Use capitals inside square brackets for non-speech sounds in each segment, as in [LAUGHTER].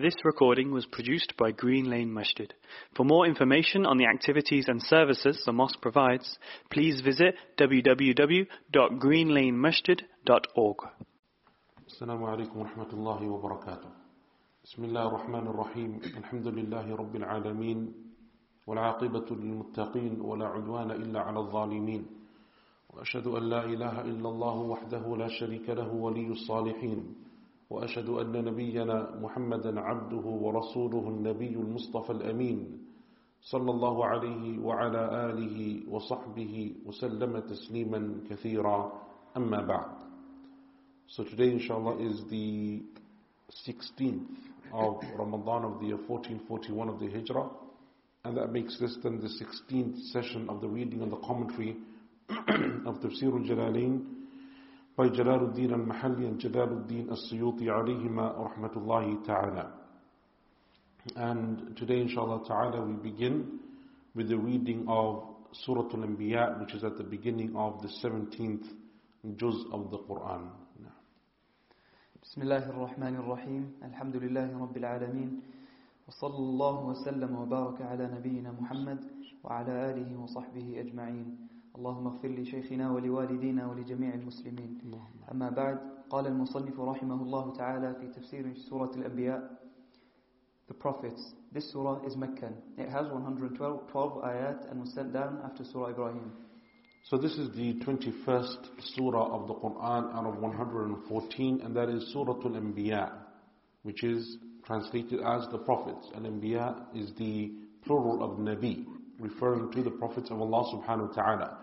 This recording was produced by Green Lane Masjid. For more information on the activities and services the mosque provides, please visit www.greenlanemasjid.org. Assalamu alaikum wa rahmatullahi wa barakatuh. Bismillah ar-Rahman ar-Rahim. Alhamdulillahi rabbil alameen. Wa muttaqeen. Wa la al-zalimeen. Wa ashadu an la ilaha illallah wahdahu la sharika lahu waliyu salihin. وأشهد أن نبينا محمدا عبده ورسوله النبي المصطفى الأمين صلى الله عليه وعلى آله وصحبه وسلم تسليما كثيرا أما بعد So today inshallah is the 16th of Ramadan of the year 1441 of the Hijrah and that makes this then the 16th session of the reading and the commentary of Tafsir al-Jalalain by Jalaluddin al-Mahalli and Jalaluddin al-Suyuti alayhima rahmatullahi ta'ala. And today inshallah ta'ala we begin with the reading of Surah Al-Anbiya which is at the beginning of the 17th juz of the Quran. بسم الله الرحمن الرحيم الحمد لله رب العالمين وصلى الله وسلم وبارك على نبينا محمد وعلى آله وصحبه أجمعين اللهم اغفر لشيخنا ولوالدينا ولجميع المسلمين أما بعد قال المصنف رحمه الله تعالى في تفسير سورة الأنبياء The prophets This surah is Meccan It has 112 12 ayat and was sent down after Surah Ibrahim So this is the 21st surah of the Quran out of 114 and that is Surah Al-Anbiya which is translated as the prophets. Al-Anbiya is the plural of Nabi referring to the prophets of Allah subhanahu wa ta'ala.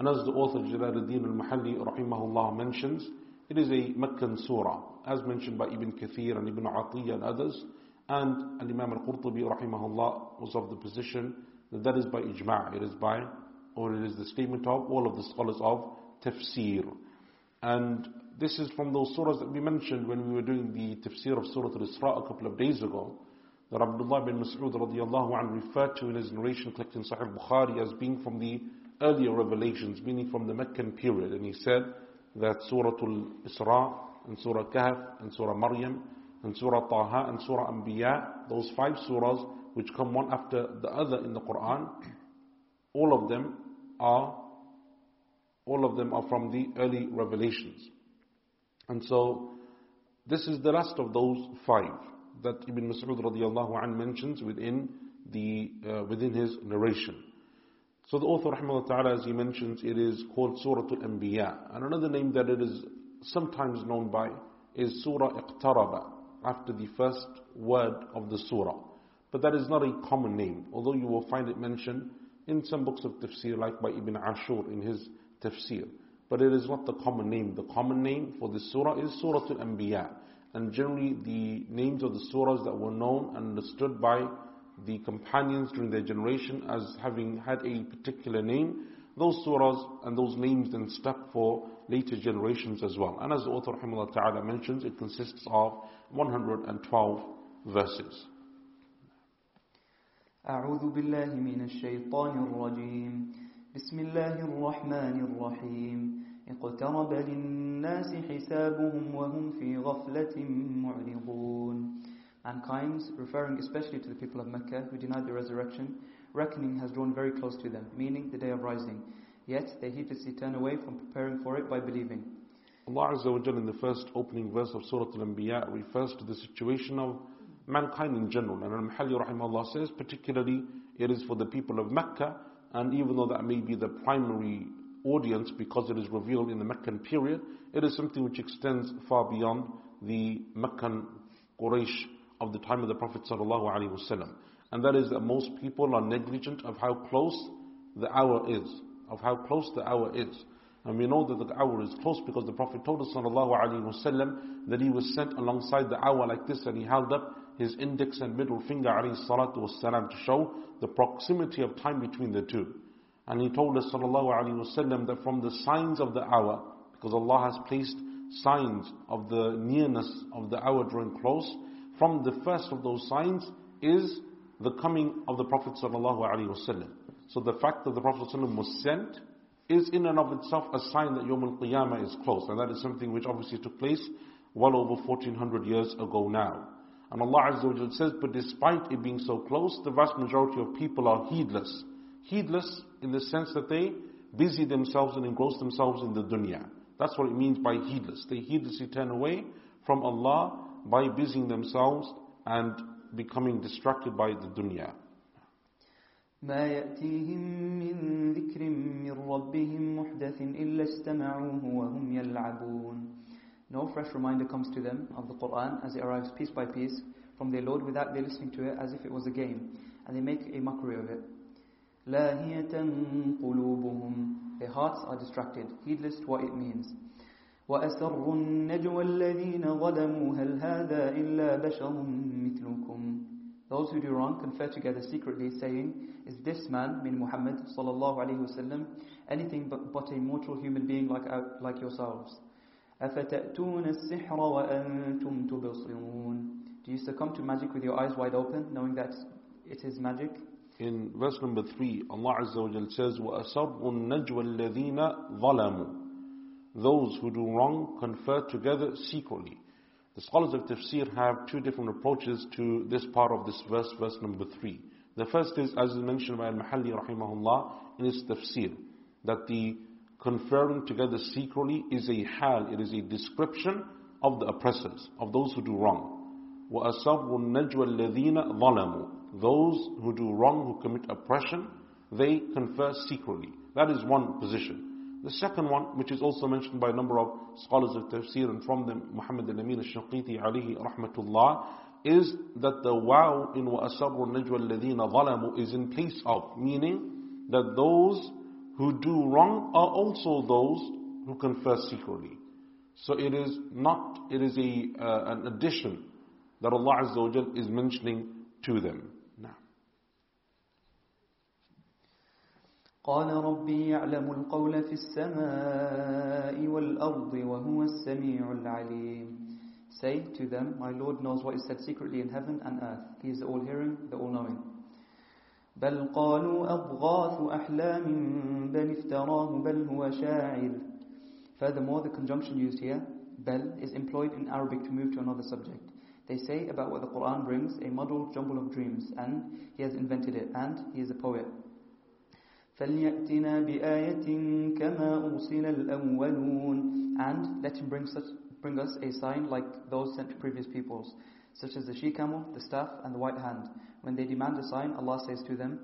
And as the author Jalaluddin al-Mahalli rahimahullah mentions, it is a Meccan surah as mentioned by Ibn Kathir and Ibn Atiyah and others. And Al-Imam al-Qurtubi rahimahullah was of the position that that is by ijma' it is by or it is the statement of all of the scholars of tafsir. And this is from those surahs that we mentioned when we were doing the tafsir of Surah Al-Isra a couple of days ago, that Abdullah bin Mas'ud radiallahu anhu referred to in his narration collected in Sahih Bukhari as being from the earlier revelations, meaning from the Meccan period. And he said that Surah Al-Isra and Surah Kahf and Surah Maryam and Surah Taha and Surah Anbiya, those five surahs which come one after the other in the Quran, all of them are all of them are from the early revelations. And so this is the last of those five that Ibn Mas'ud radiallahu anh mentions within the uh, within his narration. So the author rahimahullah ta'ala as he mentions it is called Surah Al-Anbiya. And another name that it is sometimes known by is Surah Iqtaraba after the first word of the surah. But that is not a common name, although you will find it mentioned in some books of tafsir like by Ibn Ashur in his tafsir. But it is not the common name. The common name for this surah is Surah Al-Anbiya. And generally the names of the surahs that were known and understood by the companions during their generation as having had a particular name, those surahs and those names then stuck for later generations as well. And as the author rahimahullah ta'ala mentions, it consists of 112 verses. أعوذ بالله من الشيطان الرجيم بسم الله الرحمن الرحيم اقترب للناس حسابهم وهم في غفلة معرضون Mankind, referring especially to the people of Mecca who denied the resurrection, reckoning has drawn very close to them, meaning the day of rising. Yet they heedlessly turn away from preparing for it by believing. Allah Azza wa Jal in the first opening verse of Surah Al-Anbiya refers to the situation of mankind in general. And Al-Mahalli rahimahullah says particularly it is for the people of Mecca and even though that may be the primary audience because it is revealed in the Meccan period, it is something which extends far beyond the Meccan Quraysh of the time of the Prophet. And that is that most people are negligent of how close the hour is, of how close the hour is. And we know that the hour is close because the Prophet told us wasallam that he was sent alongside the hour like this and he held up his index and middle finger wasalam to show the proximity of time between the two. And he told us wasallam that from the signs of the hour, because Allah has placed signs of the nearness of the hour drawing close, from the first of those signs is the coming of the Prophet wasallam. So the fact that the Prophet ﷺ was sent is in and of itself a sign that Yawm al-Qiyamah is close. And that is something which obviously took place well over 1400 years ago now. And Allah Azza wa says, but despite it being so close, the vast majority of people are heedless. Heedless in the sense that they busy themselves and engross themselves in the dunya. That's what it means by heedless. They heedlessly turn away from Allah by busying themselves and becoming distracted by the dunya. ما يأتيهم من ذكر من ربهم محدث إلا استمعوه وهم يلعبون No fresh reminder comes to them of the Quran as it arrives piece by piece from their Lord without their listening to it as if it was a game and they make a mockery of it. لاهية قلوبهم Their hearts are distracted, heedless to what it means. وأسروا النجوى الذين ظلموا هل هذا إلا بشر مثلكم Those who do wrong confer together secretly, saying, Is this man, meaning Muhammad sallallahu alayhi wasallam, anything but, but a mortal human being like, uh, like yourselves? أَفَتَأْتُونَ السِّحْرَ وَأَنْتُمْ تُبْصِرُونَ Do you succumb to magic with your eyes wide open, knowing that it is magic? In verse number 3, Allah Azza wa Jal says, وَأَسَرُّ النَّجْوَ الَّذِينَ ظَلَمُوا Those who do wrong confer together secretly. The scholars of tafsir have two different approaches to this part of this verse, verse number 3. The first is, as mentioned by Al-Mahalli rahimahullah in his tafsir, that the conferring together secretly is a hal, it is a description of the oppressors, of those who do wrong. وَأَسَرُّ النَّجْوَ الَّذِينَ ظَلَمُوا Those who do wrong, who commit oppression, they confer secretly. That is one position. The second one, which is also mentioned by a number of scholars of tafsir and from them Muhammad al-Amin al-Shanqiti alayhi rahmatullah, is that the waw in وَأَسَرُّ النَّجْوَ الَّذِينَ ظَلَمُوا is in place of, meaning that those who do wrong are also those who confess secretly. So it is not, it is a, uh, an addition that Allah Azza wa is mentioning to them. قال ربي يعلم القول في السماء والأرض وهو السميع العليم Say to them, my Lord knows what is said secretly in heaven and earth. He is the all-hearing, the all-knowing. بل قالوا أضغاث أحلام بل افتراه بل هو شاعر Furthermore, the conjunction used here, bel, is employed in Arabic to move to another subject. They say about what the Quran brings, a muddled jumble of dreams, and he has invented it, and he is a poet. فليأتنا بآية كما أرسل الأولون and let him bring, such, bring us a sign like those sent to previous peoples such as the she camel, the staff and the white hand when they demand a sign Allah says to them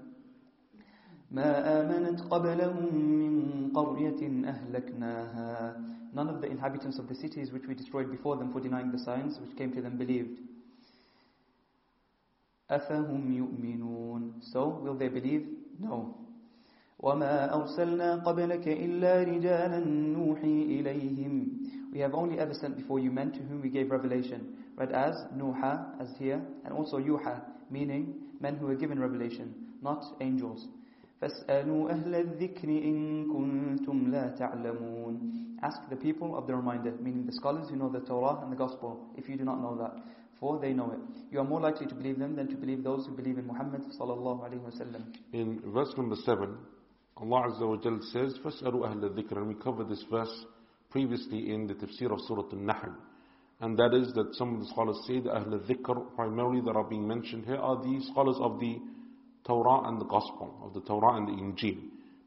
ما آمنت قبلهم من قرية أهلكناها None of the inhabitants of the cities which we destroyed before them for denying the signs which came to them believed أفهم يؤمنون So will they believe? No وَمَا أَرْسَلْنَا قَبْلَكَ إِلَّا رِجَالًا نُوحِي إِلَيْهِمْ We have only ever sent before you men to whom we gave revelation. Read as Nuha, as here, and also Yuha, meaning men who were given revelation, not angels. فَاسْأَلُوا أَهْلَ الذِّكْرِ إِن كُنتُمْ لَا تَعْلَمُونَ Ask the people of the reminder, meaning the scholars who know the Torah and the Gospel, if you do not know that. For they know it. You are more likely to believe them than to believe those who believe in Muhammad sallallahu alayhi wa sallam. In verse number 7, Allah Azza wa Jal says, فَاسْأَلُوا أَهْلَ الذِّكْرِ And we covered this verse previously in the tafsir of Surah Al-Nahl. And that is that some of the scholars say that Ahl al-Dhikr primarily that are being mentioned here are the scholars of the Torah and the Gospel, of the Torah and the Injil.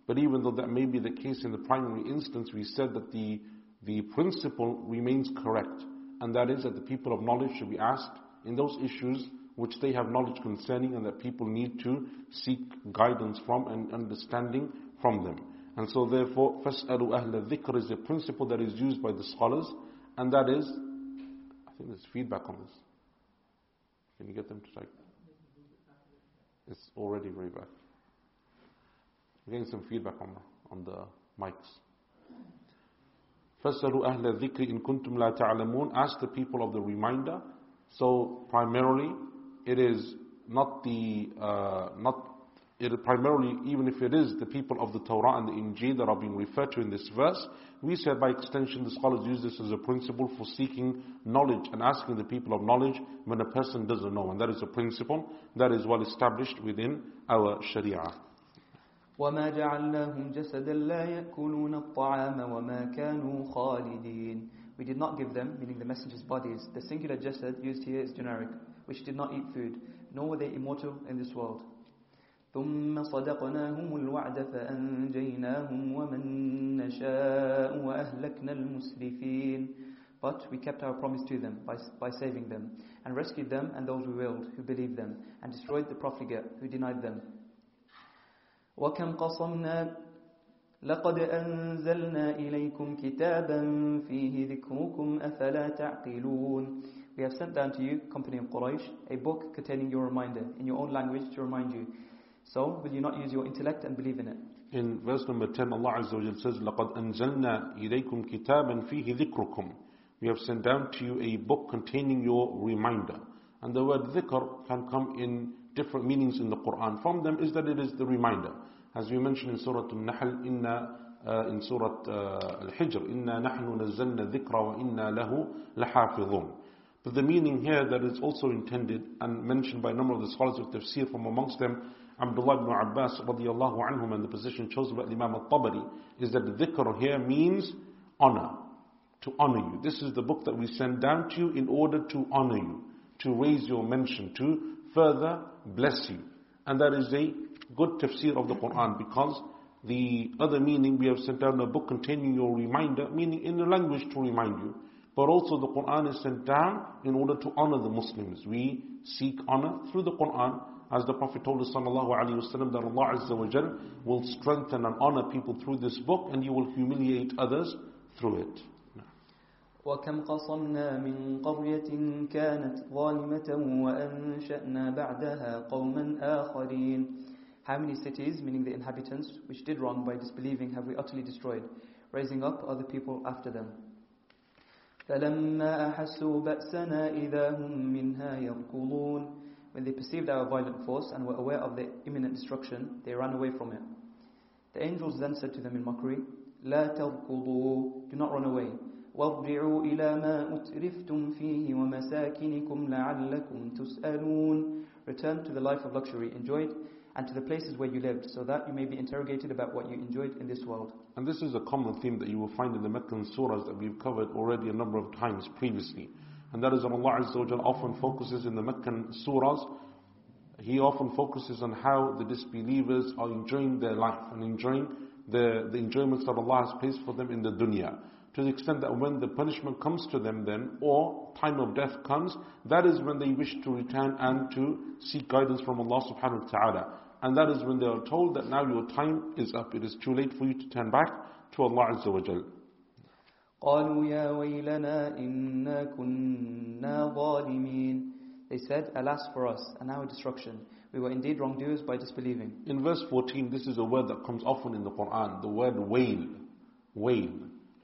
But even though that may be the case in the primary instance, we said that the, the principle remains correct. And that is that the people of knowledge should be asked in those issues which they have knowledge concerning and that people need to seek guidance from and understanding from them. And so therefore, فَاسْأَلُوا أَهْلَ الذِّكْرِ is a principle that is used by the scholars, and that is, I think there's feedback on this. Can you get them to type? It's already very bad. I'm getting some feedback on, on the mics. فَاسْأَلُوا أَهْلَ الذِّكْرِ إِن كُنْتُمْ لَا تَعْلَمُونَ Ask the people of the reminder. So primarily, it is not the, uh, not, it primarily, even if it is the people of the Torah and the Injil that are being referred to in this verse, we said by extension the scholars use this as a principle for seeking knowledge and asking the people of knowledge when a person doesn't know. And that is a principle that is well established within our Sharia. وما جعلناهم جسدا لا يأكلون الطعام وما كانوا خالدين We did not give them, meaning the messengers' bodies. The singular jasad used here is generic which did not eat food, nor were they immortal in this world. ثم صدقناهم الوعد فأنجيناهم ومن نشاء وأهلكنا المسرفين But we kept our promise to them by, by saving them, and rescued them and those we willed, who believed them, and destroyed the profligate who denied them. وكم قصمنا لقد أنزلنا إليكم كتابا فيه ذكركم أفلا تعقلون We have sent down to you, company of Quraysh, a book containing your reminder in your own language to remind you. So, will you not use your intellect and believe in it? In verse number 10, Allah Azza wa Jal says, لَقَدْ أَنزَلْنَا إِلَيْكُمْ كِتَابًا فِيهِ ذِكْرُكُمْ We have sent down to you a book containing your reminder. And the word dhikr can come in different meanings in the Quran. From them is that it is the reminder. As we mentioned in Surah Al-Nahl, inna, uh, in Surah uh, Al-Hijr, إِنَّا نَحْنُ نَزَّلْنَا الذِّكْرَ وَإِنَّا لَهُ لَحَافِظُونَ but the meaning here that is also intended and mentioned by a number of the scholars of tafsir from amongst them, Abdullah ibn Abbas radiallahu anhum and the position chosen by Imam al-Tabari is that the dhikr here means honor, to honor you. This is the book that we send down to you in order to honor you, to raise your mention, to further bless you. And that is a good tafsir of the Quran because the other meaning we have sent down a book containing your reminder, meaning in the language to remind you. But also the Quran is sent down in order to honor the Muslims. We seek honor through the Quran as the Prophet told us sallallahu alaihi wasallam that Allah Azza wa Jal will strengthen and honor people through this book and you will humiliate others through it. وكم قصمنا من قرية كانت ظالمة وأنشأنا بعدها قوما آخرين How many cities, meaning the inhabitants, which did wrong by disbelieving, have we utterly destroyed, raising up other people after them? فلما أحسوا بأسنا إذا هم منها يركضون When they perceived our violent force and were aware of their imminent destruction, they ran away from it. The angels then said to them in mockery, لا تركضوا Do not run away. وارجعوا إلى ما أترفتم فيه ومساكنكم لعلكم تسألون Return to the life of luxury enjoyed and to the places where you lived, so that you may be interrogated about what you enjoyed in this world. And this is a common theme that you will find in the Meccan surahs that we've covered already a number of times previously. And that is that Allah Azza wa often focuses in the Meccan surahs, He often focuses on how the disbelievers are enjoying their life and enjoying the, the enjoyments that Allah has placed for them in the dunya. To the extent that when the punishment comes to them then, or time of death comes, that is when they wish to return and to seek guidance from Allah subhanahu wa ta'ala. And that is when they are told that now your time is up. It is too late for you to turn back to Allah Azza wa Jal. قالوا يا ويلنا إنا كنا ظالمين They said, Alas for us, and our destruction. We were indeed wrongdoers by disbelieving. In verse 14, this is a word that comes often in the Quran, the word wail. Wail.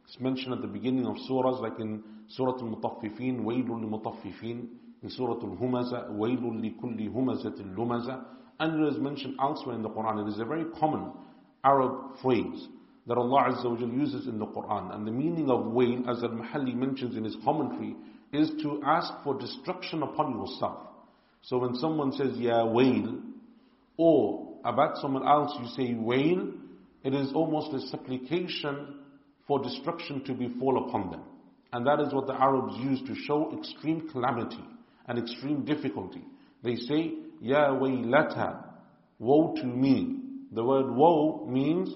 It's mentioned at the beginning of surahs like in Surah Al-Mutaffifin, وَيْلٌ لِمُطَفِّفِينَ In Surah Al-Humaza, وَيْلٌ لِكُلِّ هُمَزَةٍ لُمَزَةٍ And it is mentioned elsewhere in the Quran. It is a very common Arab phrase that Allah Azza wa Jal uses in the Quran. And the meaning of wail, as Al-Mahalli mentions in his commentary, is to ask for destruction upon yourself. So when someone says, Ya wail, or about someone else you say wail, it is almost a supplication for destruction to befall upon them. And that is what the Arabs use to show extreme calamity and extreme difficulty. They say, Ya waylata, woe to me. The word woe means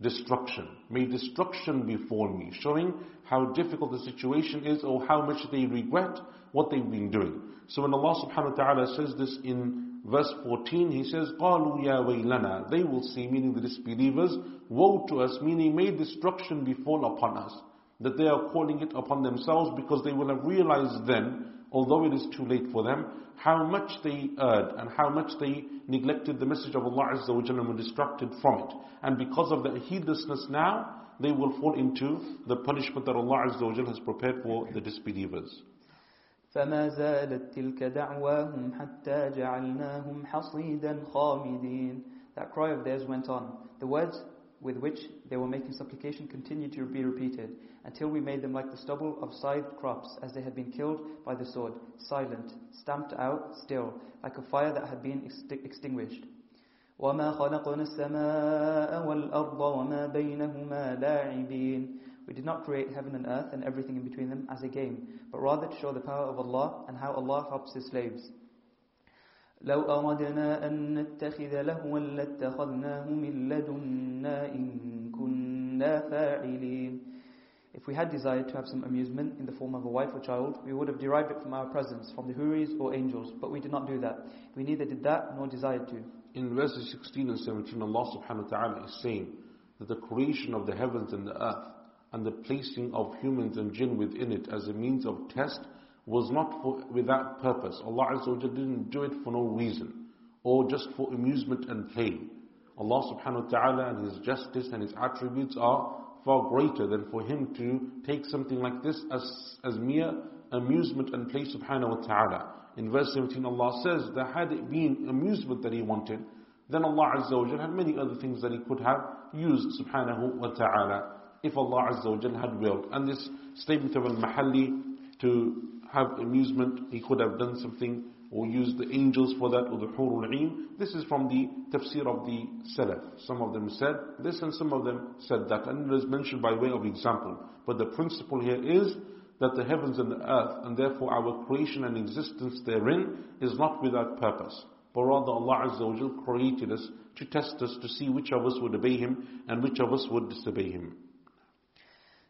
destruction. May destruction befall me, showing how difficult the situation is or how much they regret what they've been doing. So when Allah subhanahu wa ta'ala says this in verse 14, He says, قَالُوا يَا وَيْلَنَا They will say, meaning the disbelievers, woe to us, meaning may destruction befall upon us. That they are calling it upon themselves because they will have realized then, although it is too late for them, how much they erred and how much they neglected the message of Allah Azza wa Jalla and were distracted from it. And because of their heedlessness now, they will fall into the punishment that Allah Azza wa Jalla has prepared for the disbelievers. فما زالت تلك دعواهم حتى جعلناهم حصيدا خامدين That cry of theirs went on. The words with which they were making supplication continued to be repeated until we made them like the stubble of scythed crops as they had been killed by the sword, silent, stamped out, still, like a fire that had been extinguished. وما خلقنا السماء والأرض وما بينهما لاعبين We did not create heaven and earth and everything in between them as a game, but rather to show the power of Allah and how Allah helps His slaves. لو أردنا أن نتخذ لهوا لاتخذناه من لدنا إن كنا فاعلين if we had desired to have some amusement in the form of a wife or child, we would have derived it from our presence, from the Huris or angels, but we did not do that. We neither did that nor desired to. In verses 16 and 17, Allah subhanahu wa ta'ala is saying that the creation of the heavens and the earth and the placing of humans and jinn within it as a means of test was not for, without purpose. Allah Azza wa didn't do it for no reason or just for amusement and play. Allah subhanahu wa ta'ala and His justice and His attributes are far greater than for him to take something like this as, as mere amusement and play subhanahu wa ta'ala. In verse 17 Allah says that had it been amusement that he wanted, then Allah Azza wa had many other things that he could have used subhanahu wa ta'ala if Allah Azza wa had willed. And this statement of al-Mahalli to have amusement, he could have done something or use the angels for that or the hurul ain. This is from the tafsir of the Salaf. Some of them said this and some of them said that. And it is mentioned by way of example. But the principle here is that the heavens and the earth and therefore our creation and existence therein is not without purpose. But rather Allah Azza wa created us to test us to see which of us would obey Him and which of us would disobey Him.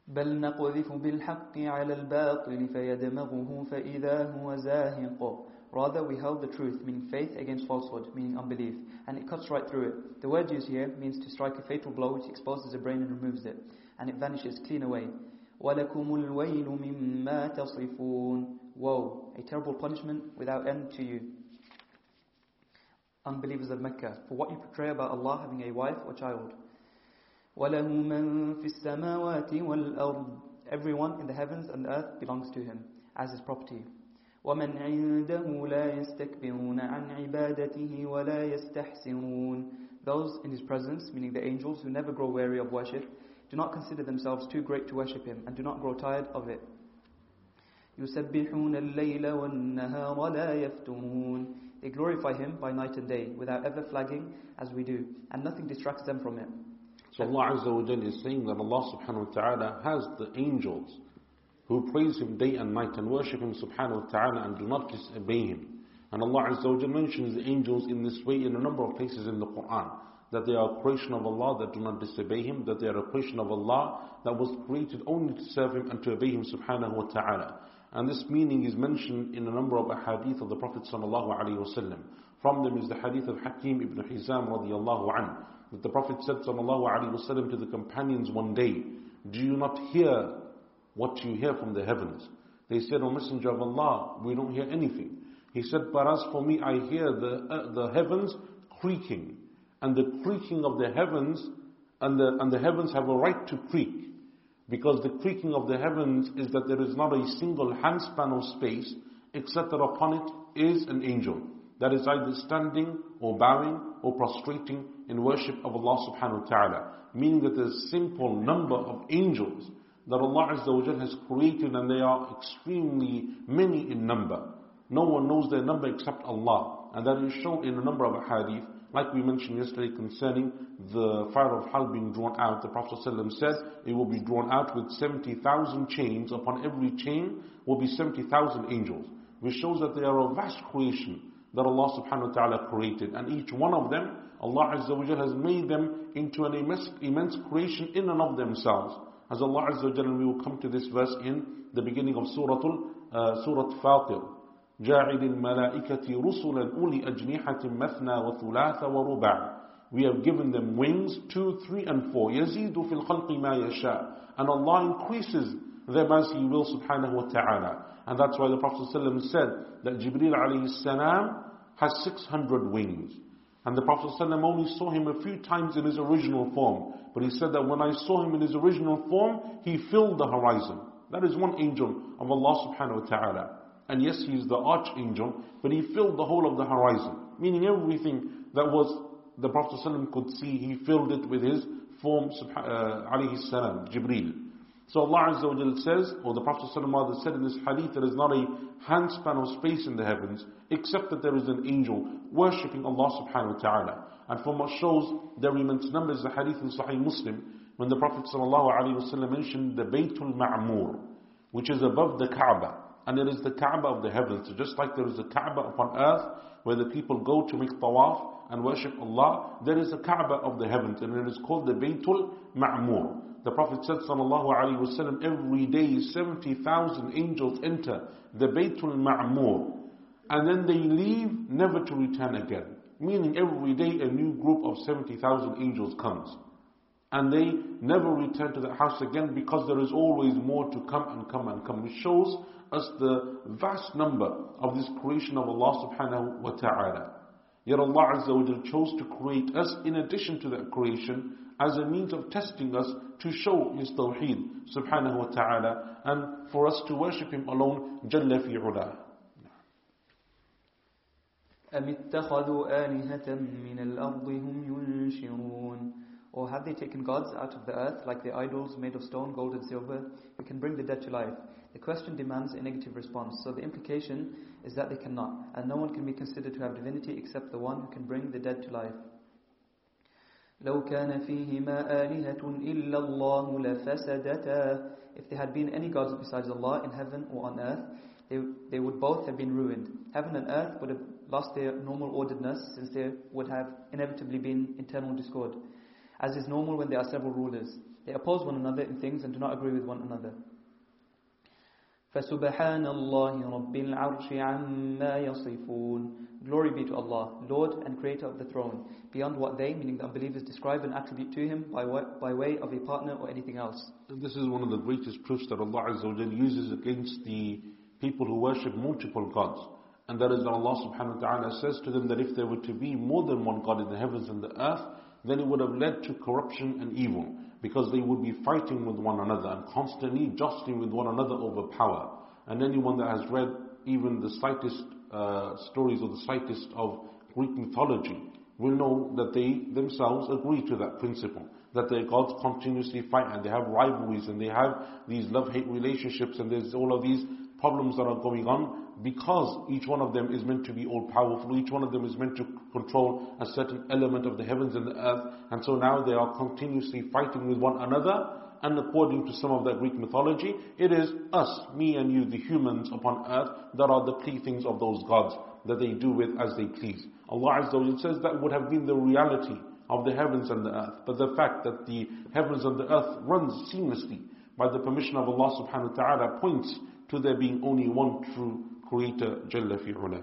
بل نقذف بالحق على الباطل فيدمغه فإذا هو زاهق Rather, we held the truth, meaning faith against falsehood, meaning unbelief, and it cuts right through it. The word used here means to strike a fatal blow which exposes the brain and removes it, and it vanishes clean away. وَلَكُمُ الْوَيْلُ مِمَّا تَصِفُونَ Woe, a terrible punishment without end to you. Unbelievers of Mecca, for what you portray about Allah having a wife or child. وَلَهُ مَن فِي السَّمَاوَاتِ وَالْأَرْضِ Everyone in the heavens and the earth belongs to him, as his property. ومن عنده لا يستكبرون عن عبادته ولا يستحسرون Those in his presence, meaning the angels who never grow weary of worship, do not consider themselves too great to worship him and do not grow tired of it. يسبحون الليل والنهار لا يفترون They glorify him by night and day without ever flagging as we do and nothing distracts them from it. So Allah Azza wa is saying that Allah subhanahu wa ta'ala has the angels who praise Him day and night and worship Him subhanahu wa ta'ala and do not disobey Him. And Allah Azza wa mentions the angels in this way in a number of places in the Quran. That they are a creation of Allah that do not disobey Him, that they are a creation of Allah that was created only to serve Him and to obey Him subhanahu wa ta'ala. And this meaning is mentioned in a number of hadith of the Prophet sallallahu alaihi wasallam. From them is the hadith of Hakim ibn Hizam radiallahu an, that the Prophet said sallallahu alaihi wasallam to the companions one day, Do you not hear what you hear from the heavens. They said, O Messenger of Allah, we don't hear anything. He said, but as for me, I hear the, uh, the heavens creaking. And the creaking of the heavens, and the, and the heavens have a right to creak. Because the creaking of the heavens is that there is not a single handspan of space, except that upon it is an angel. That is either standing, or bowing, or prostrating in worship of Allah subhanahu wa ta'ala. Meaning that there's a simple number of angels that Allah Azza wa has created and they are extremely many in number. No one knows their number except Allah. And that is shown in a number of hadith. Like we mentioned yesterday concerning the fire of hell being drawn out, the Prophet said it will be drawn out with 70,000 chains. Upon every chain will be 70,000 angels. Which shows that they are a vast creation that Allah subhanahu wa ta'ala created. And each one of them, Allah Azza wa has made them into an immense, immense creation in and of themselves. As Allah Azza wa Jalla, we will come to this verse in the beginning of Surah, uh, Surah Fatir. جاعل الملائكة رسلا أولي أجنحة مثنى وثلاث ورباع We have given them wings, two, three and four. يزيد في الخلق ما يشاء And Allah increases them as He will subhanahu wa ta'ala. And that's why the Prophet ﷺ said that Jibreel alayhi salam has 600 wings. And the Prophet ﷺ only saw him a few times in his original form. But he said that when I saw him in his original form, he filled the horizon. That is one angel of Allah subhanahu wa ta'ala. And yes, he is the archangel, but he filled the whole of the horizon. Meaning everything that was the Prophet ﷺ could see, he filled it with his form, uh, alayhi salam, Jibreel. So Allah Azza wa says, or the Prophet said in this hadith, there is not a handspan of space in the heavens, except that there is an angel worshipping Allah subhanahu wa ta'ala. And from what shows their immense numbers, the hadith in Sahih Muslim, when the Prophet ﷺ mentioned the Baytul Ma'mur, which is above the Kaaba, and it is the Kaaba of the heavens. So just like there is a Kaaba upon earth, where the people go to make tawaf and worship Allah, there is a Kaaba of the heavens, and it is called the Baytul Ma'mur. The Prophet said, sallallahu alaihi wasallam, every day 70,000 angels enter the Baytul Ma'mur, and then they leave never to return again. Meaning every day a new group of 70,000 angels comes. And they never return to the house again because there is always more to come and come and come. It shows us the vast number of this creation of Allah subhanahu wa ta'ala. Yet Allah Azza wa chose to create us in addition to that creation as a means of testing us to show His Tawheed subhanahu wa ta'ala and for us to worship Him alone Jalla fi ula. أم اتخذوا آلهة من الأرض هم ينشرون Or have they taken gods out of the earth like the idols made of stone, gold and silver who can bring the dead to life? The question demands a negative response. So the implication is that they cannot. And no one can be considered to have divinity except the one who can bring the dead to life. لو كان فيهما آلهة إلا الله لفسدتا If there had been any gods besides Allah in heaven or on earth, they, they would both have been ruined. Heaven and earth would have lost their normal orderedness since there would have inevitably been internal discord. As is normal when there are several rulers. They oppose one another in things and do not agree with one another. فسبحان الله رب العرش عما يصفون Glory be to Allah, Lord and Creator of the throne, beyond what they, meaning the unbelievers, describe and attribute to Him by, way, by way of a partner or anything else. And this is one of the greatest proofs that Allah Azza uses against the people who worship multiple gods. And that is that Allah subhanahu wa ta'ala says to them that if there were to be more than one God in the heavens and the earth, then it would have led to corruption and evil. Because they would be fighting with one another and constantly jostling with one another over power. And anyone that has read even the slightest uh, stories or the slightest of Greek mythology will know that they themselves agree to that principle. That their gods continuously fight and they have rivalries and they have these love-hate relationships and there's all of these problems that are going on because each one of them is meant to be all powerful, each one of them is meant to control a certain element of the heavens and the earth, and so now they are continuously fighting with one another, and according to some of the Greek mythology, it is us, me and you, the humans upon earth, that are the playthings of those gods that they do with as they please. Allah Azza wa says that would have been the reality of the heavens and the earth. But the fact that the heavens and the earth runs seamlessly by the permission of Allah subhanahu wa ta'ala points to there being only one true creator, Jalla fi ula.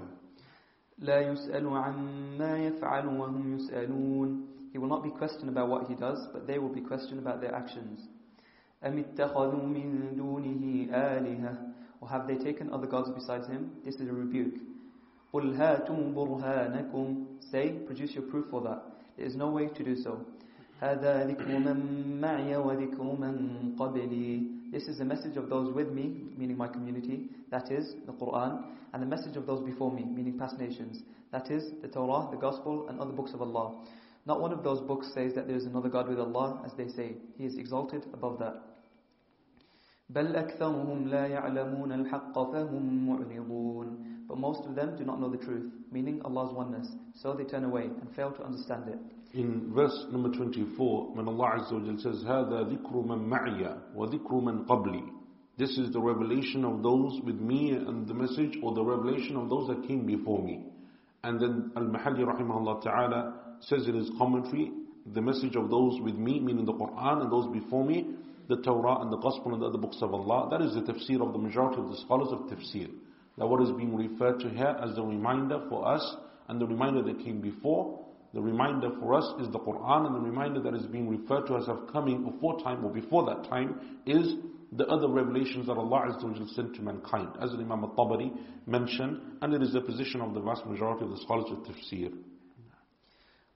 لا يسأل عما يفعل وهم يسألون He will not be questioned about what he does, but they will be questioned about their actions. أم اتخذوا من دونه آلهة Or have they taken other gods besides him? This is a rebuke. قل هاتوا برهانكم Say, produce your proof for that. There is no way to do so. هذا ذكر من معي وذكر من قبلي This is the message of those with me, meaning my community, that is, the Quran, and the message of those before me, meaning past nations, that is, the Torah, the Gospel, and other books of Allah. Not one of those books says that there is another God with Allah, as they say. He is exalted above that. بل أكثرهم لا يعلمون الحق فهم معرضون But most of them do not know the truth, meaning Allah's oneness. So they turn away and fail to understand it. In verse number 24, when Allah Azza wa says, هَذَا ذِكْرُ مَن مَعِيَ وَذِكْرُ مَن قَبْلِي This is the revelation of those with me and the message, or the revelation of those that came before me. And then Al-Mahalli rahimahullah ta'ala says in his commentary, the message of those with me, meaning the Quran and those before me, the Torah and the Gospel and the other books of Allah. That is the tafsir of the majority of the scholars of tafsir. That what is being referred to here as the reminder for us and the reminder that came before. The reminder for us is the Quran and the reminder that is being referred to as of coming before time or before that time is the other revelations that Allah sent to mankind. As Imam al-Tabari mentioned, and it is the position of the vast majority of the scholars of tafsir.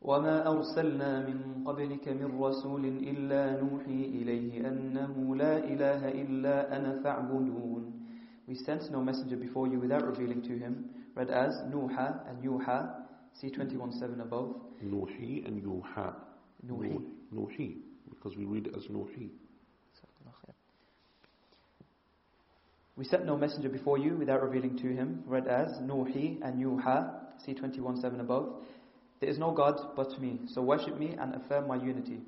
وما أرسلنا من قبلك من رسول إلا نوحي إليه أنه لا إله إلا أنا فاعبدون We sent no messenger before you without revealing to him, read as Nuha and Yuha, see 21.7 above. Nuhi and Yuha. Nuhi. Nuhi, because we read it as Nuhi. We sent no messenger before you without revealing to him, read as Nuhi and Yuha, see 21.7 above. There is no God but me, so worship me and affirm my unity.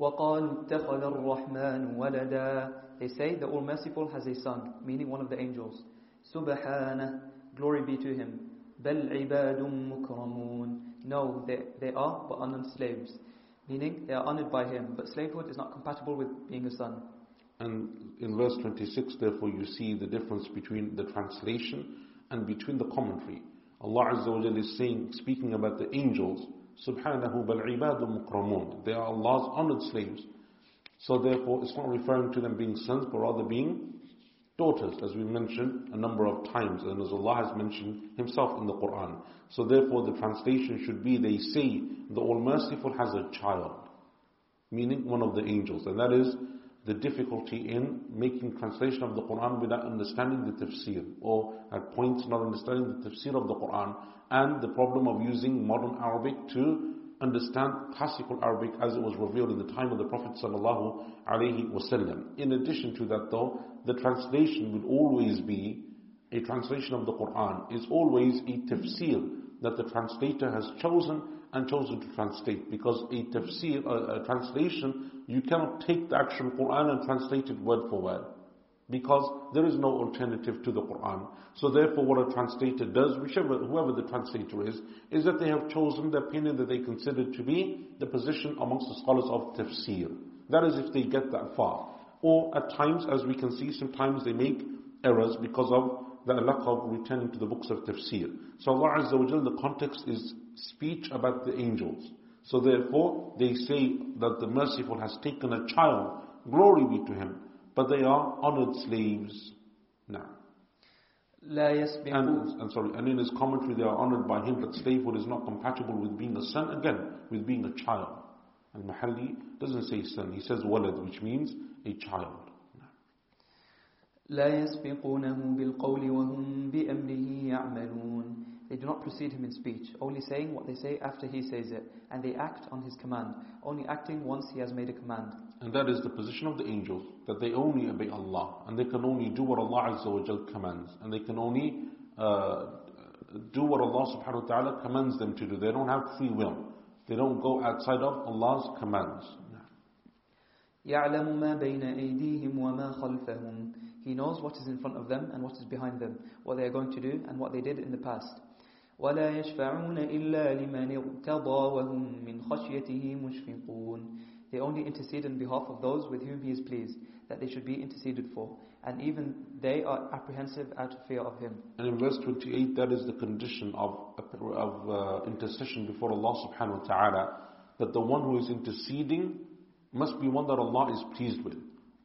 وَقَالُوا اتَّخَذَ الرَّحْمَنُ وَلَدًا They say the All-Merciful has a son, meaning one of the angels. سُبْحَانَهُ Glory be to him. بَلْ عِبَادٌ مُكْرَمُونَ No, they, they are but honored slaves. Meaning, they are honored by him, but slavehood is not compatible with being a son. And in verse 26, therefore, you see the difference between the translation and between the commentary. Allah Azza wa Jalla is saying, speaking about the angels, Subhanahu bal ibadu mukramun. They are Allah's honored slaves. So therefore, it's not referring to them being sons, but rather being daughters, as we mentioned a number of times, and as Allah has mentioned Himself in the Quran. So therefore, the translation should be, they say, the All-Merciful has a child, meaning one of the angels, and that is the difficulty in making translation of the Quran without understanding the tafsir, or at points not understanding the tafsir of the Quran, and the problem of using modern Arabic to understand classical Arabic as it was revealed in the time of the Prophet sallallahu alaihi wasallam. In addition to that though, the translation will always be a translation of the Quran is always a tafsir that the translator has chosen and chosen to translate because a tafsir, a, a translation, you cannot take the actual Quran and translate it word for word because there is no alternative to the Quran. So therefore what a translator does, whichever, whoever the translator is, is that they have chosen the opinion that they consider to be the position amongst the scholars of tafsir. That is if they get that far. Or at times, as we can see, sometimes they make errors because of the lack of returning to the books of tafsir. So Allah Azza wa the context is speech about the angels. So therefore, they say that the merciful has taken a child, glory be to him, but they are honored slaves. Now. لا يسبقون And, and sorry, and in his commentary they are honored by him, but slavehood is not compatible with being a son, again, with being a child. And Mahalli doesn't say son, he says walad, which means a child. لا يسبقونه بالقول وهم بأمره يعملون They do not precede him in speech, only saying what they say after he says it, and they act on his command, only acting once he has made a command. And that is the position of the angels, that they only obey Allah, and they can only do what Allah Azza wa Jal commands, and they can only uh, do what Allah subhanahu wa ta'ala commands them to do. They don't have free will. They don't go outside of Allah's commands. يعلم ما بين أيديهم وما خلفهم He knows what is in front of them and what is behind them, what they are going to do and what they did in the past. ولا يشفعون إلا لمن ارتضى وهم من خشيته مشفقون They only intercede on behalf of those with whom He is pleased, that they should be interceded for, and even they are apprehensive out of fear of Him. And in verse 28, that is the condition of, of uh, intercession before Allah subhanahu wa ta'ala, that the one who is interceding must be one that Allah is pleased with.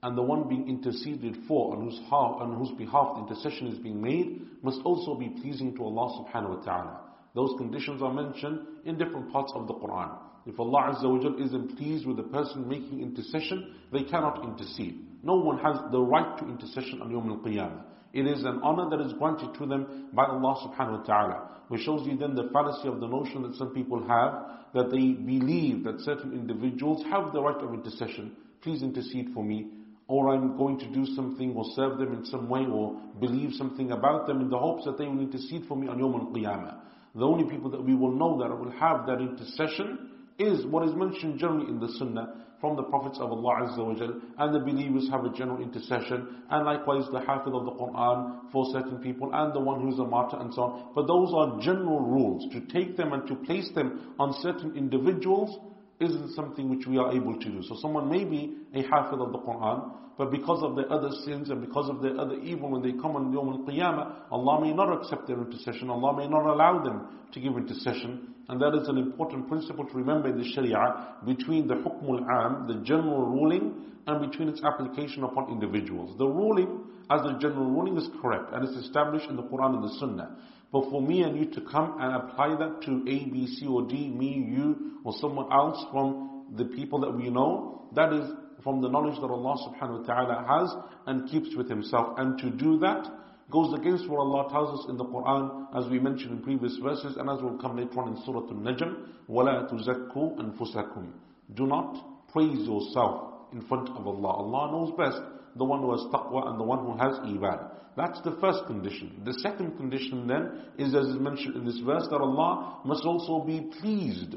And the one being interceded for, on whose, on whose behalf the intercession is being made, must also be pleasing to Allah subhanahu wa ta'ala. Those conditions are mentioned in different parts of the Quran. If Allah Azza wa Jal isn't pleased with the person making intercession, they cannot intercede. No one has the right to intercession on Yawm al-Qiyamah. It is an honor that is granted to them by Allah subhanahu wa ta'ala. Which shows you then the fallacy of the notion that some people have, that they believe that certain individuals have the right of intercession. Please intercede for me. Or I'm going to do something or serve them in some way or believe something about them in the hopes that they will intercede for me on Yawm al-Qiyamah. The only people that we will know that will have that intercession is what is mentioned generally in the Sunnah from the prophets of Allah Azza wa Jal, and the believers have a general intercession, and likewise the hafiz of the Quran for certain people, and the one who is a martyr and so on. But those are general rules. To take them and to place them on certain individuals isn't something which we are able to do. So someone may be a hafiz of the Quran, but because of their other sins and because of their other evil, when they come on Yawm al-Qiyamah, Allah may not accept their intercession. Allah may not allow them to give intercession. And that is an important principle to remember in the Sharia between the hukm al-am, the general ruling, and between its application upon individuals. The ruling, as the general ruling, is correct and it's established in the Quran and the Sunnah. But for me and you to come and apply that to A, B, C, or D, me, you, or someone else from the people that we know, that is from the knowledge that Allah subhanahu wa ta'ala has and keeps with Himself. And to do that goes against what Allah tells us in the Quran, as we mentioned in previous verses, and as will come later on in Surah Al-Najm, وَلَا تُزَكُّوا أَنفُسَكُمْ Do not praise yourself in front of Allah. Allah knows best the one who has taqwa and the one who has iman. That's the first condition. The second condition then is as is mentioned in this verse that Allah must also be pleased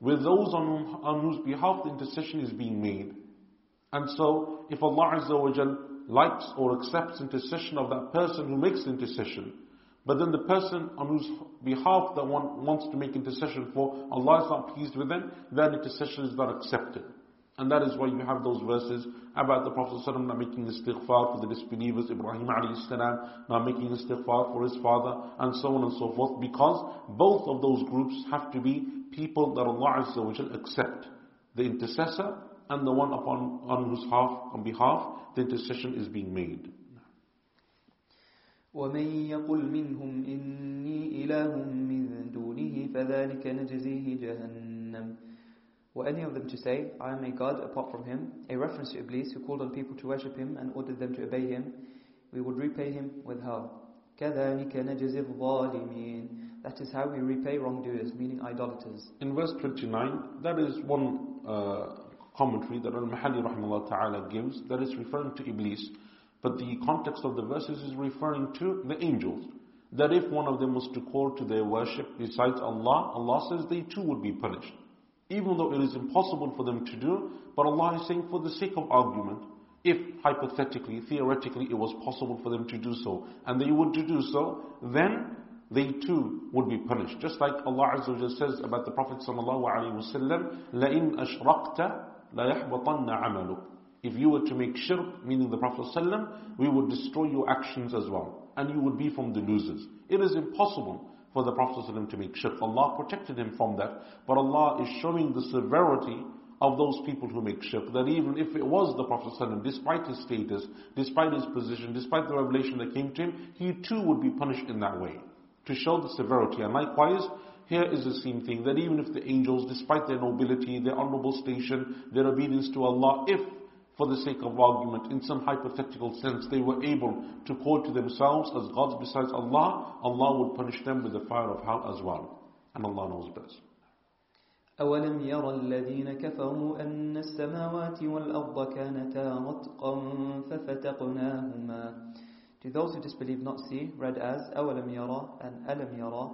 with those on, on whose behalf the intercession is being made. And so, if Allah Azza wa Jal likes or accepts intercession of that person who makes intercession, but then the person on whose behalf that one wants to make intercession for, Allah is not pleased with them, then intercession is not accepted. And that is why you have those verses about the Prophet ﷺ not making istighfar for the disbelievers, Ibrahim salam not making istighfar for his father, and so on and so forth, because both of those groups have to be people that Allah Azza wa accept. The intercessor and the one upon on whose half, on behalf the intercession is being made. ومن يقل منهم إني إله من دونه فذلك نجزيه جهنم were any of them to say, I am a god apart from him, a reference to Iblis who called on people to worship him and ordered them to obey him, we would repay him with hell. That is how we repay wrongdoers, meaning idolaters. In verse 29, that is one uh, commentary that Al-Mahalli ta'ala gives that is referring to Iblis, but the context of the verses is referring to the angels. That if one of them was to call to their worship besides Allah, Allah says they too would be punished even though it is impossible for them to do, but Allah is saying for the sake of argument, if hypothetically, theoretically it was possible for them to do so, and they would do so, then they too would be punished. Just like Allah Azza wa says about the Prophet sallallahu alaihi wasallam, لَإِنْ أَشْرَقْتَ لَيَحْبَطَنَّ عَمَلُكَ If you were to make shirk, meaning the Prophet sallallahu we would destroy your actions as well, and you would be from the losers. It is impossible for the Prophet ﷺ to make shirk. Allah protected him from that. But Allah is showing the severity of those people who make shirk. That even if it was the Prophet ﷺ, despite his status, despite his position, despite the revelation that came to him, he too would be punished in that way. To show the severity. And likewise, here is the same thing, that even if the angels, despite their nobility, their honorable station, their obedience to Allah, if for the sake of argument, in some hypothetical sense, they were able to call to themselves as gods besides Allah, Allah would punish them with the fire of hell as well. And Allah knows best. أولم يرى الذين كفروا أن السماوات والأرض كانتا رتقا ففتقناهما Do those who disbelieve not see, read as أولم يرى and ألم يرى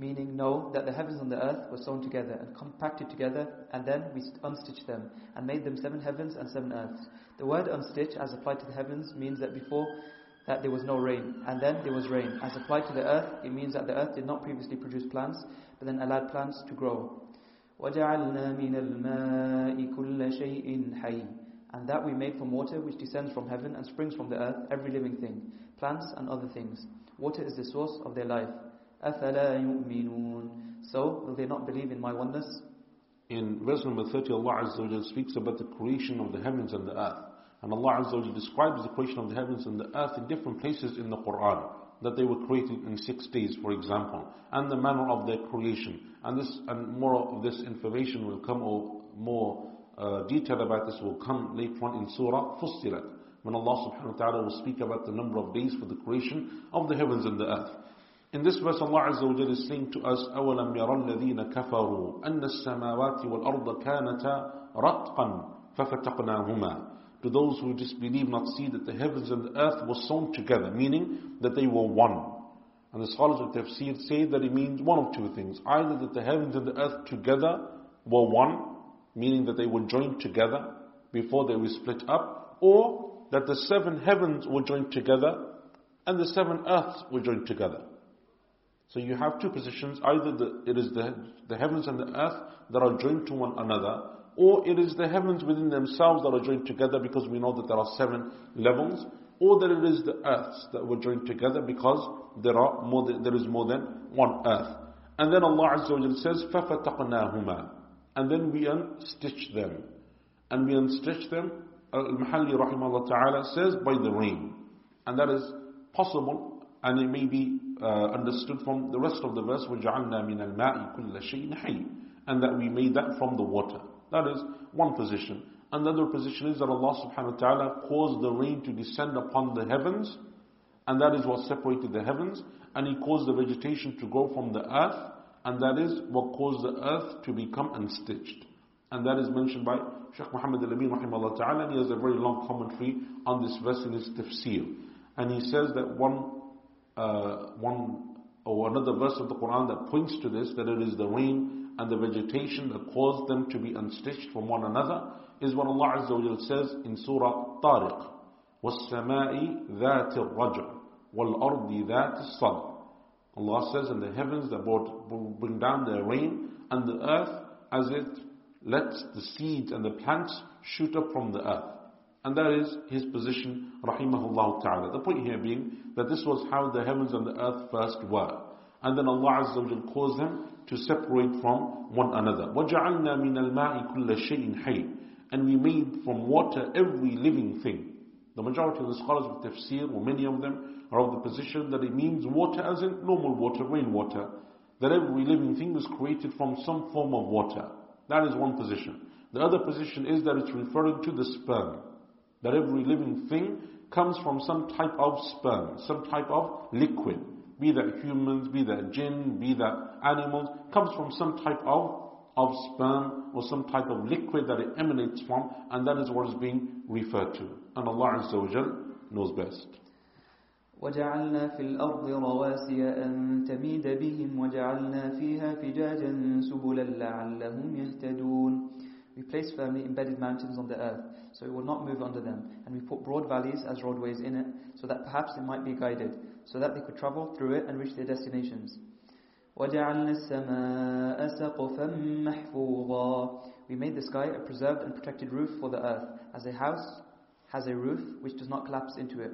meaning know that the heavens and the earth were sewn together and compacted together, and then we unstitched them and made them seven heavens and seven earths. The word unstitch, as applied to the heavens, means that before that there was no rain, and then there was rain. As applied to the earth, it means that the earth did not previously produce plants, but then allowed plants to grow. وَجَعَلْنَا مِنَ الْمَاءِ كُلَّ شَيْءٍ حَيٍّ And that we made from water which descends from heaven and springs from the earth, every living thing, plants and other things. Water is the source of their life. أَفَلَا يُؤْمِنُونَ So, will they not believe in my oneness? In verse number 30, Allah Azza wa speaks about the creation of the heavens and the earth. And Allah Azza wa describes the creation of the heavens and the earth in different places in the Quran. That they were created in six days, for example. And the manner of their creation. And this and more of this information will come, or more uh, detail about this will come later on in Surah Fussilat. When Allah subhanahu wa ta'ala will speak about the number of days for the creation of the heavens and the earth. In this verse, Allah Azza wa Jalla is saying to us, أَوَلَمْ يَرَ الَّذِينَ كَفَرُوا أَنَّ السَّمَاوَاتِ وَالْأَرْضَ كَانَتَا رَتْقًا فَفَتَقْنَاهُمَا Do those who disbelieve not see that the heavens and the earth were sewn together, meaning that they were one. And the scholars of tafsir say that it means one of two things. Either that the heavens and the earth together were one, meaning that they were joined together before they were split up, or that the seven heavens were joined together and the seven earths were joined together. So you have two positions, either the, it is the, the heavens and the earth that are joined to one another, or it is the heavens within themselves that are joined together because we know that there are seven levels, or that it is the earths that were joined together because there are more than, there is more than one earth. And then Allah Azza wa says, فَفَتَقْنَاهُمَا And then we unstitch them. And we unstitch them, Al-Mahalli rahimahullah ta'ala says, by the rain. And that is possible, and it may be uh, understood from the rest of the verse, وَجَعَلْنَا مِنَ الْمَاءِ كُلَّ شَيْءٍ حَيٍّ And that we made that from the water. That is one position. Another position is that Allah subhanahu wa ta'ala caused the rain to descend upon the heavens, and that is what separated the heavens, and He caused the vegetation to grow from the earth, and that is what caused the earth to become unstitched. And that is mentioned by Shaykh Muhammad al-Amin rahimahullah ta'ala, and he has a very long commentary on this verse in his tafsir. And he says that one uh, one or another verse of the Quran that points to this, that it is the rain and the vegetation that caused them to be unstitched from one another, is what Allah Azza wa says in Surah Tariq. وَالسَّمَاءِ ذَاتِ الرَّجْعِ وَالْأَرْضِ ذَاتِ الصَّدْعِ Allah says in the heavens that will bring down the rain and the earth as it lets the seeds and the plants shoot up from the earth. And that is his position, rahimahullah ta'ala. The point here being that this was how the heavens and the earth first were. And then Allah Azza wa caused them to separate from one another. وَجَعَلْنَا مِنَ الْمَاءِ كُلَّ شَيْءٍ حَيٍّ And we made from water every living thing. The majority of the scholars of tafsir, or many of them, are of the position that it means water as in normal water, rainwater. That every living thing was created from some form of water. That is one position. The other position is that it's referring to the sperm. That every living thing comes from some type of sperm, some type of liquid. Be that humans, be that jinn, be that animals, comes from some type of, of sperm or some type of liquid that it emanates from, and that is what is being referred to. And Allah Azza wa knows best. وجعلنا في الأرض رواسي أن تميد بهم وجعلنا فيها فجاجا سبلا لعلهم يهتدون We placed firmly embedded mountains on the earth, so it will not move under them. And we put broad valleys as roadways in it, so that perhaps they might be guided, so that they could travel through it and reach their destinations. وَجَعَلْنَا السَّمَاءَ سَقْفًا مَحْفُوظًا We made the sky a preserved and protected roof for the earth, as a house has a roof which does not collapse into it.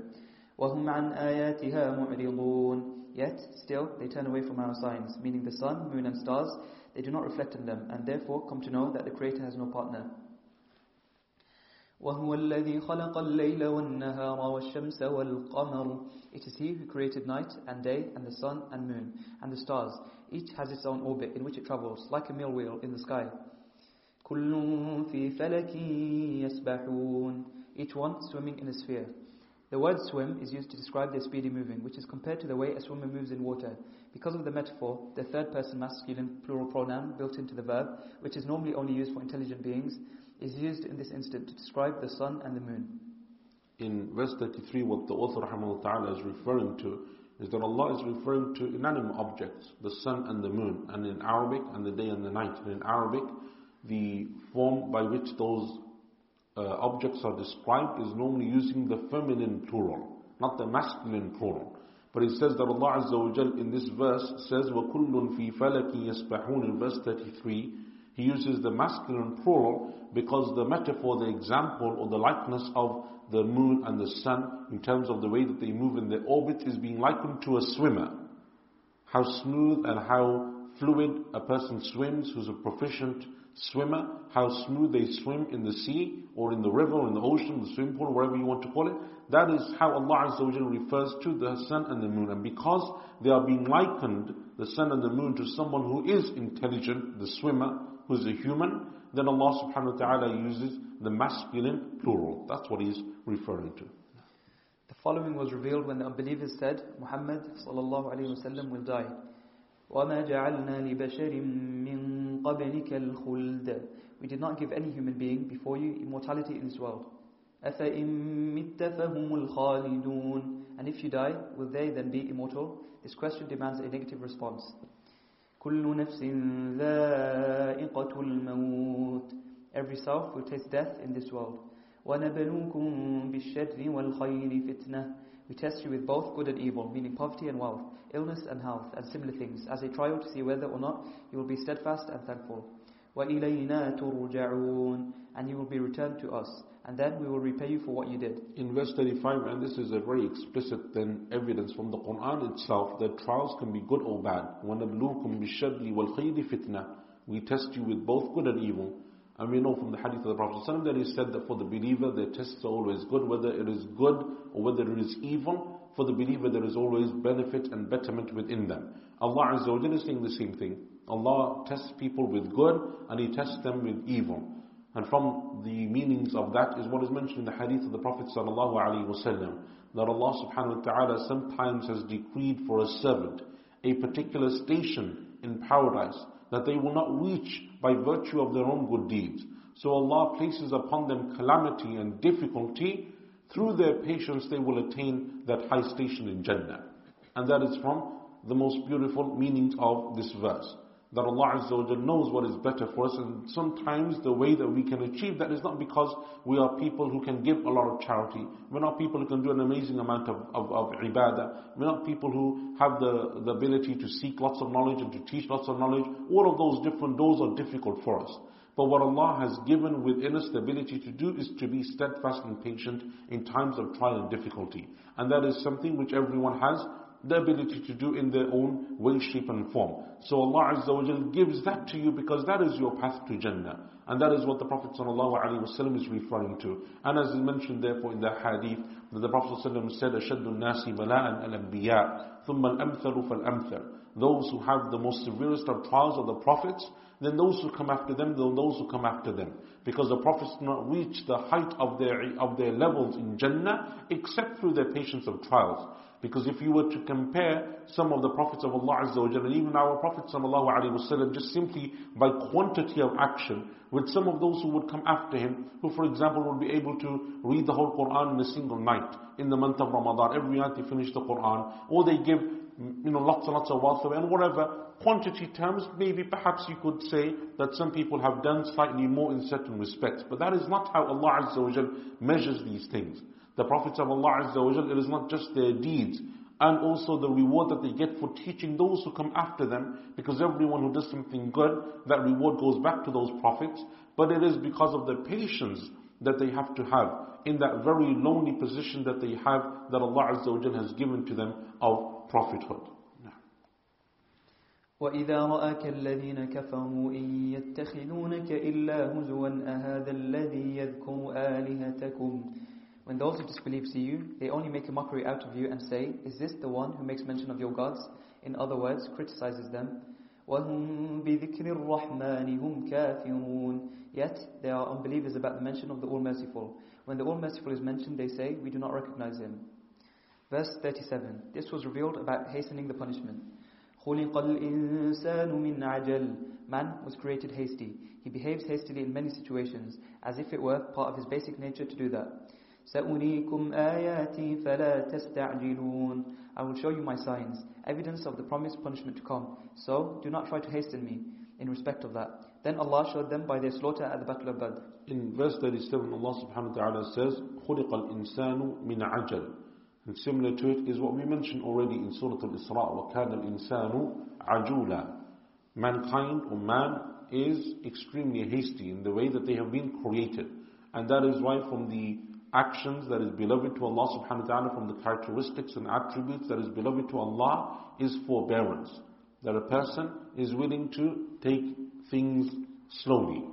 وَهُمْ عَنْ آيَاتِهَا مُعْرِضُونَ Yet, still, they turn away from our signs, meaning the sun, moon and stars, they do not reflect on them, and therefore come to know that the Creator has no partner. وهو الذي خلق الليل والنهار والشمس والقمر It is He who created night and day and the sun and moon and the stars. Each has its own orbit in which it travels, like a mill wheel in the sky. كل في فلك يسبحون Each one swimming in a sphere. The word swim is used to describe their speedy moving, which is compared to the way a swimmer moves in water. Because of the metaphor, the third person masculine plural pronoun built into the verb, which is normally only used for intelligent beings, is used in this instant to describe the sun and the moon. In verse 33, what the author ta'ala is referring to is that Allah is referring to inanimate objects, the sun and the moon, and in Arabic, and the day and the night. And in Arabic, the form by which those uh, objects are described is normally using the feminine plural, not the masculine plural. But it says that Allah Azza wa Jal in this verse says, وَكُلٌّ فِي فَلَكِ يَسْبَحُونَ in verse 33, he uses the masculine plural because the metaphor, the example or the likeness of the moon and the sun in terms of the way that they move in their orbit is being likened to a swimmer. How smooth and how fluid a person swims who's a proficient swimmer, how smooth they swim in the sea or in the river or in the ocean, the swimming pool, whatever you want to call it. That is how Allah Azza refers to the sun and the moon. And because they are being likened, the sun and the moon, to someone who is intelligent, the swimmer, who is a human, then Allah subhanahu wa ta'ala uses the masculine plural. That's what he's referring to. The following was revealed when the unbelievers said, Muhammad sallallahu alayhi wa will die. وَمَا جَعَلْنَا لِبَشَرٍ مِّن قَبْلِكَ الْخُلْدَ We did not give any human being before you immortality in this world. أَفَإِن مِتَّ فَهُمُ الْخَالِدُونَ And if you die, will they then be immortal? This question demands a negative response. كُلُّ نَفْسٍ ذَائِقَةُ الْمَوْتِ Every self will taste death in this world. وَنَبَلُوكُم بِالشَّرِّ وَالْخَيْرِ فِتْنَةً We test you with both good and evil, meaning poverty and wealth, illness and health, and similar things, as a trial to see whether or not you will be steadfast and thankful. وَإِلَيْنَا تُرْجَعُونَ And you will be returned to us, and then we will repay you for what you did. In verse 35, and this is a very explicit then evidence from the Quran itself, that trials can be good or bad. وَنَبْلُوكُمْ بِالشَّرِّ وَالْخَيْرِ فِتْنَةً We test you with both good and evil. And we know from the hadith of the Prophet ﷺ that he said that for the believer, their tests are always good, whether it is good or whether it is evil. For the believer, there is always benefit and betterment within them. Allah Azza wa is saying the same thing. Allah tests people with good and He tests them with evil. And from the meanings of that is what is mentioned in the hadith of the Prophet ﷺ that Allah subhanahu wa ta'ala sometimes has decreed for a servant a particular station in paradise that they will not reach by virtue of their own good deeds. So Allah places upon them calamity and difficulty. Through their patience they will attain that high station in Jannah. And that is from the most beautiful meanings of this verse. That Allah Azza wa knows what is better for us and sometimes the way that we can achieve that is not because we are people who can give a lot of charity. We're not people who can do an amazing amount of, of, of ibadah. We're not people who have the, the ability to seek lots of knowledge and to teach lots of knowledge. All of those different doors are difficult for us. But what Allah has given within us the ability to do is to be steadfast and patient in times of trial and difficulty. And that is something which everyone has the ability to do in their own way, shape and form. So Allah Azza wa Jal gives that to you because that is your path to Jannah. And that is what the Prophet ﷺ is referring to. And as is mentioned therefore in the hadith, that the Prophet ﷺ said, أَشَدُّ النَّاسِ بَلَاءً الْأَنْبِيَاء ثُمَّ الْأَمْثَلُ فَالْأَمْثَلُ Those who have the most severest of trials are the prophets, then those who come after them, then those who come after them. Because the prophets do not reach the height of their, of their levels in Jannah except through their patience of trials. Because if you were to compare some of the prophets of Allah Azza wa and even our Prophet Sallallahu Alaihi Wasallam just simply by quantity of action with some of those who would come after him, who for example would be able to read the whole Quran in a single night in the month of Ramadan. Every night they finish the Quran. Or they give you know, lots and lots of wealth away and whatever quantity terms, maybe perhaps you could say that some people have done slightly more in certain respects. But that is not how Allah Azza wa measures these things The prophets of Allah Azza wa it is not just their deeds and also the reward that they get for teaching those who come after them because everyone who does something good, that reward goes back to those prophets. But it is because of the patience that they have to have in that very lonely position that they have that Allah Azza wa has given to them of prophethood. وإذا رآك الذين كفروا إن يتخذونك إلا هزوا أهذا الذي يذكر آلهتكم when those who disbelieve see you, they only make a mockery out of you and say, Is this the one who makes mention of your gods? In other words, criticizes them. Yet they are unbelievers about the mention of the All-Merciful. When the All-Merciful is mentioned, they say, We do not recognize him. Verse 37. This was revealed about hastening the punishment. Man was created hasty. He behaves hastily in many situations, as if it were part of his basic nature to do that. سأريكم آياتي فلا تستعجلون I will show you my signs, evidence of the promised punishment to come. So do not try to hasten me in respect of that. Then Allah showed them by their slaughter at the Battle of Badr. In verse 37, Allah subhanahu wa ta'ala says, خُلِقَ الْإِنسَانُ مِنْ عَجَلٍ And similar to it is what we mentioned already in Surah Al-Isra, وَكَانَ الْإِنسَانُ عَجُولًا Mankind or man is extremely hasty in the way that they have been created. And that is why from the actions that is beloved to Allah subhanahu wa ta'ala from the characteristics and attributes that is beloved to Allah is forbearance. That a person is willing to take things slowly.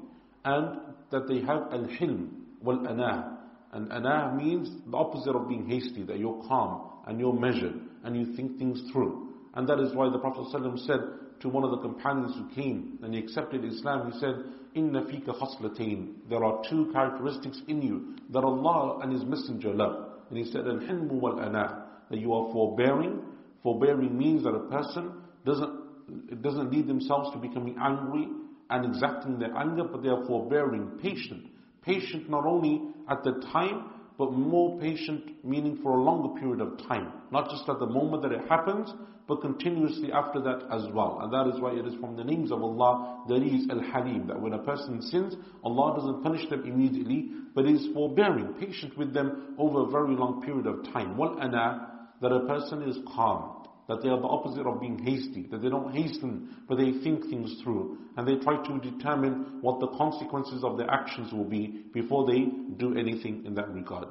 And that they have al-hilm wal-anah. And anah means the opposite of being hasty, that you're calm and you're measured and you think things through. And that is why the Prophet said to one of the companions who came and he accepted Islam, he said, Inna fika khaslatain. There are two characteristics in you that Allah and His Messenger love. And He said, Al-hilmu wal-ana. That you are forbearing. Forbearing means that a person doesn't, doesn't lead themselves to becoming angry and exacting their anger, but they are forbearing, patient. Patient not only at the time, but more patient, meaning for a longer period of time. Not just at the moment that it happens, but continuously after that as well. And that is why it is from the names of Allah, there is Al-Halim, that when a person sins, Allah doesn't punish them immediately, but is forbearing, patient with them over a very long period of time. Wal-Ana, that a person is calm, that they are the opposite of being hasty, that they don't hasten, but they think things through, and they try to determine what the consequences of their actions will be before they do anything in that regard.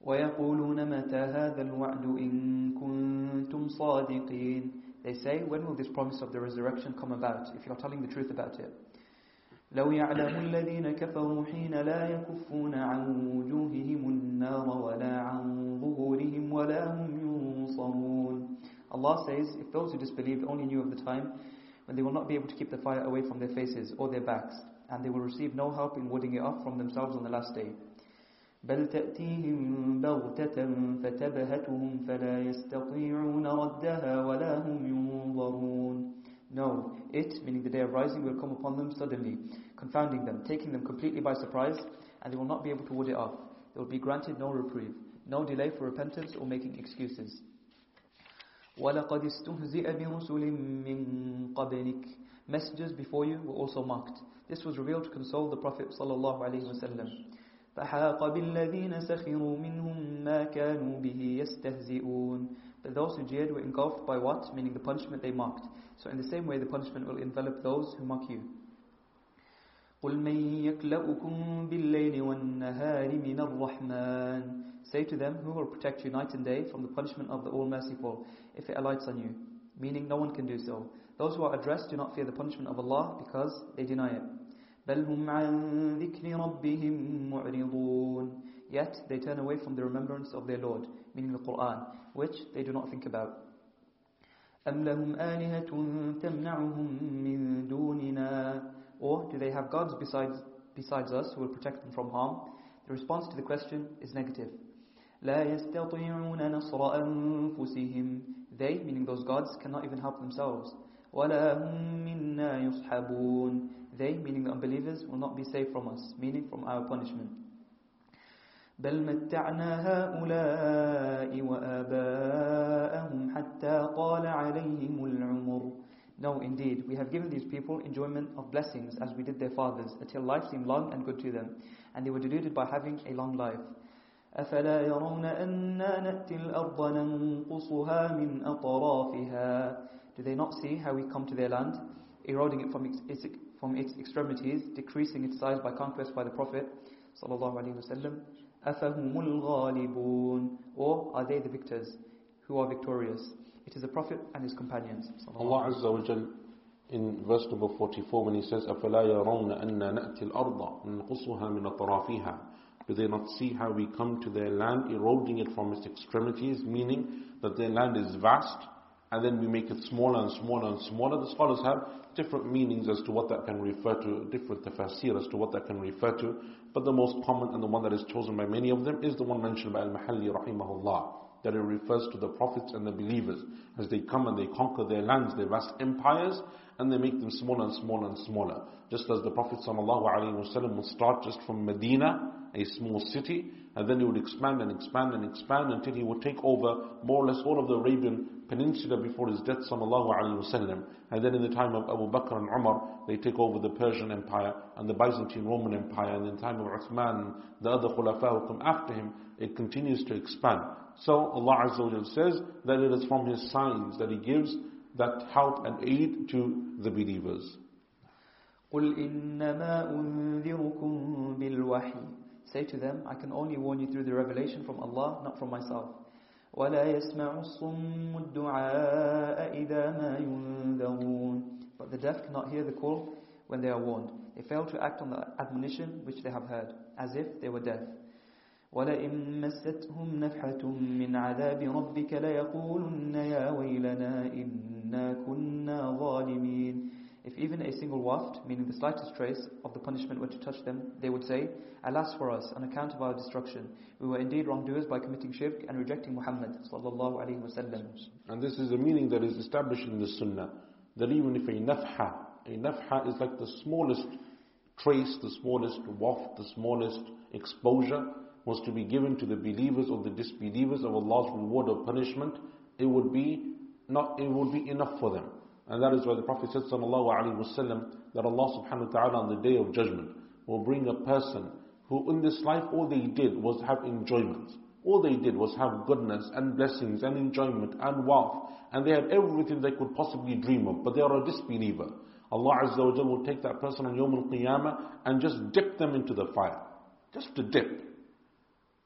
ويقولون متى هذا الوعد إن كنتم صادقين They say, when will this promise of the resurrection come about, if you're telling the truth about it? لو يعلم الذين كفروا حين لا يكفون عن وجوههم النار ولا عن ظهورهم ولا هم ينصرون Allah says, if those who disbelieved only knew of the time when they will not be able to keep the fire away from their faces or their backs, and they will receive no help in warding it off from themselves on the last day. بل تأتيهم بغتة فتبهتهم فلا يستطيعون ردها ولا هم ينظرون No, it, meaning the day of rising, will come upon them suddenly, confounding them, taking them completely by surprise, and they will not be able to ward it off. They will be granted no reprieve, no delay for repentance or making excuses. وَلَقَدْ اسْتُهْزِئَ بِرُسُلٍ مِّن قَبْلِكَ Messengers before you were also mocked. This was revealed to console the Prophet sallallahu alaihi wasallam. فَحَاقَ بِالَّذِينَ سَخِرُوا مِنْهُمْ مَا كَانُوا بِهِ يَسْتَهْزِئُونَ But those who jeered were engulfed by what? Meaning the punishment they mocked. So in the same way the punishment will envelop those who mock you. قل من يكلؤكم بالليل والنهار من الرحمن Say to them, who will protect you night and day from the punishment of the All-Merciful, if it alights on you? Meaning no one can do so. Those who are addressed do not fear the punishment of Allah because they deny it. بل هم عن ذكر ربهم معرضون Yet they turn away from the remembrance of their Lord, meaning the Quran, which they do not think about. أم لهم آلهة تمنعهم من دوننا Or do they have gods besides, besides us who will protect them from harm? The response to the question is negative. لا يستطيعون نصر أنفسهم They, meaning those gods, cannot even help themselves. ولا هم منا يصحبون They, meaning the unbelievers, will not be saved from us, meaning from our punishment. بل متعنا هؤلاء وآباءهم حتى طال عليهم العمر No, indeed, we have given these people enjoyment of blessings as we did their fathers, until life seemed long and good to them, and they were deluded by having a long life. أفلا يرون أنا نأتي الأرض ننقصها من أطرافها Do they not see how we come to their land, eroding it from its, from its extremities, decreasing its size by conquest by the Prophet sallallahu alaihi wasallam? أفهم الغالبون Or are they the victors who are victorious? It is the Prophet and his companions. Allah Azza wa Jal in verse number 44 when he says أفلا يرون أنا نأتي الأرض ننقصها من أطرافها Do they not see how we come to their land, eroding it from its extremities, meaning that their land is vast, and then we make it smaller and smaller and smaller? The scholars have different meanings as to what that can refer to, different tafsir as to what that can refer to, but the most common and the one that is chosen by many of them is the one mentioned by Al-Mahalli rahimahullah that it refers to the prophets and the believers as they come and they conquer their lands, their vast empires, and they make them smaller and smaller and smaller. Just as the Prophet ﷺ would start just from Medina, a small city, and then he would expand and expand and expand until he would take over more or less all of the Arabian Peninsula before his death ﷺ. And then in the time of Abu Bakr and Umar, they take over the Persian Empire and the Byzantine Roman Empire, and in the time of Uthman, the other Khulafa who come after him, it continues to expand. So Allah Azza wa says that it is from His signs that He gives that help and aid to the believers. قل إنما أنذركم بالوحي Say to them, I can only warn you through the revelation from Allah, not from myself. ولا يسمع الصم الدعاء إذا ما ينذرون But the deaf cannot hear the call when they are warned. They fail to act on the admonition which they have heard, as if they were deaf. ولئن مستهم نفحة من عذاب ربك ليقولن يا ويلنا إنا كنا ظالمين If even a single waft, meaning the slightest trace of the punishment were to touch them, they would say, Alas for us, on account of our destruction. We were indeed wrongdoers by committing shirk and rejecting Muhammad. And this is a meaning that is established in the Sunnah. That even if a nafha, a nafha is like the smallest trace, the smallest waft, the smallest exposure, was to be given to the believers or the disbelievers of Allah's reward or punishment, it would be not it would be enough for them. And that is why the Prophet said wasallam that Allah subhanahu wa ta'ala on the day of judgment will bring a person who in this life all they did was have enjoyment. All they did was have goodness and blessings and enjoyment and wealth. And they had everything they could possibly dream of. But they are a disbeliever. Allah Azza wa will take that person on Yawm al-Qiyamah and just dip them into the fire. Just to dip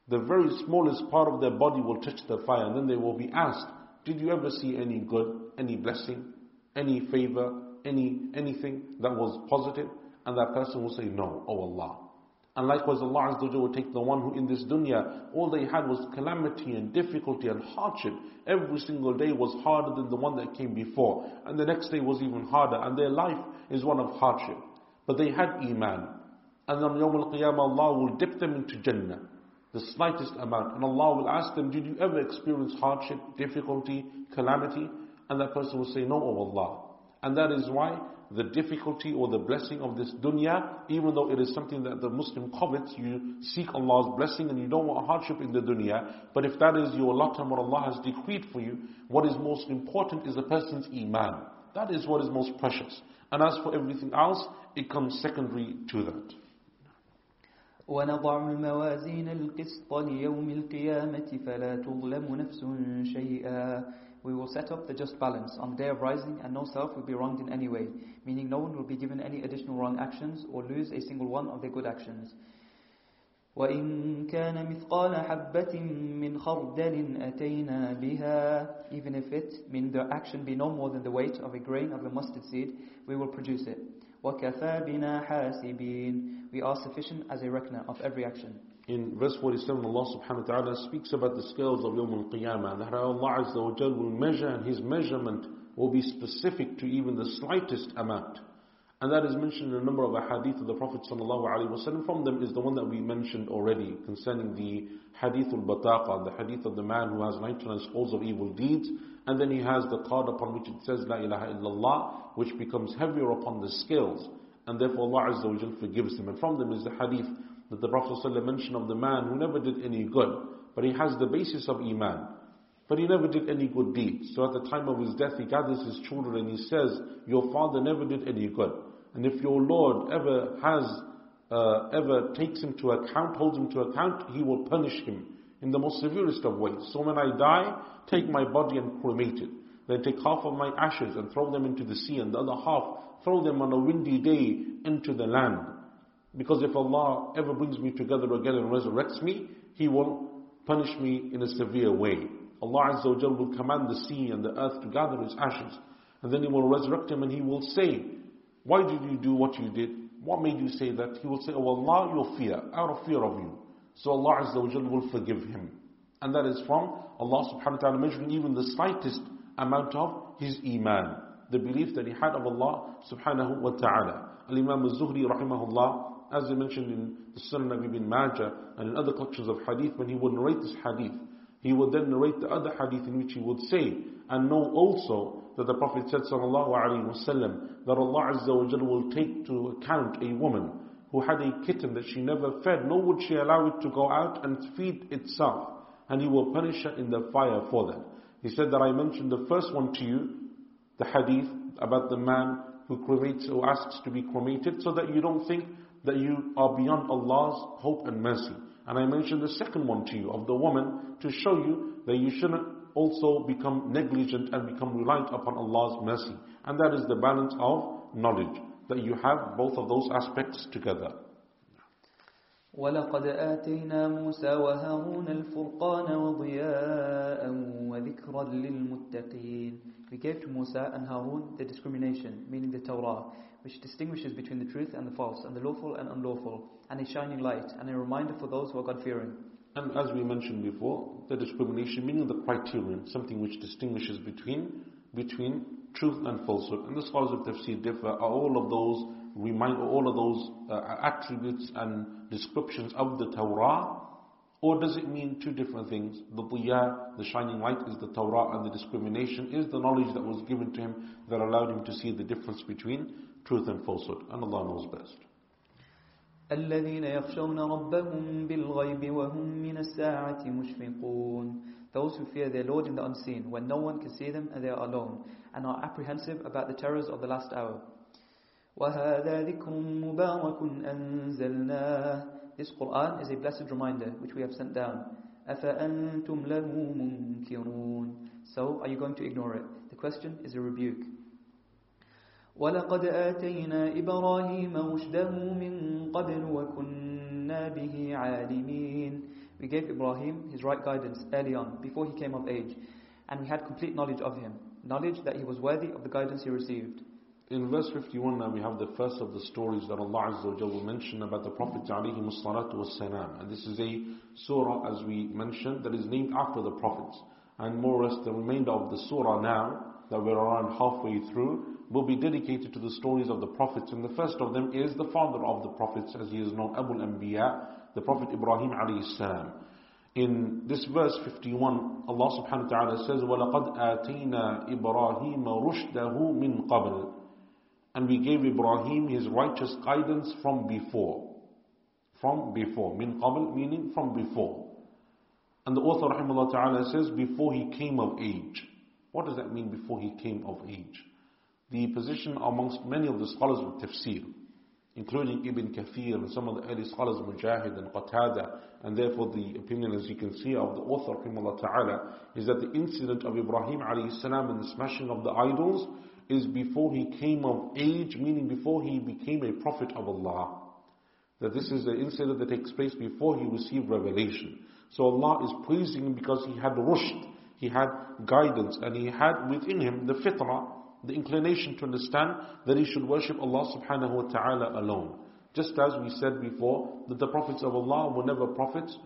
the very smallest part of their body will touch the fire and then they will be asked, did you ever see any good, any blessing, any favor, any anything that was? And that person will say, no, oh Allah. And likewise Allah Azza wa will take the one who in this dunya, all they had was calamity and difficulty and hardship. Every single day was harder than the one that came before. And the next day was even harder. And their life is one of hardship. But they had Iman. And on Yawm al-Qiyamah Allah will dip them into Jannah the slightest amount. And Allah will ask them, did you ever experience hardship, difficulty, calamity? And that person will say, no, oh Allah. And that is why the difficulty or the blessing of this dunya, even though it is something that the Muslim covets, you seek Allah's blessing and you don't want hardship in the dunya. But if that is your lot and what Allah has decreed for you, what is most important is a person's iman. That is what is most precious. And as for everything else, it comes secondary to that. ونضع الموازين القسط ليوم القيامة فلا تظلم نفس شيئا We will set up the just balance on the day of rising and no self will be wronged in any way, meaning no one will be given any additional wrong actions or lose a single one of their good actions. وإن كان مثقال حبة من خردل أتينا بها Even if it, meaning the action be no more than the weight of a grain of a mustard seed, we will produce it. وَكَفَى بِنَا حَاسِبِينَ We are sufficient as a reckoner of every action. In verse 47, Allah subhanahu wa ta'ala speaks about the scales of Yawm al-Qiyamah and how Allah Azza wa Jal will measure and His measurement will be specific to even the slightest amount. And that is mentioned in a number of hadith of the Prophet sallallahu alaihi wasallam. From them is the one that we mentioned already concerning the hadith al-bataqa, the hadith of the man who has 99 scrolls of evil deeds, and then he has the card upon which it says La ilaha illallah, which becomes heavier upon the scales. And therefore Allah Azza wa Jal forgives him. And from them is the hadith that the Prophet ﷺ mentioned of the man who never did any good, but he has the basis of Iman. But he never did any good deeds. So at the time of his death, he gathers his children and he says, Your father never did any good. And if your Lord ever has, uh, ever takes him to account, holds him to account, he will punish him in the most severest of ways. So when I die, take my body and cremate it. Then take half of my ashes and throw them into the sea, and the other half throw them on a windy day into the land. Because if Allah ever brings me together again and resurrects me, He will punish me in a severe way. Allah Azza wa will command the sea and the earth to gather His ashes. And then He will resurrect him and He will say, Why did you do what you did? What made you say that? He will say, Oh Allah, your fear, out of fear of you. So Allah Azza wa will forgive him. And that is from Allah subhanahu wa ta'ala measuring even the slightest amount of his iman. The belief that he had of Allah subhanahu wa ta'ala. Al-Imam al-Zuhri rahimahullah as I mentioned in the Sunan of Ibn Majah and in other collections of hadith, when he would narrate this hadith, he would then narrate the other hadith in which he would say, and know also that the Prophet said sallallahu alaihi wasallam that Allah Azza wa Jalla will take to account a woman who had a kitten that she never fed, nor would she allow it to go out and feed itself, and he will punish her in the fire for that. He said that I mentioned the first one to you, the hadith about the man who cremates or asks to be cremated, so that you don't think that you are beyond Allah's hope and mercy. And I mentioned the second one to you of the woman to show you that you shouldn't also become negligent and become reliant upon Allah's mercy. And that is the balance of knowledge, that you have both of those aspects together. ولقد آتينا موسى وهارون الفرقان وضياء وذكرا للمتقين We gave to Musa and Harun the discrimination, meaning the Torah, which distinguishes between the truth and the false, and the lawful and unlawful, and a shining light, and a reminder for those who are God-fearing. And as we mentioned before, the discrimination meaning the criterion, something which distinguishes between between truth and falsehood. And the scholars of tafsir differ. Are all of those remind all of those uh, attributes and descriptions of the Torah, or does it mean two different things? The diya, the shining light, is the Torah, and the discrimination is the knowledge that was given to him that allowed him to see the difference between truth and falsehood. And Allah knows best. الذين يخشون ربهم بالغيب وهم من الساعة مشفقون Those who fear their Lord in the unseen, when no one can see them and they are alone, and are apprehensive about the terrors of the last hour. وهذا ذكر مبارك أنزلناه This Quran is a blessed reminder which we have sent down. أفأنتم له منكرون So are you going to ignore it? The question is a rebuke. ولقد آتينا إبراهيم رشده من قبل وكنا به عالمين We gave Ibrahim his right guidance early on, before he came of age, and we had complete knowledge of him, knowledge that he was worthy of the guidance he received. In verse 51 now we have the first of the stories that Allah Azza wa will mention about the Prophet alayhi wassalam. And this is a surah, as we mentioned, that is named after the Prophets. And more or less the remainder of the surah now, that we're around halfway through, will be dedicated to the stories of the Prophets. And the first of them is the father of the Prophets, as he is known, Abu al-Anbiya, the Prophet Ibrahim alayhi salam. In this verse 51, Allah subhanahu wa ta'ala says, وَلَقَدْ آتَيْنَا إِبْرَاهِيمَ رُشْدَهُ مِنْ قَبْلِ and we gave Ibrahim his righteous guidance from before. From before. Min qabl meaning from before. And the author rahimahullah ta'ala says before he came of age. What does that mean before he came of age? The position amongst many of the scholars of tafsir, including Ibn Kathir and some of the early scholars, Mujahid and Qatada, and therefore the opinion, as you can see, of the author, ta'ala, is that the incident of Ibrahim alayhi salam and the smashing of the idols is before he came of age, meaning before he became a prophet of Allah. That this is an incident that takes place before he received revelation. So Allah is praising him because he had rushd, he had guidance, and he had within him the fitrah, the inclination to understand that he should worship Allah subhanahu wa ta'ala alone. Just as we said before, that the prophets of Allah were never prophets,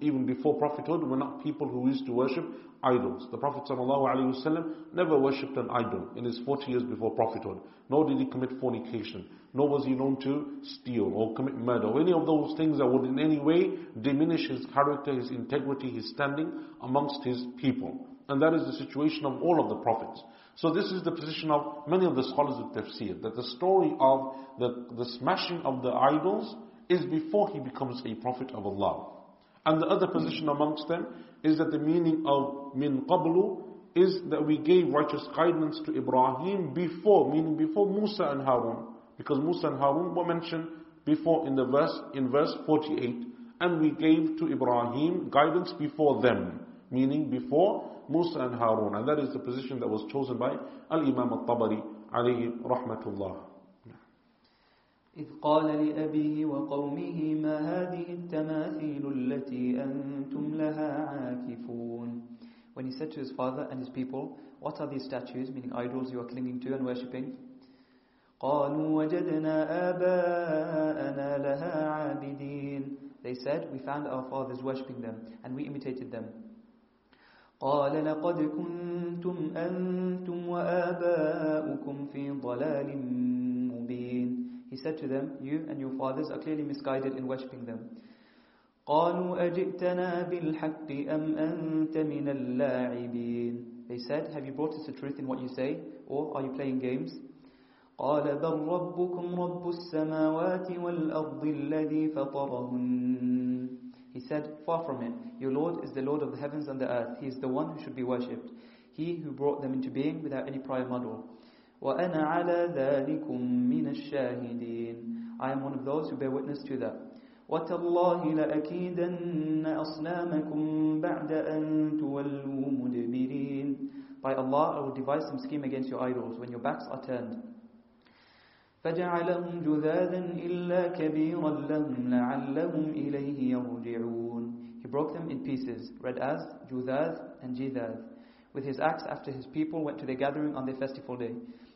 even before prophethood, were not people who used to worship idols. The Prophet ﷺ never worshipped an idol in his 40 years before prophethood, nor did he commit fornication, nor was he known to steal or commit murder, or any of those things that would in any way diminish his character, his integrity, his standing amongst his people. And that is the situation of all of the prophets. So this is the position of many of the scholars of tafsir, that the story of the, the smashing of the idols is before he becomes a prophet of Allah. And the other position amongst them is that the meaning of min qablu is that we gave righteous guidance to Ibrahim before, meaning before Musa and Harun. Because Musa and Harun were mentioned before in the verse, in verse 48. And we gave to Ibrahim guidance before them, meaning before Musa and Harun. And that is the position that was chosen by Al-Imam al-Tabari alayhi rahmatullah. إذ قال لأبيه وقومه ما هذه التماثيل التي أنتم لها عاكفون When he said to his father and his people, What are these statues, meaning idols you are clinging to and worshipping? قالوا وجدنا آباءنا لها عابدين They said, we found our fathers worshipping them and we imitated them. قال لقد كنتم أنتم وآباؤكم في ضلال مبين He said to them, you and your fathers are clearly misguided in worshipping them. قالوا أجئتنا بالحق أم أنت من اللاعبين They said, have you brought us the truth in what you say, or are you playing games? قال بل ربكم رب السماوات والأرض الذي فطرهن He said, far from it, your Lord is the Lord of the heavens and the earth. He is the one who should be worshipped. He who brought them into being without any prior model. وَأَنَا عَلَى ذَلِكُمْ مِنَ الشَّاهِدِينَ I am one of those who bear witness to that. وَتَاللَّهِ لَأَكِيدَنَّ أَصْنَامَكُمْ بَعْدَ أَن تُوَلُّوا مُدْبِرِينَ By Allah, I will devise some scheme against your idols when your backs are turned. فجعلهم جذاذا إلا كبيرا لهم لعلهم إليه يرجعون He broke them in pieces, read as Judhad and Jidhad, with his axe after his people went to their gathering on their festival day,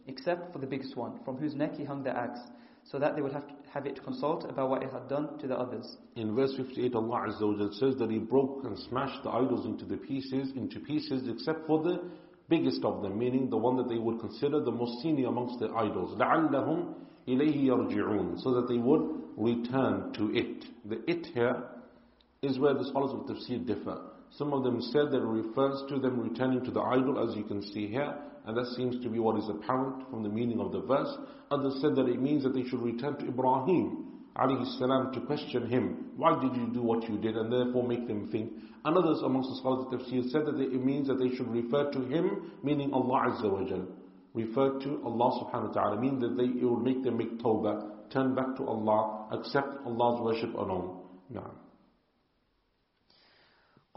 except for the biggest one, from whose neck he hung the axe, so that they would have, to have it to consult about what it had done to the others. In verse 58, Allah Azza wa says that He broke and smashed the idols into the pieces, into pieces, except for the biggest of them, meaning the one that they would consider the most senior amongst the idols. لَعَلَّهُمْ إِلَيْهِ يَرْجِعُونَ So that they would return to it. The it here is where the scholars of tafsir differ. Some of them said that it refers to them returning to the idol, as you can see here, and that seems to be what is apparent from the meaning of the verse. Others said that it means that they should return to Ibrahim, alayhi salam, to question him. Why did you do what you did? And therefore make them think. And others amongst the scholars of tafsir said that it means that they should refer to him, meaning Allah Azza wa Jal. Refer to Allah subhanahu wa ta'ala, meaning that they, it would make them make tawbah, turn back to Allah, accept Allah's worship alone. Nah.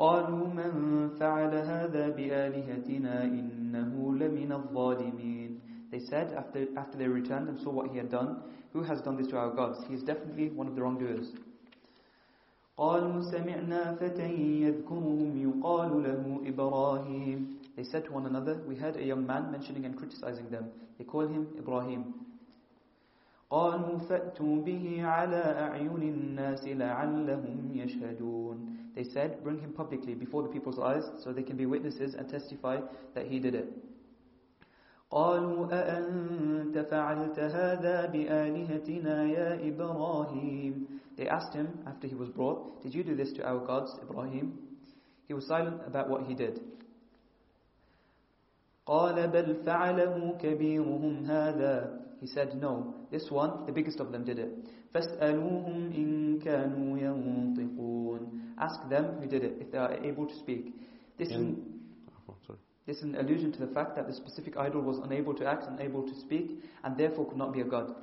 قالوا من فعل هذا بآلهتنا إنه لمن الظالمين they said, after, after they returned and saw what he had done, Who has done this to our gods? He is definitely one of the wrongdoers. They said to one another, We heard a young man mentioning and criticizing them. They call him Ibrahim. They said, Bring him publicly before the people's eyes so they can be witnesses and testify that he did it. قالوا أأنت فعلت هذا بآلهتنا يا إبراهيم They asked him after he was brought, did you do this to our gods, Ibrahim? He was silent about what he did. قال بل فعله كبيرهم هذا He said, No, this one, the biggest of them did it. فَاسْأَلُوهُمْ إِن كَانُوا يَنطِقُونَ Ask them who did it, if they are able to speak. This is, In, oh, sorry. This is an allusion to the fact that the specific idol was unable to act, unable to speak, and therefore could not be a god.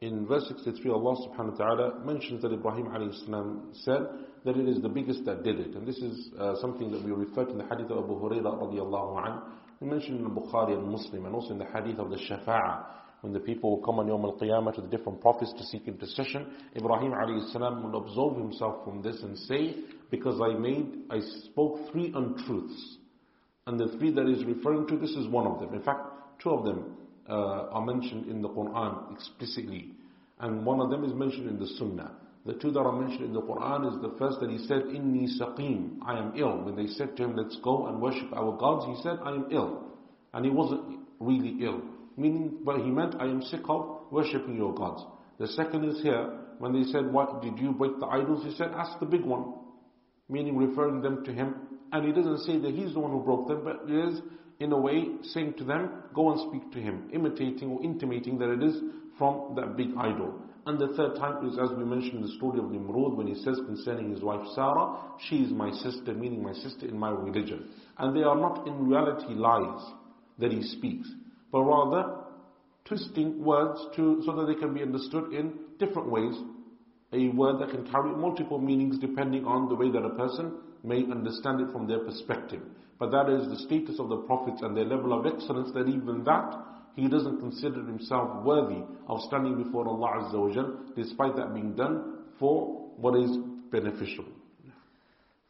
In verse 63, Allah subhanahu wa ta'ala mentions that Ibrahim alayhi salam said that it is the biggest that did it. And this is uh, something that we refer to in the hadith of Abu Hurairah. We mentioned in Bukhari and Muslim and also in the hadith of the Shafa'ah when the people will come on Yawm al-Qiyamah to the different prophets to seek intercession, Ibrahim alayhi salam will absolve himself from this and say, because I made, I spoke three untruths. And the three that he's referring to, this is one of them. In fact, two of them uh, are mentioned in the Quran explicitly. And one of them is mentioned in the Sunnah. The two that are mentioned in the Quran is the first that he said, Inni saqim, I am ill. When they said to him, let's go and worship our gods, he said, I am ill. And he wasn't really ill. Meaning, but he meant, I am sick of worshipping your gods. The second is here, when they said, what did you break the idols? He said, ask the big one. Meaning referring them to him. And he doesn't say that he's the one who broke them, but it is, in a way, saying to them, go and speak to him. Imitating or intimating that it is from that big idol. And the third time is, as we mentioned the story of Nimrod, when he says concerning his wife Sarah, she is my sister, meaning my sister in my religion. And they are not in reality lies that he speaks, but rather twisting words to, so that they can be understood in different ways. A word that can carry multiple meanings depending on the way that a person may understand it from their perspective. But that is the status of the prophets and their level of excellence that even that he doesn't consider himself worthy of standing before Allah Azza wa Jal, despite that being done for what is beneficial.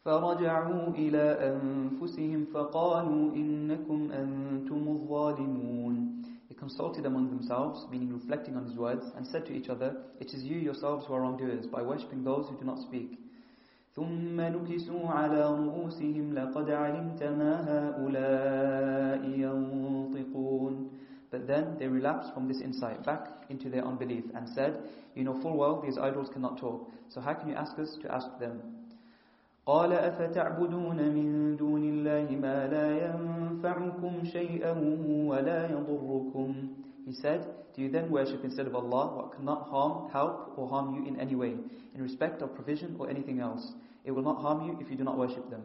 فرجعوا إلى أنفسهم فقالوا إنكم أنتم الظالمون They consulted among themselves, meaning reflecting on his words, and said to each other, It is you yourselves who are wrongdoers, by worshipping those who do not speak. ثم نكسوا على رؤوسهم لقد علمت ما هؤلاء ينطقون But then they relapsed from this insight back into their unbelief and said, You know full well these idols cannot talk, so how can you ask us to ask them? قال أفتعبدون من دون الله ما لا ينفعكم شيئا ولا يضركم He said, Do you then worship instead of Allah what cannot harm, help or harm you in any way, in respect of provision or anything else? It will not harm you if you do not worship them.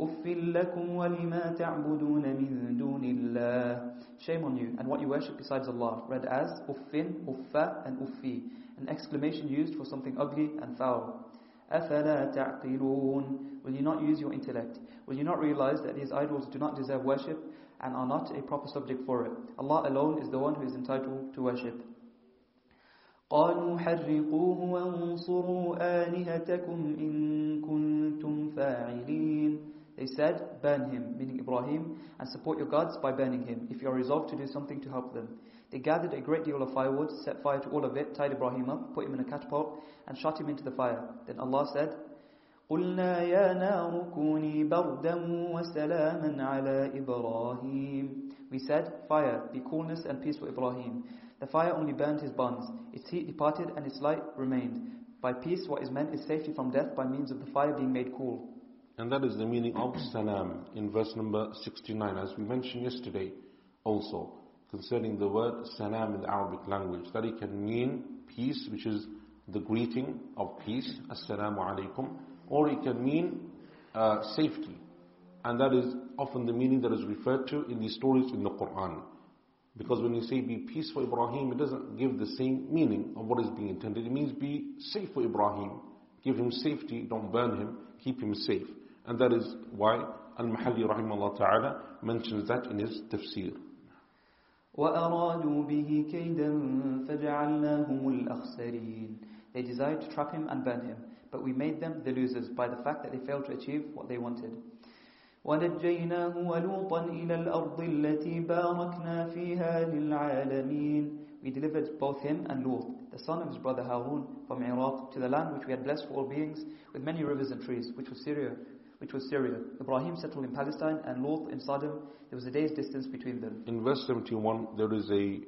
أف لكم ولما تعبدون من دون الله Shame on you and what you worship besides Allah read as uffin, uffa and uffi an exclamation used for something ugly and foul أفلا تعقلون Will you not use your intellect? Will you not realize that these idols do not deserve worship and are not a proper subject for it? Allah alone is the one who is entitled to worship. قالوا حرقوه وانصروا آلهتكم إن كنتم فاعلين They said, burn him, meaning Ibrahim, and support your gods by burning him, if you are resolved to do something to help them. They gathered a great deal of firewood, set fire to all of it, tied Ibrahim up, put him in a catapult, and shot him into the fire. Then Allah said, قلنا يا نار كوني بردا وسلاما على إبراهيم We said, fire, be coolness and peace for Ibrahim. The fire only burned his bonds. Its heat departed and its light remained. By peace, what is meant is safety from death by means of the fire being made cool. And that is the meaning of salam in verse number 69, as we mentioned yesterday also, concerning the word salam in the Arabic language, that it can mean peace, which is the greeting of peace, assalamu alaikum, or it can mean uh, safety. And that is often the meaning that is referred to in the stories in the Quran. Because when you say be peace for Ibrahim, it doesn't give the same meaning of what is being intended. It means be safe for Ibrahim. Give him safety, don't burn him, keep him safe. And that is why Al-Mahalli rahimahullah ta'ala mentions that in his tafsir. وأرادوا به كيدا فجعلناهم الأخسرين They desired to trap him and burn him, but we made them the losers by the fact that they failed to achieve what they wanted. ونجيناه ولوطا إلى الأرض التي باركنا فيها للعالمين We delivered both him and Lut, the son of his brother Harun, from Iraq to the land which we had blessed for all beings, with many rivers and trees, which was Syria. Which was Syria. Ibrahim settled in Palestine and Lut in Sodom. There was a day's distance between them. In verse 71, there is a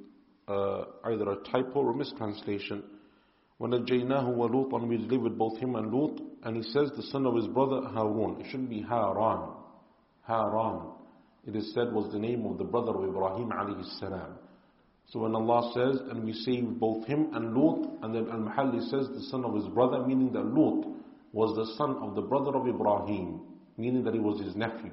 uh, either a typo or mistranslation. وَنَجَّيْنَاهُ وَلُوطًا We delivered both him and Lut, and he says the son of his brother Harun. It should be Haran. Haran. It is said was the name of the brother of Ibrahim alayhi salam. So when Allah says, and we saved both him and Lut, and then Al-Mahalli says the son of his brother, meaning that Lut was the son of the brother of Ibrahim, meaning that he was his nephew.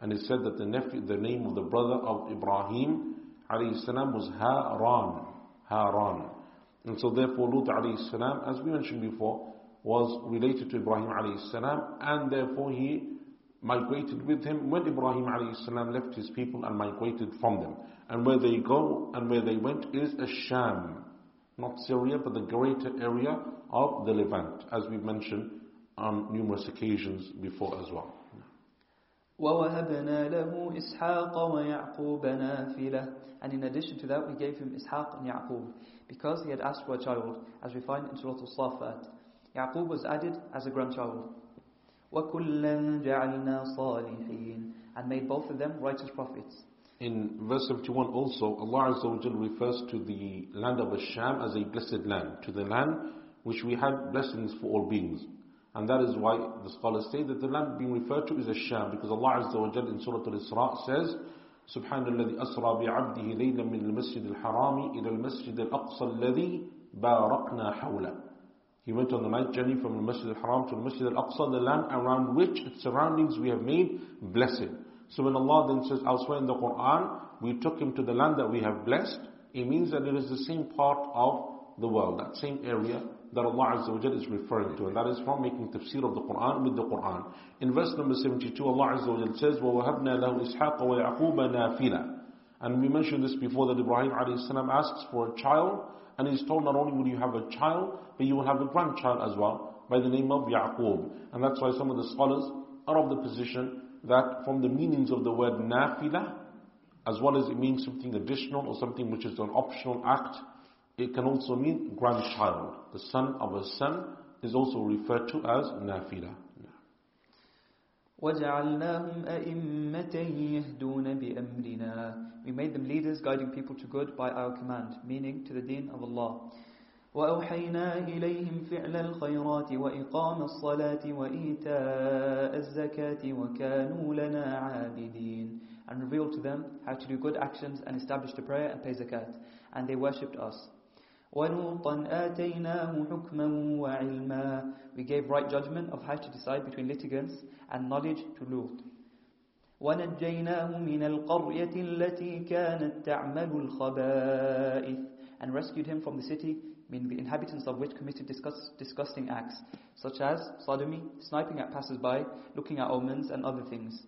And he said that the nephew, the name of the brother of Ibrahim, alayhi salam, was Haran. Haran. And so therefore Lut alayhi salam, as we mentioned before, was related to Ibrahim alayhi salam, and therefore he migrated with him when Ibrahim alayhi salam left his people and migrated from them. And where they go and where they went is Asham, not Syria, but the greater area of the Levant, as we've mentioned on numerous occasions before as well. وَوَهَبْنَا لَهُ إِسْحَاقَ وَيَعْقُوبَ نَافِلَةً And in addition to that, we gave him Ishaq and Yaqub, because he had asked for a child, as we find in Surah Al-Safat. Yaqub was added as a grandchild. وَكُلًّا جَعَلْنَا صَالِحِينَ And made both of them righteous prophets. In verse 71 also, Allah Azza wa refers to the land of Asham as a blessed land, to the land which we had blessings for all beings. And that is why the scholars say that the land being referred to is Asham, because Allah Azza wa in Surah Al-Isra says, سبحان الذي أسرى بعبده ليلا من المسجد الحرام إلى المسجد الأقصى الذي باركنا حوله He went on the night journey from the Masjid al-Haram to the Masjid al-Aqsa, the land around which its surroundings we have made blessed. So when Allah then says elsewhere in the Quran, we took him to the land that we have blessed, it means that it is the same part of the world, that same area that Allah Azza wa is referring to. And that is from making tafsir of the Quran with the Quran. In verse number 72, Allah Azza wa says, وَوَهَبْنَا لَهُ إِسْحَاقَ وَيَعْقُوبَ نَافِلًا And we mentioned this before that Ibrahim salam asks for a child, and he's told not only will you have a child, but you will have a grandchild as well, by the name of Yaqub. And that's why some of the scholars are of the position that from the meanings of the word nafila, as well as it means something additional or something which is an optional act, it can also mean grandchild. The son of a son is also referred to as nafila. وَجَعَلْنَاهُمْ أَئِمَّةً يَهْدُونَ بِأَمْرِنَا We made them leaders guiding people to good by our command, meaning to the deen of Allah. وأوحينا إليهم فعل الخيرات وإقام الصلاة وإيتاء الزكاة وكانوا لنا عابدين and revealed to them how to do good actions and establish the prayer and pay zakat and they worshipped us ولوطا آتيناه حكما وعلما we gave right judgment of how to decide between litigants and knowledge to Lut ونجيناه من القرية التي كانت تعمل الخبائث and rescued him from the city meaning the inhabitants of which committed disgusting acts, such as sodomy, sniping at passers-by, looking at omens, and other things.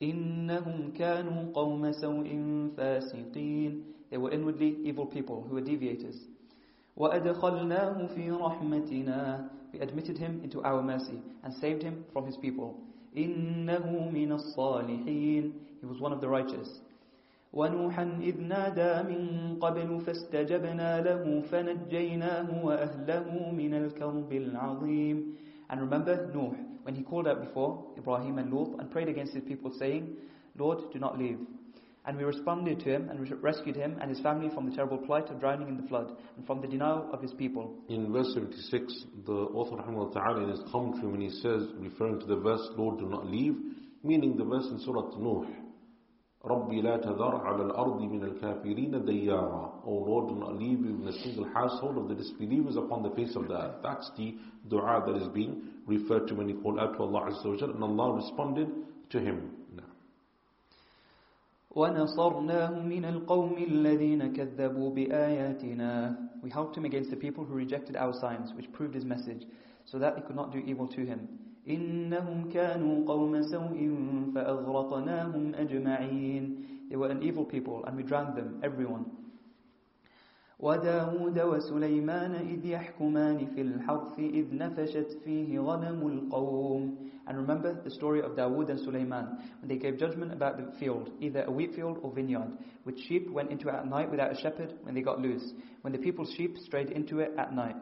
إِنَّهُمْ كَانُوا قَوْمَ سَوْءٍ فَاسِقِينَ They were inwardly evil people who were deviators. وَأَدْخَلْنَاهُ فِي رَحْمَتِنَا We admitted him into our mercy and saved him from his people. إِنَّهُ مِنَ الصَّالِحِينَ He was one of the righteous. ونوحا إذ نادى من قبل فاستجبنا له فنجيناه وأهله من الكرب العظيم And remember Nuh, when he called out before Ibrahim and Lut and prayed against his people saying, Lord, do not leave. And we responded to him and rescued him and his family from the terrible plight of drowning in the flood and from the denial of his people. In verse 76, the author ta'ala in his commentary when he says, referring to the verse, Lord, do not leave, meaning the verse in Surah Nuh, رَبِّ لَا تَذَرْ عَلَى الْأَرْضِ مِنَ الْكَافِرِينَ دَيَّارًا O Lord, do not leave even a single household of the disbelievers upon the face of the earth. That's the dua that is being referred to when he called out to Allah Azza wa And Allah responded to him. وَنَصَرْنَاهُ مِنَ الْقَوْمِ الَّذِينَ كَذَّبُوا بِآيَاتِنَا We helped him against the people who rejected our signs, which proved his message, so that they could not do evil to him. إنهم كانوا قوم سوء فأغرقناهم أجمعين They were an evil people and we drowned them, everyone. وداود وسليمان إذ يحكمان في الحرث إذ نفشت فيه غنم القوم And remember the story of Dawood and Sulaiman, when they gave judgment about the field, either a wheat field or vineyard, which sheep went into at night without a shepherd when they got loose, when the people's sheep strayed into it at night.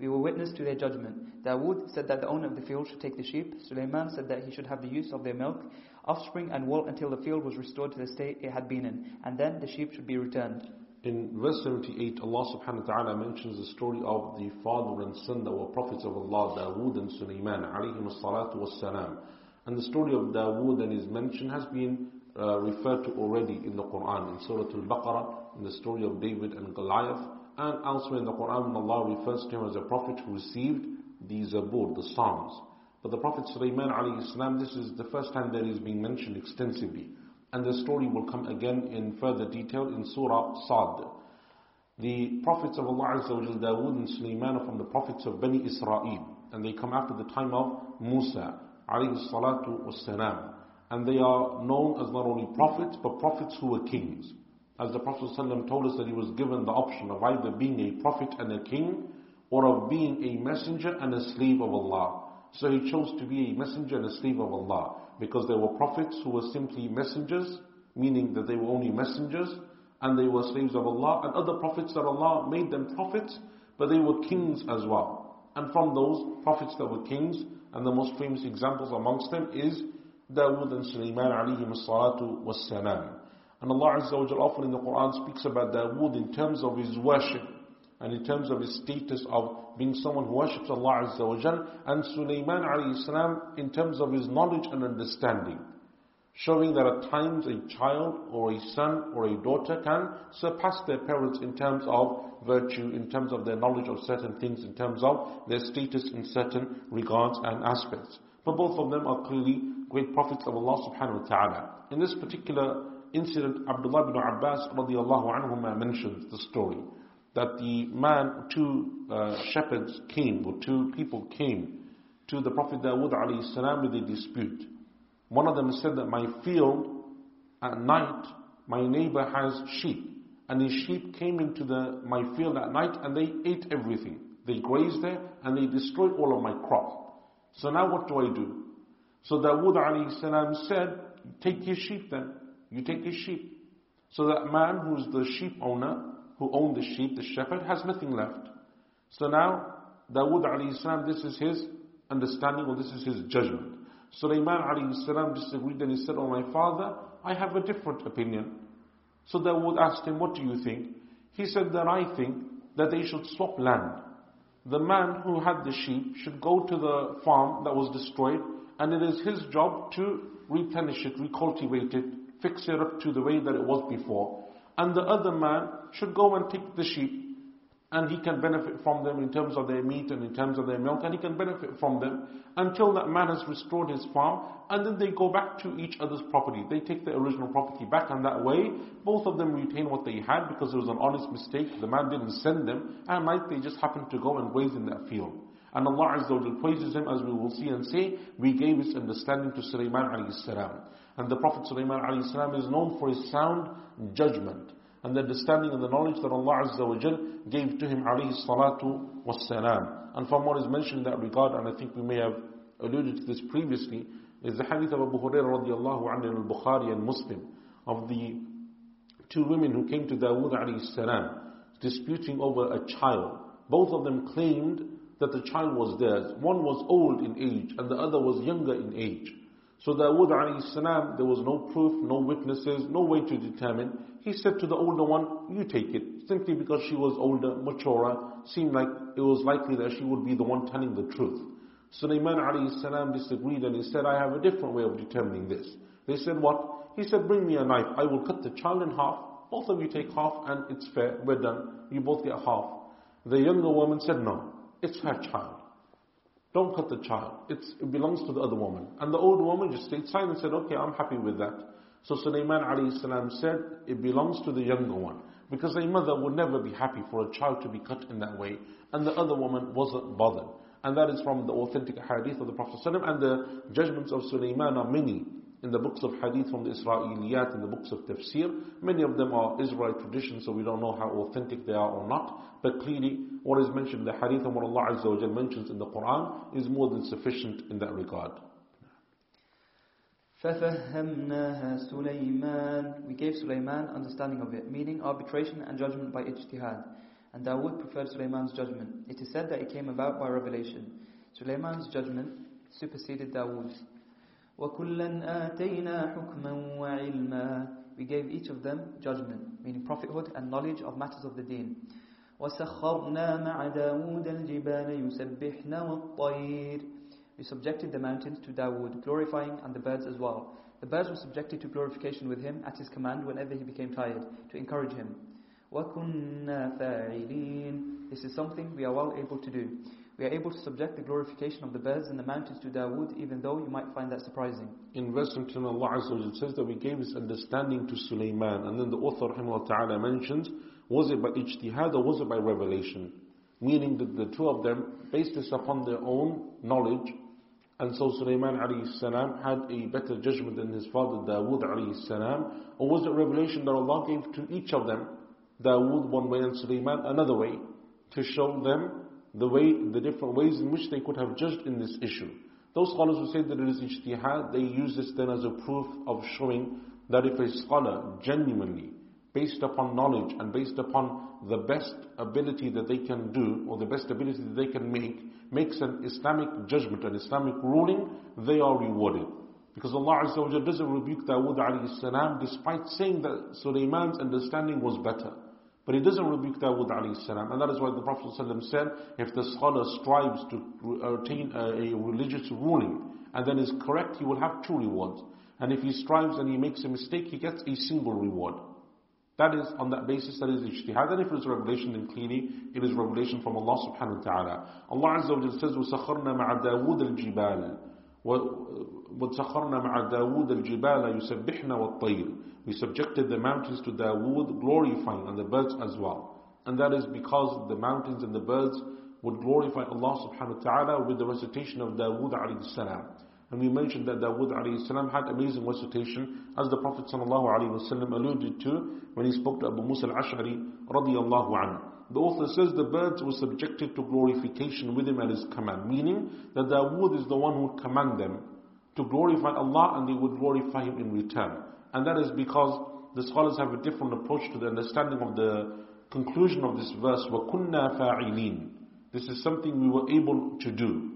We were witness to their judgment. Dawood said that the owner of the field should take the sheep. Sulaiman said that he should have the use of their milk, offspring, and wool until the field was restored to the state it had been in, and then the sheep should be returned. In verse 78, Allah subhanahu wa ta'ala mentions the story of the father and son that were prophets of Allah, Dawood and Sulaiman, alayhim salatu wassalam. And the story of Dawood and his mention has been uh, referred to already in the Quran, in Surah Al-Baqarah, in the story of David and Goliath, and elsewhere in the Quran when Allah refers to him as a prophet who received the Zabur, the Psalms. But the Prophet Sulaiman alayhi salam, this is the first time that he is being mentioned extensively. And the story will come again in further detail in Surah Sad. The prophets of Allah Azza Dawood and Sulaiman are from the prophets of Bani Israel. And they come after the time of Musa alayhi salatu wassalam. And they are known as not only prophets, but prophets who were kings. As the Prophet told us that he was given the option of either being a prophet and a king, or of being a messenger and a slave of Allah. So he chose to be a messenger and a slave of Allah, because there were prophets who were simply messengers, meaning that they were only messengers, and they were slaves of Allah, and other prophets that Allah made them prophets, but they were kings as well. And from those prophets that were kings, and the most famous examples amongst them is Dawood and Sulaiman alayhim salatu was salam. And Allah Azza wa often in the Quran speaks about Dawood in terms of his worship and in terms of his status of being someone who worships Allah Azza wa and Sulaiman alayhi salam in terms of his knowledge and understanding. Showing that at times a child or a son or a daughter can surpass their parents in terms of virtue, in terms of their knowledge of certain things, in terms of their status in certain regards and aspects. But both of them are clearly great prophets of Allah subhanahu wa ta'ala. In this particular incident, Abdullah ibn Abbas radiallahu anhuma mentions the story that the man, two uh, shepherds came, or two people came to the Prophet Dawood salam with a dispute. One of them said that my field at night, my neighbor has sheep. And his sheep came into the, my field at night and they ate everything. They grazed there and they destroyed all of my crop. So now what do I do? So Dawood salam said, take your sheep then. You take his sheep. So that man who's the sheep owner, who owned the sheep, the shepherd, has nothing left. So now, Dawood alayhi salam, this is his understanding or this is his judgment. Sulaiman alayhi salam disagreed and he said, Oh my father, I have a different opinion. So Dawood asked him, What do you think? He said that I think that they should swap land. The man who had the sheep should go to the farm that was destroyed and it is his job to replenish it, recultivate it, fix it up to the way that it was before. And the other man should go and pick the sheep and he can benefit from them in terms of their meat and in terms of their milk, and he can benefit from them until that man has restored his farm, and then they go back to each other's property. They take the original property back, and that way, both of them retain what they had because it was an honest mistake. The man didn't send them, and might they just happened to go and graze in that field. And Allah Azza wa praises him as we will see and say, we gave his understanding to Sulaiman alayhi salam. And the Prophet Sulaiman is known for his sound judgment and the understanding and the knowledge that Allah Azza wa Jal gave to him salatu wassalam. And from what is mentioned in that regard, and I think we may have alluded to this previously, is the hadith of Abu Hurairah radiallahu anhu in al-Bukhari and Muslim of the two women who came to Dawood alayhi salam disputing over a child. Both of them claimed that the child was theirs. One was old in age and the other was younger in age. So Dawood salam, there was no proof, no witnesses, no way to determine. He said to the older one, you take it. Simply because she was older, maturer, seemed like it was likely that she would be the one telling the truth. Sulaiman alayhi salam disagreed and he said, I have a different way of determining this. They said, what? He said, bring me a knife. I will cut the child in half. Both of you take half and it's fair. We're done. You both get half. The younger woman said, no, it's her child. Don't cut the child. It's, it belongs to the other woman. And the old woman just stayed silent and said, okay, I'm happy with that. So Sulaiman alayhi said, it belongs to the younger one. Because a mother would never be happy for a child to be cut in that way. And the other woman wasn't bothered. And that is from the authentic hadith of the Prophet and the judgments of Sulaiman are many in the books of hadith from the Israeliyat, in the books of tafsir. Many of them are Israelite traditions, so we don't know how authentic they are or not. But clearly, what is mentioned in the hadith and what Allah Azza wa mentions in the Quran is more than sufficient in that regard. فَفَهَّمْنَاهَا سُلَيْمَانَ We gave Sulaiman understanding of it, meaning arbitration and judgment by ijtihad. And Dawood preferred Sulaiman's judgment. It is said that it came about by revelation. Sulaiman's judgment superseded Dawood's. وَكُلًّا آتَيْنَا حُكْمًا وَعِلْمًا We gave each of them judgment, meaning prophethood and knowledge of matters of the deen. وَسَخَّرْنَا مَعَ دَاوُودَ الْجِبَالَ يُسَبِّحْنَ وَالطَّيْرِ We subjected the mountains to Dawood, glorifying and the birds as well. The birds were subjected to glorification with him at his command whenever he became tired, to encourage him. وَكُنَّا فَاعِلِينَ This is something we are well able to do. We are able to subject the glorification of the birds and the mountains to Dawood, even though you might find that surprising. In verse 17, Allah Azza says that we gave this understanding to Sulaiman. And then the author ta'ala mentions, was it by ijtihad or was it by revelation? Meaning that the two of them based this upon their own knowledge. And so Sulaiman salam had a better judgment than his father Dawood salam. Or was it revelation that Allah gave to each of them? Dawood one way and Sulaiman another way. To show them the way, the different ways in which they could have judged in this issue. Those scholars who say that it is ijtihad, they use this then as a proof of showing that if a scholar genuinely, based upon knowledge and based upon the best ability that they can do, or the best ability that they can make, makes an Islamic judgment, an Islamic ruling, they are rewarded. Because Allah Azza wa doesn't rebuke Dawood alayhi salam despite saying that Sulaiman's understanding was better. But he doesn't rebuke Dawood alayhi salam. And that is why the Prophet said, if the scholar strives to attain a, religious ruling and then is correct, he will have two rewards. And if he strives and he makes a mistake, he gets a single reward. That is on that basis that is ijtihad. And if it is revelation, then clearly it is revelation from Allah subhanahu wa ta'ala. Allah Azza wa Jalla says, وَسَخَرْنَا مَعَ دَاوُودَ الْجِبَالِ وَسَخَرْنَا مَعَ دَاوُودَ الْجِبَالَ يُسَبِّحْنَ وَالطَّيْرِ we subjected the mountains to Dawood, glorifying, and the birds as well. And that is because the mountains and the birds would glorify Allah subhanahu wa ta'ala with the recitation of Dawood alayhi salam. And we mentioned that Dawood alayhi salam had amazing recitation, as the Prophet sallallahu alayhi wa alluded to when he spoke to Abu Musa al-Ash'ari radiyallahu anhu. The author says the birds were subjected to glorification with him at his command, meaning that Dawood is the one who would command them to glorify Allah and they would glorify him in return. And that is because the scholars have a different approach to the understanding of the conclusion of this verse, وَكُنَّا فَاعِلِينَ This is something we were able to do.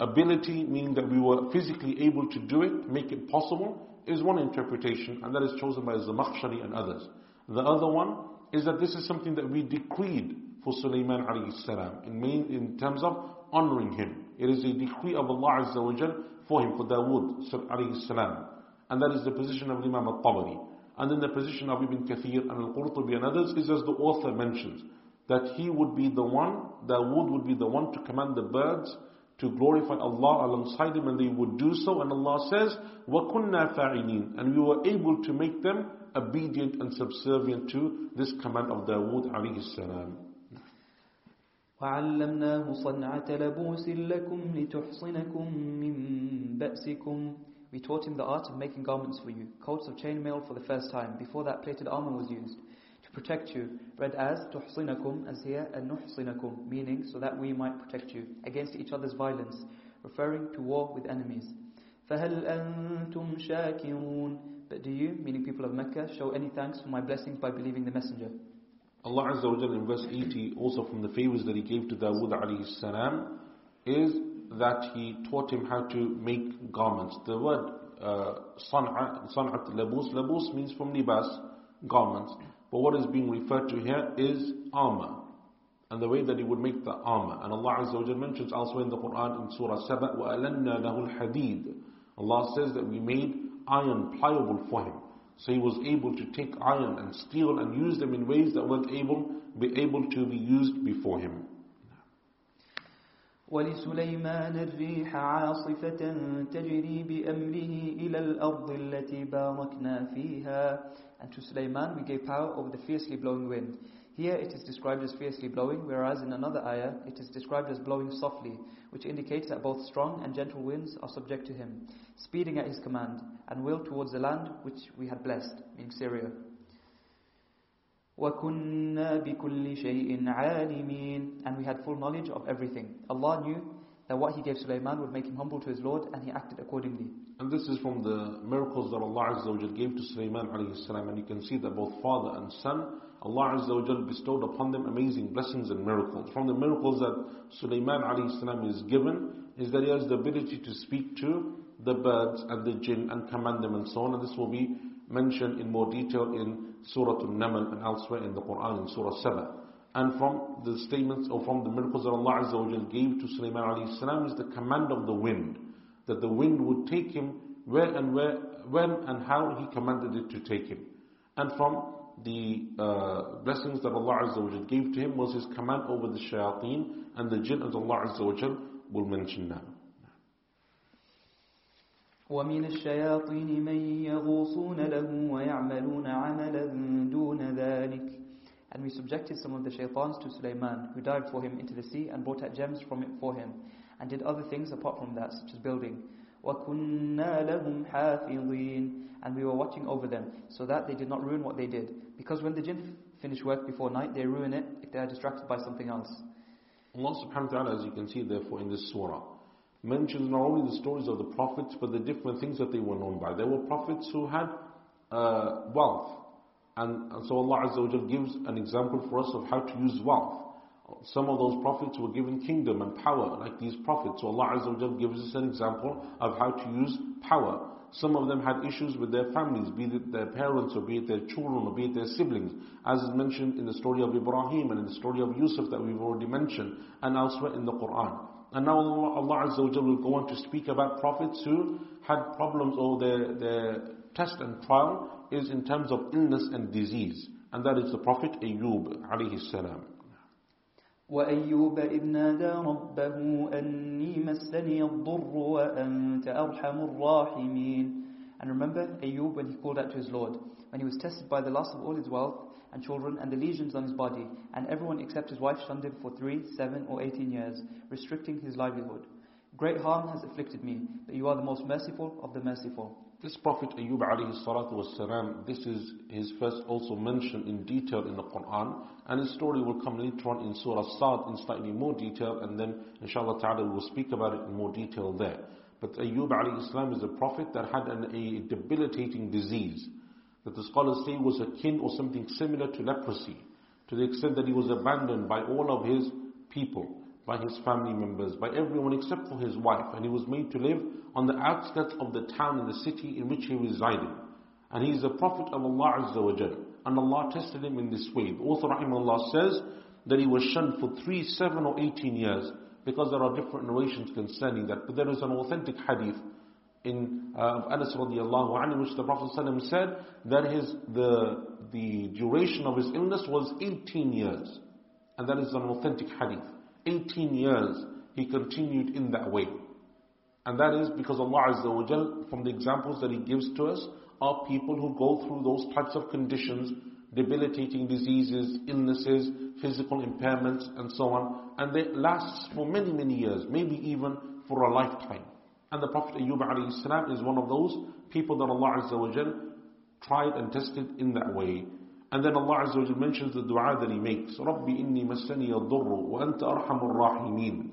Ability, meaning that we were physically able to do it, make it possible, is one interpretation, and that is chosen by Zamakhshari and others. The other one is that this is something that we decreed for Sulaiman alayhi salam in, main, in terms of honoring him. It is a decree of Allah Azza wa Jal for him, for Dawood alayhi salam. And that is the position of Imam al-Tabari. And then the position of Ibn Kathir and al-Qurtubi and others is as the author mentions, that he would be the one, Dawood would be the one to command the birds to glorify Allah alongside him and they would do so. And Allah says, وَكُنَّا فَاعِلِينَ And we were able to make them obedient and subservient to this command of Dawood alayhi salam. وعلمناه صنعة لبوس لكم لتحصنكم من بأسكم We taught him the art of making garments for you, coats of chainmail for the first time. Before that, plated armor was used to protect you. Read as تحصنكم, as here, and نحصنكم, meaning so that we might protect you against each other's violence, referring to war with enemies. فهل أنتم شاكرون but do you, meaning people of Mecca, show any thanks for my blessings by believing the Messenger? Allah Azza wa Jalla in verse 80, also from the favors that He gave to Dawood alayhi salam, is that He taught him how to make garments. The word uh, san'at, san'at labus, labus means from libas, garments. But what is being referred to here is armor. And the way that he would make the armor. And Allah Azza wa Jalla mentions elsewhere in the Quran in Surah 7, وَأَلَنَّا لَهُ الْحَدِيدِ Allah says that we made iron pliable for him. So he was able to take iron and steel and use them in ways that weren't able be able to be used before him. ولسليمان الريح عاصفة تجري بأمره إلى الأرض التي باركنا فيها And to Sulaiman we gave power over the fiercely blowing wind. Here it is described as fiercely blowing, whereas in another ayah it is described as blowing softly, which indicates that both strong and gentle winds are subject to him, speeding at his command, and will towards the land which we had blessed, meaning Syria. وَكُنَّا بِكُلِّ شَيْءٍ عَالِمِينَ And we had full knowledge of everything. Allah knew that what He gave Sulaiman would make him humble to his Lord, and he acted accordingly. And this is from the miracles that Allah Azza wa gave to Sulaiman alayhi salam, and you can see that both father and son Allah Azza wa bestowed upon them amazing blessings and miracles. From the miracles that Sulaiman alayhi salam is given is that he has the ability to speak to the birds and the jinn and command them and so on. And this will be mentioned in more detail in Surah Al-Naml and elsewhere in the Quran in Surah 7. And from the statements or from the miracles that Allah Azza wa gave to Sulaiman alayhi salam is the command of the wind. That the wind would take him where and where when and how He commanded it to take him. And from the uh, blessings that Allah Azza wa gave to him was His command over the shayateen and the jinn as Allah Azza wa will mention now. ومن الشياطين من يغوصون له ويعملون عملا دون ذلك And we subjected some of the shaitans to Sulaiman, who dived for him into the sea and brought out gems from it for him, and did other things apart from that, such as building. وَكُنَّا لَهُمْ حَافِظِينَ And we were watching over them, so that they did not ruin what they did. Because when the jinn finish work before night, they ruin it if they are distracted by something else. Allah subhanahu wa ta'ala, as you can see therefore in this surah, mentions not only the stories of the prophets, but the different things that they were known by. There were prophets who had uh, wealth. And, and so Allah Azza wa gives an example for us of how to use wealth. Some of those prophets were given kingdom and power, like these prophets. So Allah Azza wa gives us an example of how to use power. Some of them had issues with their families, be it their parents or be it their children or be it their siblings. As is mentioned in the story of Ibrahim and in the story of Yusuf that we've already mentioned and elsewhere in the Quran. And now Allah, Allah Azza wa will go on to speak about prophets who had problems or their, their test and trial is in terms of illness and disease. And that is the Prophet Ayyub alayhi salam. وأيوب إذ نادى ربه أني مسني الضر وأنت أرحم الراحمين And remember Ayub when he called out to his Lord, when he was tested by the loss of all his wealth and children and the lesions on his body, and everyone except his wife shunned him for three, seven, or eighteen years, restricting his livelihood. Great harm has afflicted me, but you are the most merciful of the merciful. This Prophet Ayyub alayhi salatu was this is his first also mentioned in detail in the Quran, and his story will come later on in Surah Sad in slightly more detail, and then inshallah ta'ala we will speak about it in more detail there. But Ayyub alayhi salam is a prophet that had an, a debilitating disease that the scholars say was akin or something similar to leprosy, to the extent that he was abandoned by all of his people by his family members, by everyone except for his wife, and he was made to live on the outskirts of the town and the city in which he resided. And he is a prophet of Allah Azza wa Jal. And Allah tested him in this way. The author Rahimahullah says that he was shunned for three, seven or eighteen years because there are different narrations concerning that. But there is an authentic hadith in uh, Anas radiallahu anhu, which the Prophet said that his, the, the duration of his illness was 18 years. And that is an authentic hadith. 18 years he continued in that way. And that is because Allah Azza wa Jal, from the examples that He gives to us, are people who go through those types of conditions, debilitating diseases, illnesses, physical impairments, and so on, and they last for many, many years, maybe even for a lifetime. And the Prophet Ayyub alayhi salam is one of those people that Allah Azza wa Jal tried and tested in that way. And then Allah Azza wa mentions the dua that he makes. رَبِّ إِنِّي مَسَّنِيَ الضُّرُّ وَأَنْتَ أَرْحَمُ الرَّاحِمِينَ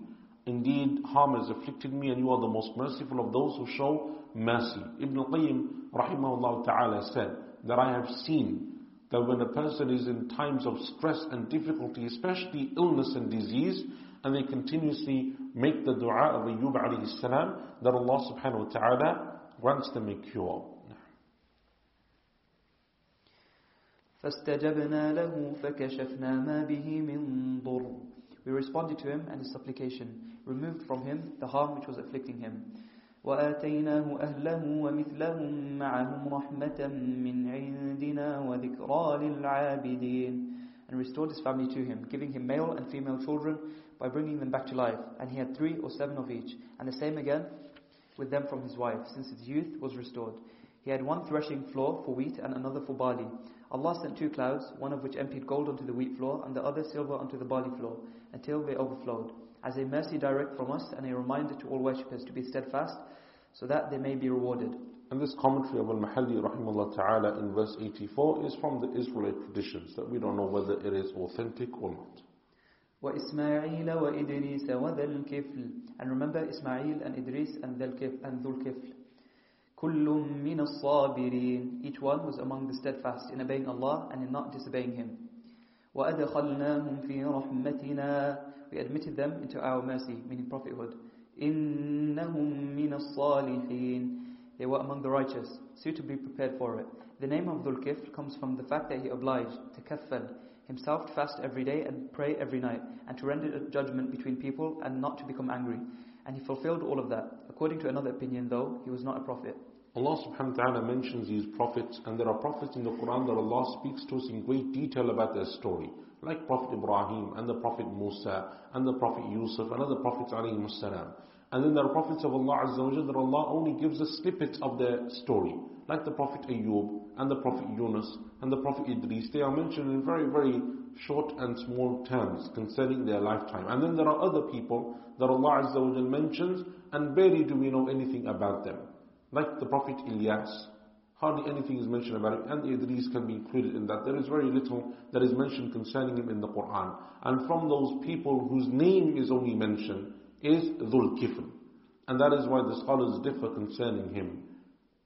Indeed, harm has afflicted me and you are the most merciful of those who show mercy. Ibn Qayyim rahimahullah ta'ala said that I have seen that when a person is in times of stress and difficulty, especially illness and disease, and they continuously make the dua of Ayyub alayhi salam, that Allah subhanahu wa ta'ala grants them a cure. فاستجبنا له فكشفنا ما به من ضر We responded to him and his supplication, removed from him the harm which was afflicting him. وآتيناه أهله ومثلهم معهم رحمة من عندنا وذكرى للعابدين and restored his family to him, giving him male and female children by bringing them back to life. And he had three or seven of each, and the same again with them from his wife, since his youth was restored. He had one threshing floor for wheat and another for barley. Allah sent two clouds, one of which emptied gold onto the wheat floor and the other silver onto the barley floor, until they overflowed. As a mercy direct from us and a reminder to all worshippers to be steadfast, so that they may be rewarded. And this commentary of Al-Mahalli rahimahullah ta'ala in verse 84 is from the Israelite traditions that we don't know whether it is authentic or not. وإسماعيل وإدريس وذا الكفل And remember Ismail and Idris and Dhul Kifl. كل من الصابرين Each one was among the steadfast in obeying Allah and in not disobeying Him. وأدخلناهم في رحمتنا We admitted them into our mercy, meaning prophethood. إنهم من الصالحين They were among the righteous, suitably prepared for it. The name of Dhul Kifl comes from the fact that he obliged to kaffal, himself to fast every day and pray every night, and to render judgment between people and not to become angry. And he fulfilled all of that. According to another opinion, though, he was not a prophet. Allah subhanahu wa ta'ala mentions these prophets, and there are prophets in the Quran that Allah speaks to us in great detail about their story. Like Prophet Ibrahim, and the Prophet Musa, and the Prophet Yusuf, and other prophets alayhi salam. And then there are prophets of Allah Azza wa that Allah only gives us snippets of their story. Like the Prophet Ayub, and the Prophet Yunus, and the Prophet Idris. They are mentioned in very, very short and small terms concerning their lifetime. And then there are other people that Allah Azza wa mentions, and barely do we know anything about them. Like the Prophet Ilyas, hardly anything is mentioned about him, and Idris can be included in that. There is very little that is mentioned concerning him in the Quran. And from those people whose name is only mentioned is Dhul Kifl. And that is why the scholars differ concerning him.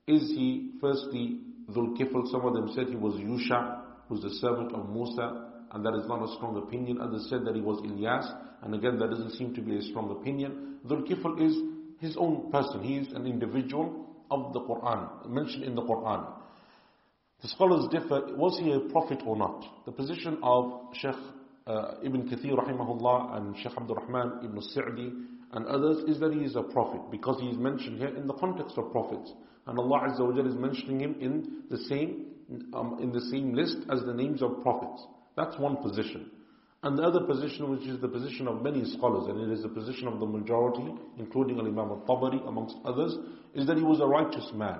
Is he firstly Dhul? Some of them said he was Yusha, who's the servant of Musa, and that is not a strong opinion. Others said that he was Ilyas, and again that doesn't seem to be a strong opinion. Dhul Kifl is his own person. He is an individual of the Quran, mentioned in the Quran. The scholars differ, was he a prophet or not? The position of Sheikh uh, Ibn Kathir rahimahullah and Sheikh Abdul Rahman Ibn Sa'di and others is that he is a prophet because he is mentioned here in the context of prophets. And Allah Azza wa is mentioning him in the same um, in the same list as the names of prophets. That's one position. And the other position, which is the position of many scholars, and it is the position of the majority, including Imam al-Tabari, amongst others, is that he was a righteous man.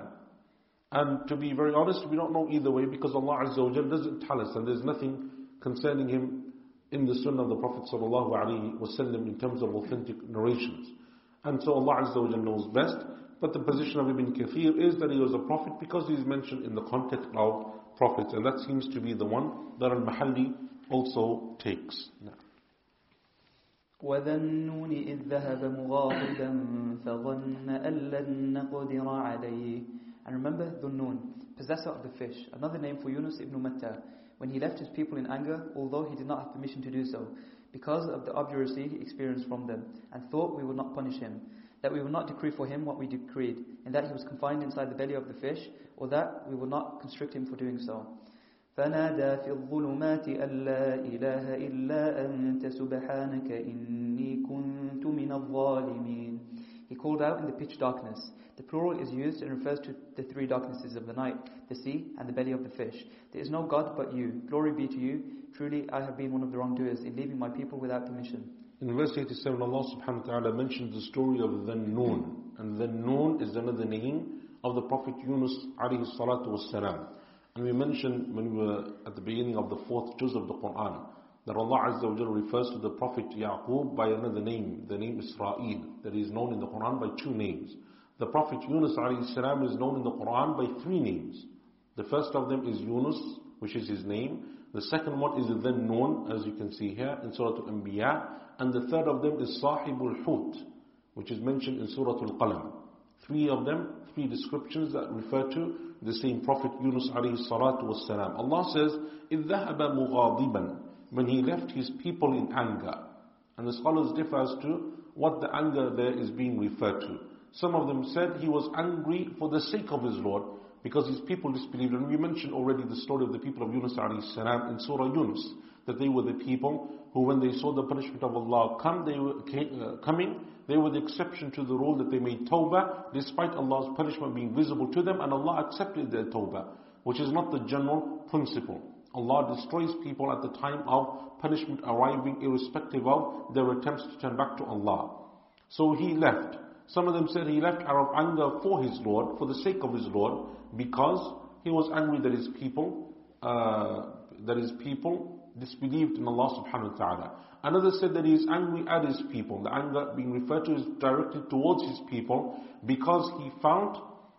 And to be very honest, we don't know either way because Allah Azza wa doesn't tell us, and there's nothing concerning him in the Sunnah of the Prophet sallallahu alaihi wasallam in terms of authentic narrations. And so Allah Azza wa knows best. But the position of Ibn Kathir is that he was a prophet because he is mentioned in the context of prophets, and that seems to be the one that Al-Mahalli also takes. Now. وذا النون إذ ذهب مغاضبا فظن أن لن نقدر عليه And remember Dhunnun, possessor of the fish, another name for Yunus ibn Matta, when he left his people in anger, although he did not have permission to do so, because of the obduracy he experienced from them, and thought we would not punish him, that we would not decree for him what we decreed, and that he was confined inside the belly of the fish, or that we would not constrict him for doing so. فنادى في الظلمات أن لا إله إلا أنت سبحانك إني كنت من الظالمين He called out in the pitch darkness. The plural is used and refers to the three darknesses of the night, the sea, and the belly of the fish. There is no God but you. Glory be to you. Truly, I have been one of the wrongdoers in leaving my people without permission. In verse 87, Allah subhanahu wa ta'ala mentioned the story of Dhunnun. And Dhunnun is another name of the Prophet Yunus alayhi salatu was salam. And we mentioned when we were at the beginning of the fourth juz of the Quran that Allah Azza wa refers to the Prophet Yaqub by another name, the name Israel, that is known in the Quran by two names. The Prophet Yunus alayhi salam is known in the Quran by three names. The first of them is Yunus, which is his name. The second one is Dhunnun, as you can see here in Surah Al-Anbiya. And the third of them is Sahibul Hut, which is mentioned in Surah Al-Qalam. Three of them, three descriptions that refer to the same Prophet Yunus alayhi salatu was salam. Allah says, إِذْ ذَهَبَ مُغَاضِبًا When he left his people in anger. And the scholars differ as to what the anger there is being referred to. Some of them said he was angry for the sake of his Lord because his people disbelieved. And we mentioned already the story of the people of Yunus salam in Surah Yunus, that they were the people who when they saw the punishment of Allah come, they were uh, coming, they were the exception to the rule that they made tawbah, despite Allah's punishment being visible to them, and Allah accepted their tawbah, which is not the general principle. Allah destroys people at the time of punishment arriving, irrespective of their attempts to turn back to Allah. So he left. Some of them said he left out of anger for his Lord, for the sake of his Lord, because he was angry that his people, uh, that his people disbelieved in Allah subhanahu wa ta'ala. Another said that he is angry at his people. The anger being referred to is directed towards his people because he found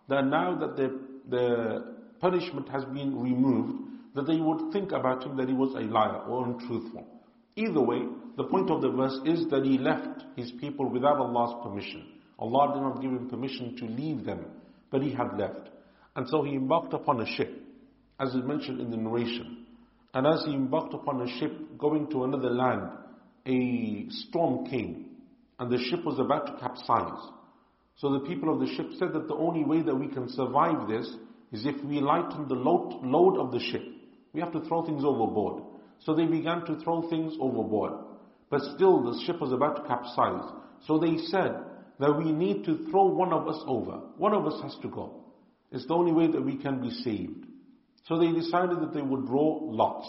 that now that the, the punishment has been removed, that they would think about him that he was a liar or untruthful. Either way, the point of the verse is that he left his people without Allah's permission. Allah did not give him permission to leave them, but he had left. And so he embarked upon a ship, as is mentioned in the narration. And as he embarked upon a ship going to another land, a storm came and the ship was about to capsize. So the people of the ship said that the only way that we can survive this is if we lighten the load, load of the ship. We have to throw things overboard. So they began to throw things overboard. But still the ship was about to capsize. So they said that we need to throw one of us over. One of us has to go. It's the only way that we can be saved. So they decided that they would draw lots.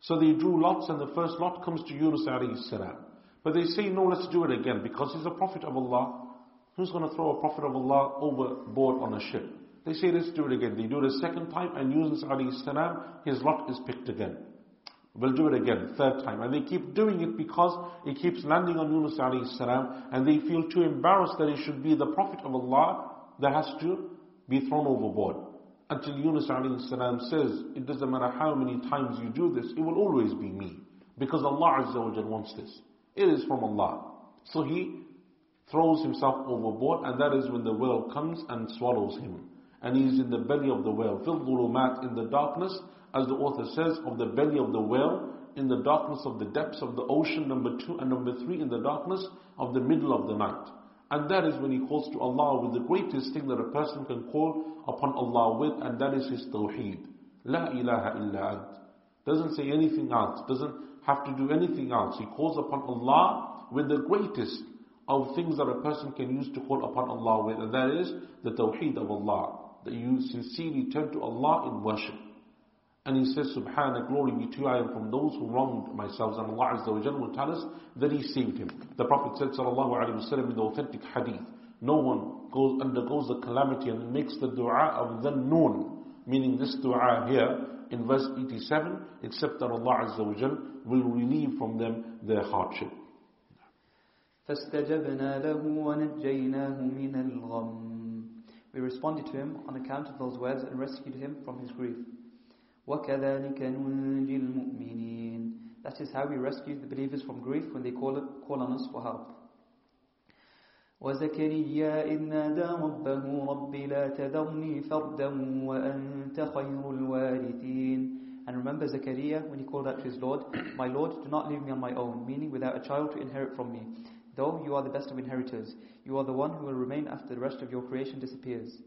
So they drew lots and the first lot comes to Yunus alayhi salam. But they say, no, let's do it again because he's a prophet of Allah. Who's going to throw a prophet of Allah overboard on a ship? They say, let's do it again. They do it a second time and Yunus alayhi salam, his lot is picked again. We'll do it again, third time. And they keep doing it because it keeps landing on Yunus alayhi salam and they feel too embarrassed that it should be the prophet of Allah that has to be thrown overboard. Until Yunus salam says, it doesn't matter how many times you do this, it will always be me. Because Allah Azza wa wants this. It is from Allah. So he throws himself overboard and that is when the whale comes and swallows him. And he is in the belly of the whale. Fil in the darkness, as the author says, of the belly of the whale, in the darkness of the depths of the ocean, number two, and number three, in the darkness of the middle of the night. And that is when he calls to Allah with the greatest thing that a person can call upon Allah with, and that is his tawheed. La ilaha illa ant. Doesn't say anything else, doesn't have to do anything else. He calls upon Allah with the greatest of things that a person can use to call upon Allah with, and that is the tawheed of Allah. That you sincerely turn to Allah in worship. And he says, Subhana, glory be to you, I am from those who wronged myself. And Allah Azza wa Jalla will tell us that He saved him. The Prophet said, Sallallahu Alaihi Wasallam, in the authentic hadith, no one goes, undergoes the calamity and makes the dua of the noon, meaning this dua here in verse 87, except that Allah Azza wa Jalla will relieve from them their hardship. فاستجبنا له ونجيناه من الغم We responded to him on account of those words and rescued him from his grief. وَكَذَلِكَ نُنْجِي الْمُؤْمِنِينَ That is how we rescue the believers from grief when they call, it, call on us for help. وزكريا إذ نادى ربه رب لا تذرني فردا وأنت خير الوارثين And remember Zakaria when he called out to his Lord, My Lord, do not leave me on my own, meaning without a child to inherit from me. Though you are the best of inheritors, you are the one who will remain after the rest of your creation disappears.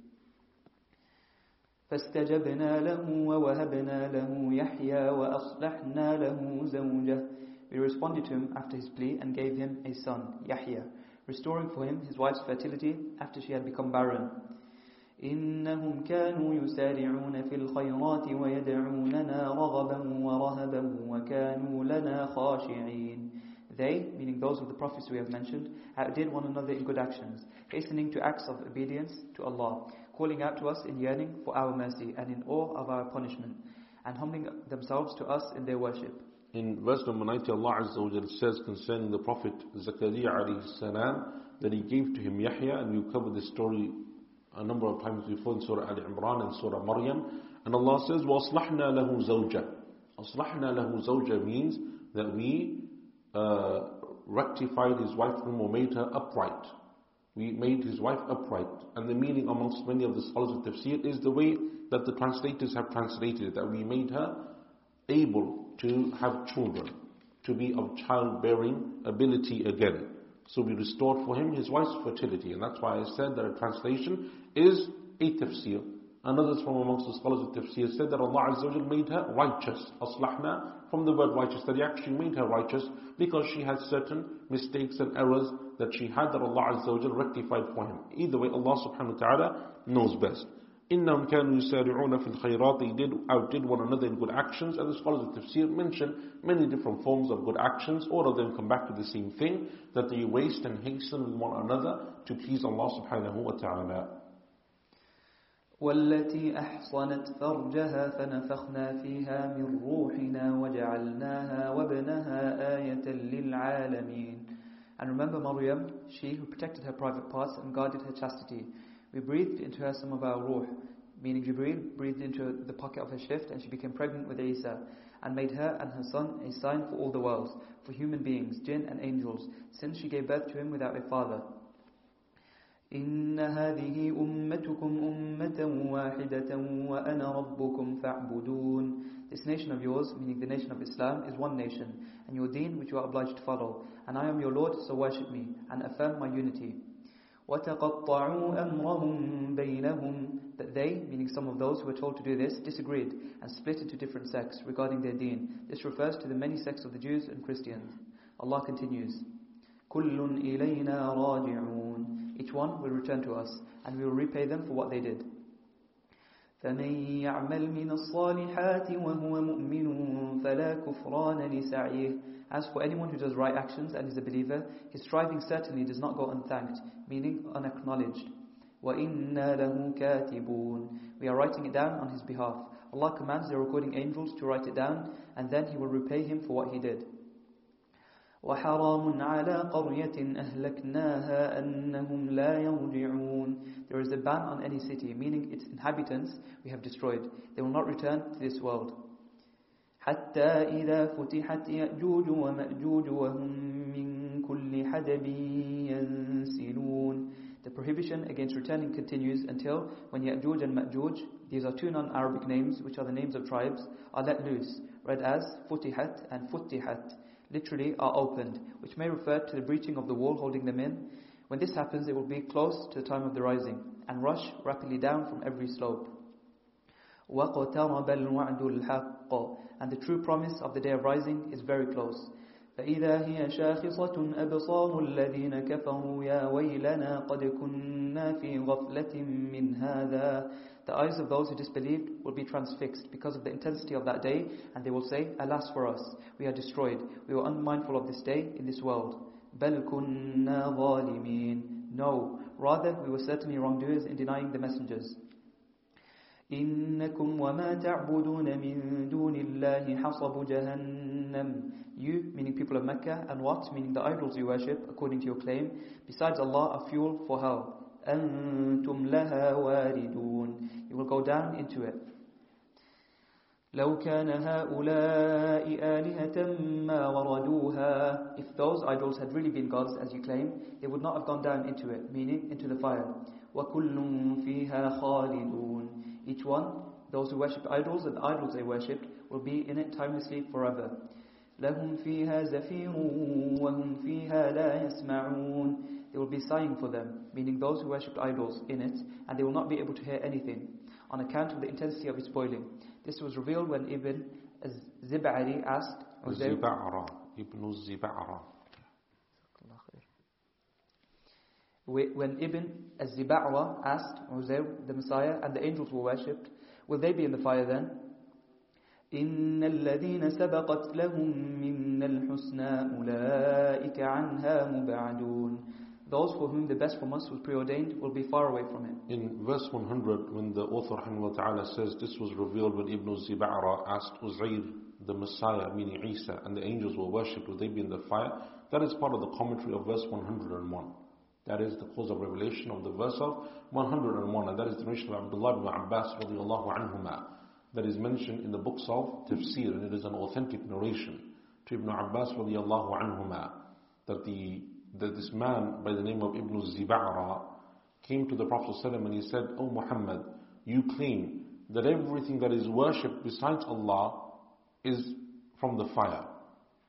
فاستجبنا له ووهبنا له يحيى وأصلحنا له زوجه We responded to him after his plea and gave him a son, Yahya, restoring for him his wife's fertility after she had become barren. إنهم كانوا يسارعون في الخيرات ويدعوننا رغبا ورهبا وكانوا لنا خاشعين They, meaning those of the prophets we have mentioned, did one another in good actions, hastening to acts of obedience to Allah, calling out to us in yearning for our mercy and in awe of our punishment, and humbling themselves to us in their worship. In verse number 90, Allah Azza wa says concerning the Prophet Zakaria alayhi salam that he gave to him Yahya, and we've covered this story a number of times before in Surah Al Imran and Surah Maryam. And Allah says, وَأَصْلَحْنَا لَهُ زَوْجًا أَصْلَحْنَا لَهُ زَوْجًا means that we uh, rectified his wife or made her upright. We made his wife upright. And the meaning amongst many of the scholars of tafsir is the way that the translators have translated it, that we made her able to have children, to be of childbearing ability again. So we restored for him his wife's fertility. And that's why I said that a translation is a tafsir. And others from amongst the scholars of tafsir said that Allah Azza wa made her righteous. Aslahna from the word righteous, that He actually made her righteous because she had certain mistakes and errors that she had that Allah Azza wa rectified for him. Either way, Allah subhanahu wa ta'ala knows best. إِنَّهُمْ كَانُوا يُسَارِعُونَ فِي الْخَيْرَاتِ They did, outdid one another in good actions, and the scholars of tafsir mention many different forms of good actions. All of them come back to the same thing, that they waste and hasten with one another to please Allah subhanahu wa ta'ala. والتي أحصنت فرجها فنفخنا فيها من روحنا وجعلناها وابنها آية للعالمين And remember Maryam, she who protected her private parts and guarded her chastity. We breathed into her some of our ruh, meaning Jibreel breathed into the pocket of her shift and she became pregnant with Isa and made her and her son a sign for all the worlds, for human beings, jinn and angels, since she gave birth to him without a father. إن هذه أمتكم أمة واحدة وأنا ربكم فاعبدون This nation of yours, meaning the nation of Islam, is one nation, and your deen which you are obliged to follow. And I am your Lord, so worship me, and affirm my unity. وَتَقَطَّعُوا أَمْرَهُمْ بَيْنَهُمْ But they, meaning some of those who were told to do this, disagreed and split into different sects regarding their deen. This refers to the many sects of the Jews and Christians. Allah continues, كُلٌّ إِلَيْنَا رَاجِعُونَ Each one will return to us, and we will repay them for what they did. فمن يعمل من الصالحات وهو مؤمن فلا كفران لسعيه As for anyone who does right actions and is a believer, his striving certainly does not go unthanked, meaning unacknowledged. وَإِنَّا لَهُ كَاتِبُونَ We are writing it down on his behalf. Allah commands the recording angels to write it down, and then He will repay him for what he did. وحرام على قرية أهلكناها أنهم لا يرجعون There is a ban on any city, meaning its inhabitants we have destroyed. They will not return to this world. حتى إذا فتحت يأجوج ومأجوج وهم من كل حدب ينسلون The prohibition against returning continues until when Ya'juj and Ma'juj, these are two non-Arabic names which are the names of tribes, are let loose, read as Futihat and Futihat literally are opened, which may refer to the breaching of the wall holding them in. When this happens, it will be close to the time of the rising and rush rapidly down from every slope. وَقَتَرَبَ الْوَعْدُ الْحَقِّ And the true promise of the day of rising is very close. فإذا هي شاخصة أبصار الذين كفروا يا ويلنا قد كنا في غفلة من هذا The eyes of those who disbelieved will be transfixed because of the intensity of that day and they will say, Alas for us, we are destroyed. We were unmindful of this day in this world. بل كنا ظالمين No, rather we were certainly wrongdoers in denying the messengers. إنكم وما تعبدون من دون الله حصب جهنم You, meaning people of Mecca, and what, meaning the idols you worship, according to your claim, besides Allah, are fuel for hell. أنتم لها واردون You will go down into it. لو كان هؤلاء آلهة ما وردوها If those idols had really been gods, as you claim, they would not have gone down into it, meaning into the fire. وَكُلٌّ فِيهَا خَالِدُونَ Each one, those who worship idols and the idols they worshipped, will be in it timelessly forever. لهم فيها زفير وهم فيها لا يسمعون They will be sighing for them, meaning those who worshipped idols in it, and they will not be able to hear anything, on account of the intensity of its boiling. This was revealed when Ibn Zib'ari asked Zib'ara, Ibn Zib'ara. When Ibn Zib'ara asked Uzair, the Messiah, and the angels were worshipped, will they be in the fire then? إن الذين سبقت لهم من الحسنى أولئك عنها مبعدون those for whom the best from us was preordained will be far away from it. In verse 100, when the author ta'ala says this was revealed when Ibn Zib'ara asked Uzair, the Messiah, meaning Isa, and the angels were worshipped, would they be in the fire? That is part of the commentary of verse 101. That is the cause of revelation of the verse of 101, and that is the narration of Abdullah ibn Abbas anhumah that is mentioned in the books of tafsir, and it is an authentic narration to Ibn Abbas anhuma, that, the, that this man by the name of Ibn Ziba'ra came to the Prophet ﷺ and he said, O Muhammad, you claim that everything that is worshipped besides Allah is from the fire,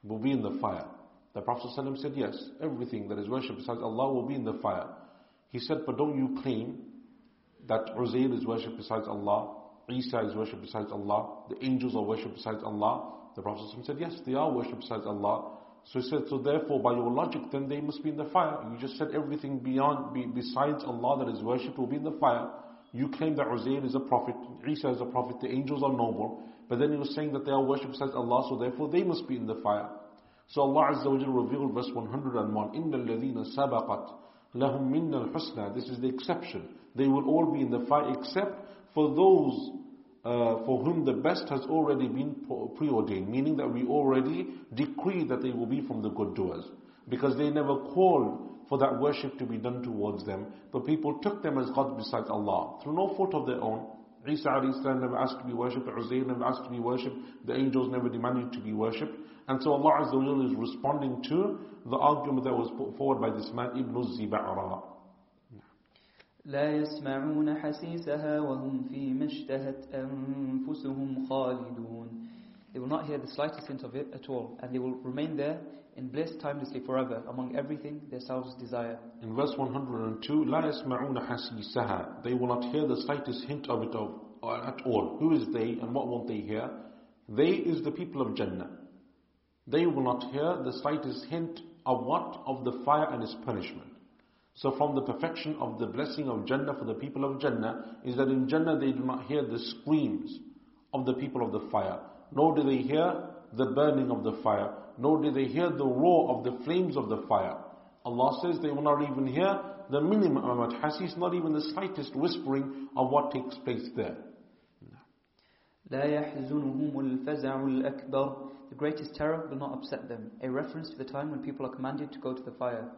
will be in the fire. The Prophet ﷺ said, yes, everything that is worshipped besides Allah will be in the fire. He said, but don't you claim that Uzair is worshipped besides Allah Isa is worshipped besides Allah, the angels are worshipped besides Allah. The Prophet ﷺ said, yes, they are worshipped besides Allah. So he said, so therefore by your logic then they must be in the fire. You just said everything beyond, be, besides Allah that is worshipped will be in the fire. You claim that Uzair is a prophet, Isa is a prophet, the angels are noble. But then he was saying that they are worshipped besides Allah, so therefore they must be in the fire. So Allah Azza wa Jalla revealed verse 101, إِنَّ الَّذِينَ سَبَقَتْ لَهُم مِنَّ الْحُسْنَى This is the exception. They will all be in the fire except for those uh, for whom the best has already been preordained, meaning that we already decree that they will be from the good doers. Because they never called for that worship to be done towards them, but people took them as God besides Allah, through no fault of their own. Isa salam never asked to be worshipped, Uzair never asked to be worshipped, the angels never demanded to be worshipped. And so Allah is responding to the argument that was put forward by this man, Ibn Ziba'ara. لا يسمعون حسيسها وهم فيما اشتهت أنفسهم خالدون They will not hear the slightest hint of it at all, and they will remain there in bliss timelessly forever among everything their selves desire. In verse 102, لا يسمعون حسيسها They will not hear the slightest hint of it of, at all. Who is they and what won't they hear? They is the people of Jannah. They will not hear the slightest hint of what? Of the fire and its punishment. So from the perfection of the blessing of Jannah for the people of Jannah is that in Jannah they do not hear the screams of the people of the fire, nor do they hear the burning of the fire, nor do they hear the roar of the flames of the fire. Allah says they will not even hear the minimum amount, hasis, not even the slightest whispering of what takes place there. لا يحزنهم الفزع الأكبر The greatest terror will not upset them. A reference to the time when people are commanded to go to the fire.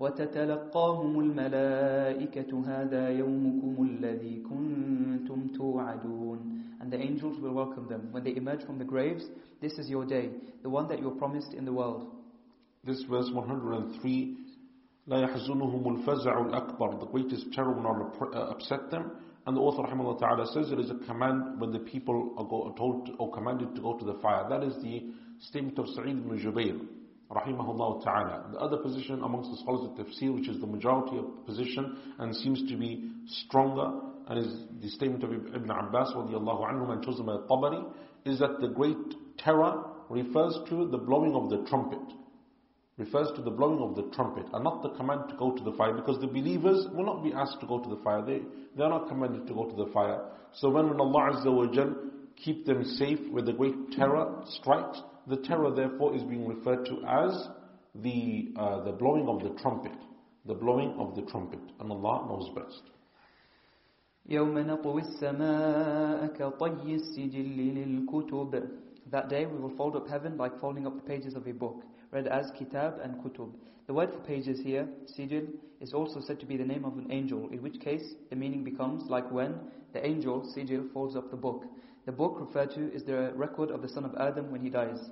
وتتلقاهم الملائكة هذا يومكم الذي كنتم توعدون And the angels will welcome them. When they emerge from the graves, this is your day, the one that you were promised in the world. This verse 103, لا يحزنهم الفزع الأكبر The greatest terror will not upset them. And the author rahimahullah ta'ala says it is a command when the people are, go, are told to, or commanded to go to the fire. That is the statement of Sa'id ibn Jubayr rahimahullah ta'ala. The other position amongst the scholars of tafsir, which is the majority of position and seems to be stronger, and is the statement of Ibn Abbas radiallahu anhum and chosen by Tabari, is that the great terror refers to the blowing of the trumpet refers to the blowing of the trumpet and not the command to go to the fire because the believers will not be asked to go to the fire. They, they are not commanded to go to the fire. So when, when Allah Azza wa Jal keep them safe where the great terror strikes, the terror, therefore, is being referred to as the, uh, the blowing of the trumpet. The blowing of the trumpet. And Allah knows best. That day we will fold up heaven like folding up the pages of a book, read as kitab and kutub. The word for pages here, sijil, is also said to be the name of an angel, in which case the meaning becomes like when the angel, sijil, folds up the book. The book referred to is the record of the son of Adam when he dies.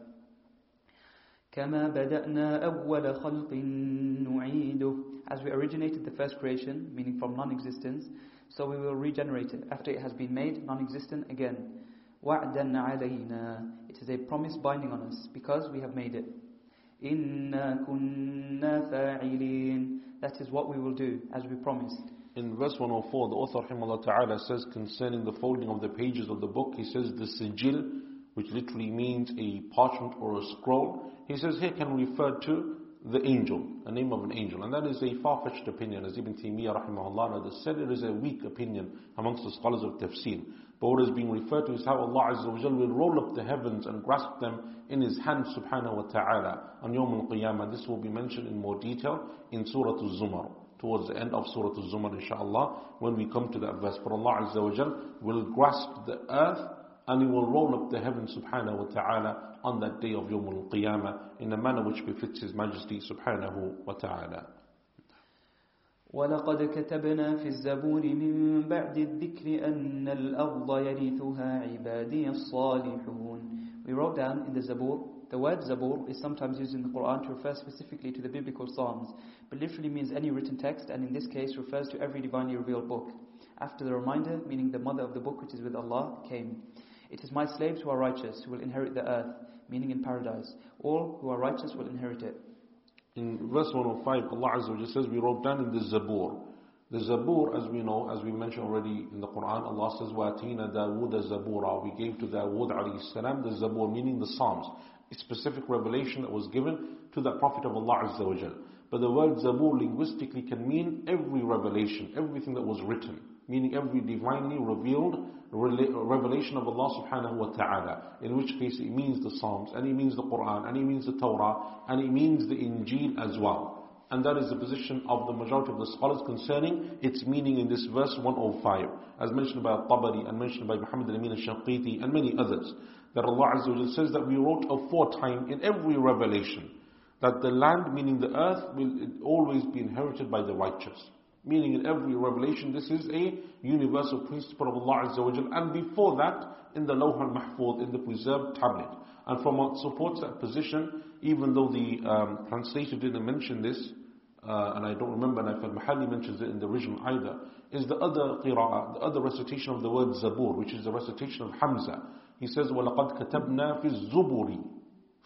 كما بدأنا أول خلق نعيده As we originated the first creation, meaning from non-existence, so we will regenerate it after it has been made non-existent again. وعدا علينا It is a promise binding on us because we have made it. إِنَّا كُنَّا فَاعِلِينَ That is what we will do, as we promised. In verse 104, the author rahimahullah ta'ala says concerning the folding of the pages of the book, he says the sijil, which literally means a parchment or a scroll, he says here can refer to the angel, a name of an angel. And that is a far-fetched opinion. As Ibn Taymiyyah rahimahullah has said, it is a weak opinion amongst the scholars of tafsir. But what is being referred to is how Allah Azza wa will roll up the heavens and grasp them in His hand subhanahu wa ta'ala on Yawm al-Qiyamah. This will be mentioned in more detail in Surah Al-Zumar towards the end of Surah Al-Zumar inshallah when we come to that verse. For Allah Azza wa will grasp the earth and He will roll up the heavens subhanahu wa ta'ala on that day of Yawm al-Qiyamah in a manner which befits His Majesty subhanahu wa ta'ala. ولقد كتبنا في الزبور من بعد الذكر أن الأرض يرثها عبادي الصالحون We wrote down in the Zabur, the word Zabur is sometimes used in the Quran to refer specifically to the biblical Psalms, but literally means any written text and in this case refers to every divinely revealed book. After the reminder, meaning the mother of the book which is with Allah, came. It is my slaves who are righteous who will inherit the earth, meaning in paradise. All who are righteous will inherit it. In verse 105, Allah Azza wa says, we wrote down in the Zabur. The Zabur, as we know, as we mentioned already in the Quran, Allah says, وَأَتِينَا دَاوُودَ زَبُورًا We gave to Dawood alayhi salam the Zabur, meaning the Psalms. A specific revelation that was given to the Prophet of Allah Azza wa But the word Zabur linguistically can mean every revelation, everything that was written meaning every divinely revealed revelation of Allah subhanahu wa ta'ala, in which case it means the Psalms, and it means the Quran, and it means the Torah, and it means the Injil as well. And that is the position of the majority of the scholars concerning its meaning in this verse 105, as mentioned by Tabari and mentioned by Muhammad al-Amin al-Shanqiti and many others, that Allah Azza wa says that we wrote aforetime in every revelation that the land, meaning the earth, will always be inherited by the righteous. Meaning in every revelation, this is a universal principle of Allah Azza wa. And before that, in the Lawh al-Mahfuz, in the preserved tablet. And from what supports that position, even though the um, translator didn't mention this, uh, and I don't remember, and if Al-Mahalli mentions it in the original either, is the other qira'ah, the other recitation of the word Zabur, which is the recitation of Hamza. He says, وَلَقَدْ كَتَبْنَا فِي الزُّبُرِ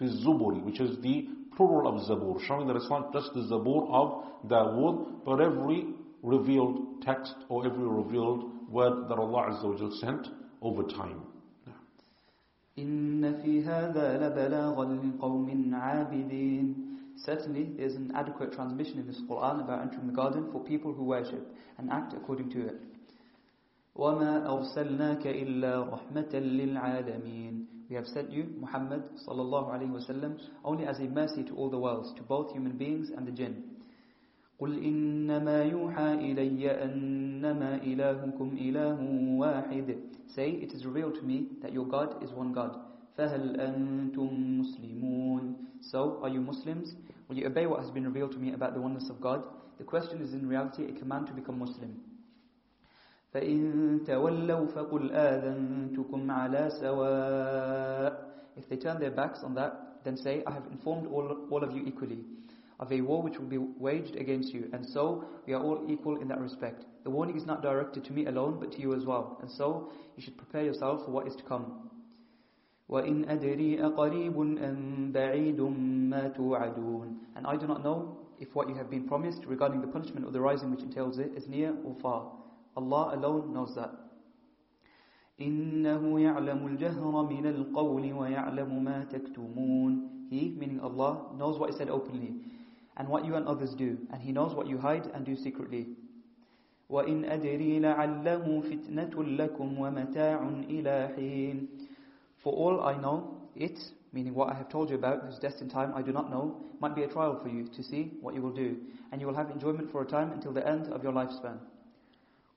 فِي الزُّبُرِ which is the plural of Zabur, showing that it's not just the Zabur of Dawood, but every revealed text or every revealed word that Allah Azza wa sent over time. إن في هذا لبلاغا لقوم عابدين Certainly, there is an adequate transmission in this Quran about entering the garden for people who worship and act according to it. وَمَا أَرْسَلْنَاكَ إِلَّا رَحْمَةً لِلْعَالَمِينَ We have sent you, Muhammad sallallahu alayhi wasallam, only as a mercy to all the worlds, to both human beings and the jinn. قل إنما يوحى إلي أنما إلهكم إله واحد Say, it is revealed to me that your God is one God. فهل أنتم مسلمون So, are you Muslims? Will you obey what has been revealed to me about the oneness of God? The question is in reality a command to become Muslim. فإن تولوا فقل آذنتكم على سواء If they turn their backs on that, then say, I have informed all, all of you equally of a war which will be waged against you, and so we are all equal in that respect. The warning is not directed to me alone, but to you as well, and so you should prepare yourself for what is to come. وَإِنْ أَدْرِي أَقَرِيبٌ أَمْ بَعِيدٌ مَا تُوعَدُونَ And I do not know if what you have been promised regarding the punishment of the rising which entails it is near or far. Allah alone knows that. إِنَّهُ يَعْلَمُ الْجَهْرَ مِنَ الْقَوْلِ وَيَعْلَمُ مَا تَكْتُمُونَ He, meaning Allah, knows what is said openly and what you and others do, and He knows what you hide and do secretly. وَإِنْ أَدْرِي لَعَلَّهُ فِتْنَةٌ لَكُمْ وَمَتَاعٌ إِلَى حِينٍ For all I know, it, meaning what I have told you about, whose destined time I do not know, might be a trial for you to see what you will do, and you will have enjoyment for a time until the end of your lifespan.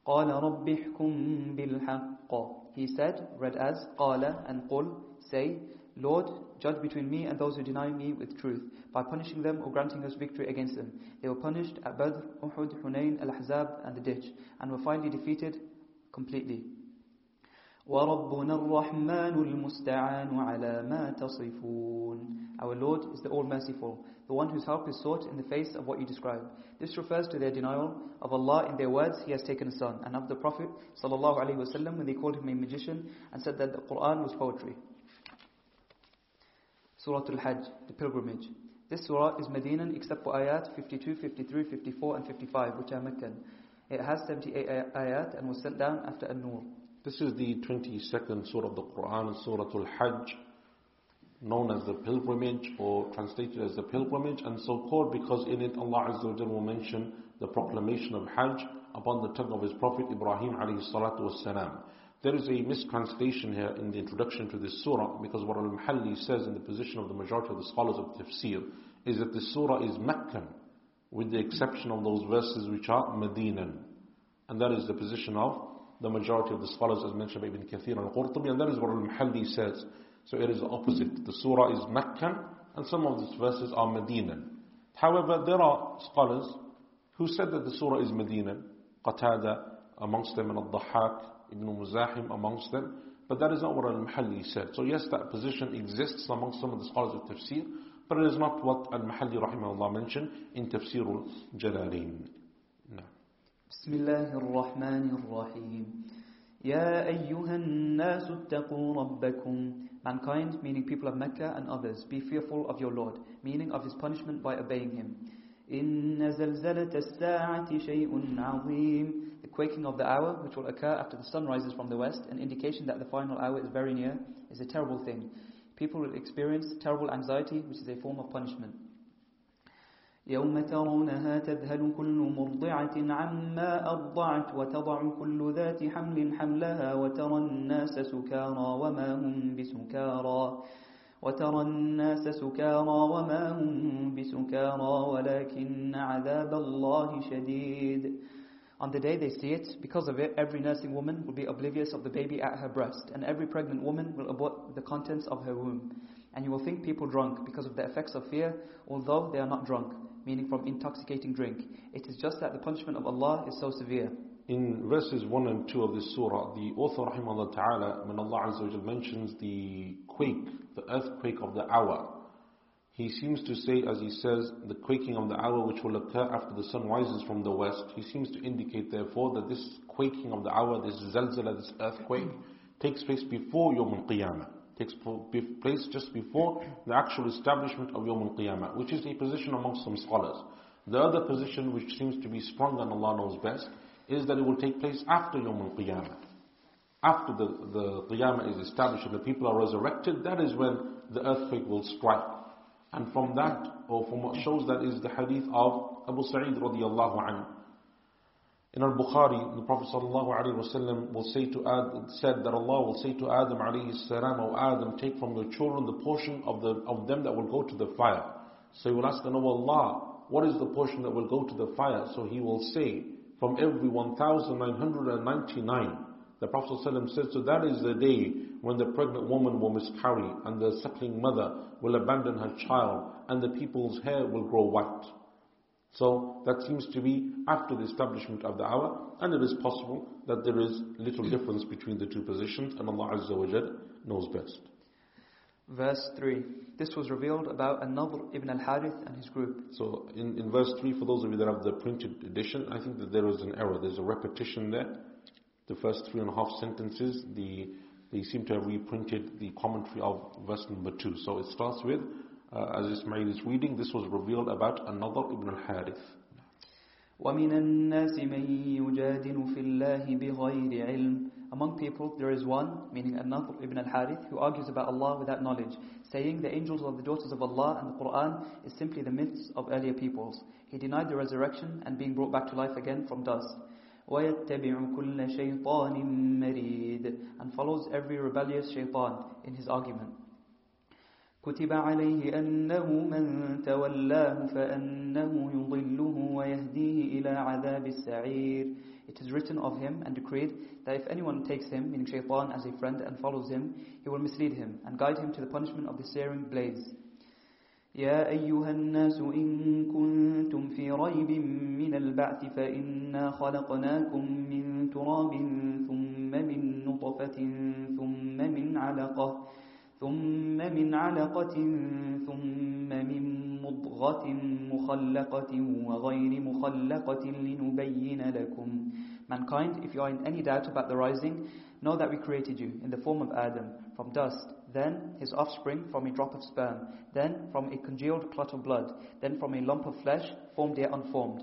قال رب احكم بالحق He said, read as قال and قل, say, Lord, judge between me and those who deny me with truth, by punishing them or granting us victory against them. They were punished at Badr, Uhud, Hunayn, Al-Ahzab and the ditch, and were finally defeated completely. وَرَبُّنَا الرَّحْمَنُ الْمُسْتَعَانُ عَلَى مَا تَصِفُونَ Our Lord is the All-Merciful, the one whose help is sought in the face of what you describe. This refers to their denial of Allah in their words, He has taken a son, and of the Prophet ﷺ when they called him a magician and said that the Quran was poetry. Surah Al-Hajj, the pilgrimage. This surah is Medinan except for ayat 52, 53, 54 and 55 which are Meccan. It has 78 ayat and was sent down after An-Nur. This is the 22nd surah of the Quran, Surah Al-Hajj, known as the pilgrimage or translated as the pilgrimage and so called because in it Allah Azza wa will mention the proclamation of Hajj upon the tongue of His Prophet Ibrahim alayhi salatu wasalam. There is a mistranslation here in the introduction to this surah because what Al-Mahalli says in the position of the majority of the scholars of tafsir is that this surah is Meccan with the exception of those verses which are Medinan. And that is the position of the majority of the scholars as mentioned by Ibn Kathir and Qurtubi and that is what Al-Mahalli says. So it is the opposite. The surah is Meccan and some of these verses are Medinan. However, there are scholars who said that the surah is Medinan. Qatada amongst them and Al-Dhahak Ibn Muzahim amongst them. But that is not what Al-Mahalli said. So yes, that position exists amongst some of the scholars of tafsir, but it is not what Al-Mahalli rahimahullah mentioned in Tafsir al-Jalalain. No. بسم الله الرحمن الرحيم يا أيها الناس اتقوا ربكم Mankind, meaning people of Mecca and others, be fearful of your Lord, meaning of His punishment by obeying Him. إن زلزلة الساعة شيء عظيم The quaking of the hour, which will occur after the sun rises from the west, an indication that the final hour is very near, is a terrible thing. People will experience terrible anxiety, which is a form of punishment. يوم ترونها تذهل كل مرضعة عما أرضعت وتضع كل ذات حمل حملها وترى الناس سكارى وما هم بسكارى وترى الناس سكارى وما هم بسكارى ولكن عذاب الله شديد On the day they see it, because of it, every nursing woman will be oblivious of the baby at her breast, and every pregnant woman will abort the contents of her womb. And you will think people drunk because of the effects of fear, although they are not drunk, meaning from intoxicating drink. It is just that the punishment of Allah is so severe. In verses 1 and 2 of this surah, the author rahimahullah ta'ala, when Allah Azza wa mentions the quake, the earthquake of the hour, he seems to say, as he says, the quaking of the hour which will occur after the sun rises from the west, he seems to indicate therefore that this quaking of the hour, this zalzala, this earthquake, takes place before Yawm al-Qiyamah. Takes place just before the actual establishment of Yawm al-Qiyamah, which is a position amongst some scholars. The other position which seems to be strong and Allah knows best, is that it will take place after Yawm al-Qiyamah. After the, the Qiyamah is established and the people are resurrected, that is when the earthquake will strike. And from that, or from what shows that is the hadith of Abu Sa'id radiallahu anhu. In al-Bukhari, the Prophet ﷺ will say to Ad, said that Allah will say to Adam alayhi salam, O Adam, take from your children the portion of, the, of them that will go to the fire. So he will ask, No Allah, what is the portion that will go to the fire? So he will say, from every 1,999. The Prophet ﷺ says, so that is the day when the pregnant woman will miscarry and the suckling mother will abandon her child and the people's hair will grow white. So that seems to be after the establishment of the hour, and it is possible that there is little difference between the two positions, and Allah Azza wa Jal knows best. Verse 3. This was revealed about An-Nadr ibn al-Harith and his group. So in, in verse 3, for those of you that have the printed edition, I think that there is an error. There's a repetition there. The first three and a half sentences, the, they seem to have reprinted the commentary of verse number 2. So it starts with, uh, as Ismail is reading, this was revealed about An-Nadr Ibn al-Harith. وَمِنَ النَّاسِ مَن يُجَادِلُ فِي اللَّهِ بِغَيْرِ عِلْمٍ Among people there is one, meaning An-Nadr Ibn al-Harith, who argues about Allah without knowledge, saying the angels are the daughters of Allah and the Qur'an is simply the myths of earlier peoples. He denied the resurrection and being brought back to life again from dust. وَيَتَّبِعُ كُلَّ شَيْطَانٍ مَرِيدٍ And follows every rebellious shaitan in his argument. كتب عليه أنه من تولاه فأنه يضله ويهديه إلى عذاب السعير It is written of him and decreed that if anyone takes him, meaning shaitan, as a friend and follows him, he will mislead him and guide him to the punishment of the searing blaze. يا أيها الناس إن كنتم في ريب من البعث فإنا خلقناكم من تراب ثم من نطفة ثم من علقة ثم من علقة ثم من مضغة مخلقة وغير مخلقة لنبين لكم Mankind, if you are in any doubt about the rising, know that we created you in the form of Adam, from dust, then his offspring from a drop of sperm, then from a congealed clot of blood, then from a lump of flesh, formed yet unformed.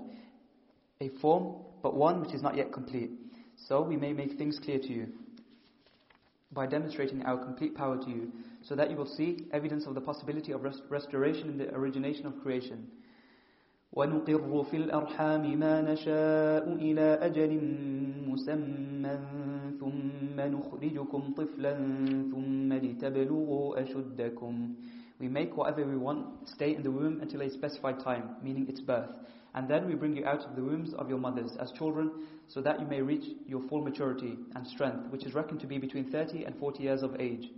A form, but one which is not yet complete. So we may make things clear to you by demonstrating our complete power to you, so that you will see evidence of the possibility of rest restoration in the origination of creation. ونقر في الأرحام ما نشاء إلى أجل مسمى ثم نخرجكم طفلا ثم لتبلغوا أشدكم We make whatever we want stay in the womb until a specified time, meaning its birth. And then we bring you out of the wombs of your mothers as children, so that you may reach your full maturity and strength, which is reckoned to be between 30 and 40 years of age.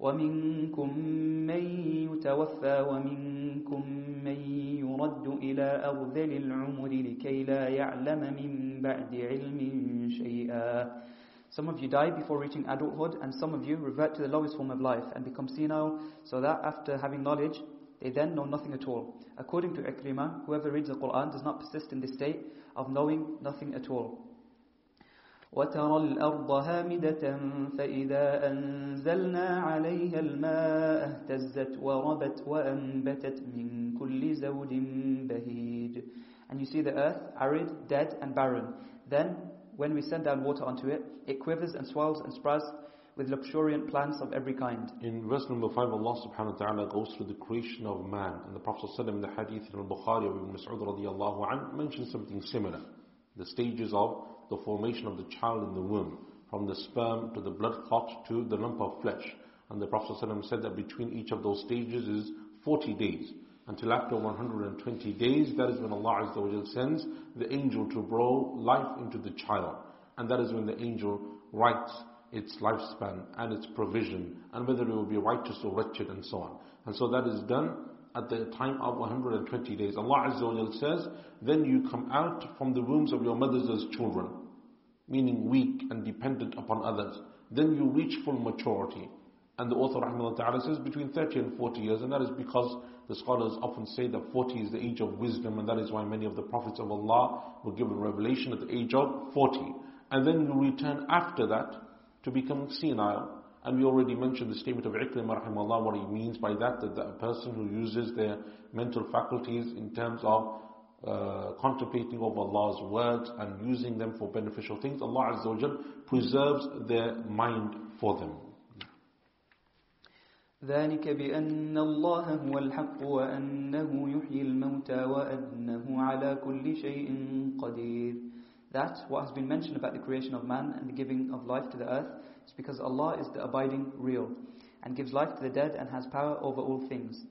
ومنكم من يتوفى ومنكم من يرد إلى أرذل العمر لكي لا يعلم من بعد علم شيئا Some of you die before reaching adulthood and some of you revert to the lowest form of life and become senile so that after having knowledge they then know nothing at all. According to Ikrimah, whoever reads the Quran does not persist in the state of knowing nothing at all. وترى الأرض هامدة فإذا أنزلنا عليها الماء اهتزت وربت وأنبتت من كل زوج بهيج And you see the earth arid, dead and barren. Then when we send down water onto it, it quivers and swells and sprouts with luxuriant plants of every kind. In verse number 5, Allah subhanahu wa ta'ala goes through the creation of man. And the Prophet in the hadith in al-Bukhari of Ibn Mas'ud radiallahu anh mentioned something similar. The stages of the formation of the child in the womb, from the sperm to the blood clot to the lump of flesh. And the Prophet said that between each of those stages is 40 days. Until after 120 days, that is when Allah Azza sends the angel to blow life into the child. And that is when the angel writes its lifespan and its provision and whether it will be righteous or wretched and so on. And so that is done at the time of 120 days. Allah Azza wa says, then you come out from the wombs of your mothers as children, meaning weak and dependent upon others. Then you reach full maturity. And the author ta'ala says between 30 and 40 years, and that is because the scholars often say that 40 is the age of wisdom, and that is why many of the prophets of Allah were given revelation at the age of 40. And then you return after that to become senile. And we already mentioned the statement of Ikrimah rahimahullah, what he means by that, that a person who uses their mental faculties in terms of uh, contemplating over Allah's words and using them for beneficial things, Allah Azza wa preserves their mind for them. ذلك بأن الله هو الحق وأنه يحيي الموتى وأنه على كل شيء قدير That what has been mentioned about the creation of man and the giving of life to the earth is because Allah is the abiding real and gives life to the dead and has power over all things.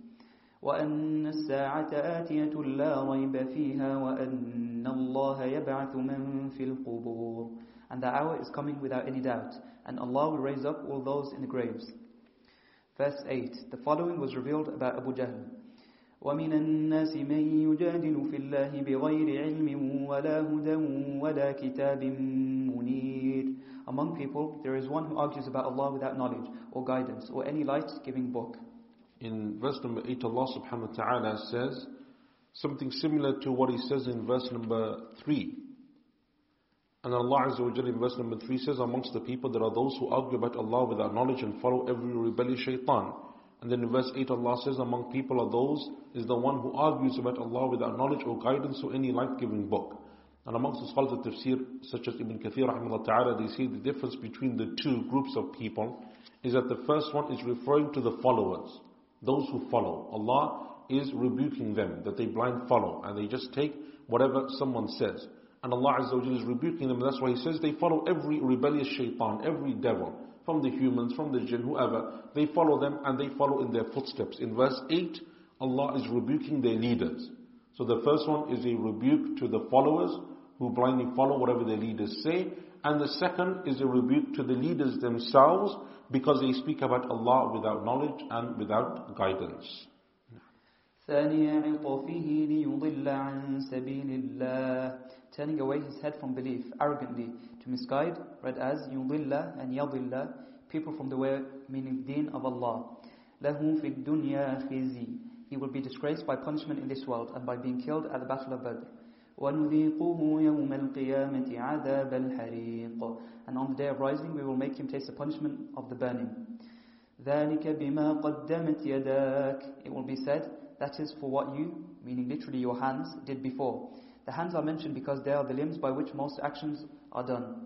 وأن الساعة آتية لا ريب فيها وأن الله يبعث من في القبور And the hour is coming without any doubt and Allah will raise up all those in the graves. Verse 8 The following was revealed about Abu Jahl. ومن الناس من يجادل في الله بغير علم ولا هدى ولا كتاب منير Among people, there is one who argues about Allah without knowledge or guidance or any light-giving book. In verse number 8, Allah subhanahu wa ta'ala says something similar to what He says in verse number 3. And Allah Azza wa Jalla in verse number 3 says, Amongst the people there are those who argue about Allah without knowledge and follow every rebellious shaitan. And then in verse 8 Allah says, Among people are those, is the one who argues about Allah without knowledge or guidance or any life-giving book. And amongst the scholars of tafsir, such as Ibn Kathir ta'ala, they say the difference between the two groups of people is that the first one is referring to the followers, those who follow. Allah is rebuking them, that they blind follow, and they just take whatever someone says. And Allah Azza wa is rebuking them, that's why He says they follow every rebellious shaitan, every devil, from the humans, from the jinn, whoever. They follow them and they follow in their footsteps. In verse 8, Allah is rebuking their leaders. So the first one is a rebuke to the followers who blindly follow whatever their leaders say. And the second is a rebuke to the leaders themselves because they speak about Allah without knowledge and without guidance. ثاني عطفه ليضل عن سبيل الله turning away his head from belief arrogantly to misguide read as يضل and يضل people from the way meaning deen of Allah له في الدنيا خزي he will be disgraced by punishment in this world and by being killed at the battle of Badr ونذيقه يوم القيامة عذاب الحريق and on the day of rising we will make him taste the punishment of the burning ذلك بما قدمت يداك it will be said that is for what you meaning literally your hands did before the hands are mentioned because they are the limbs by which most actions are done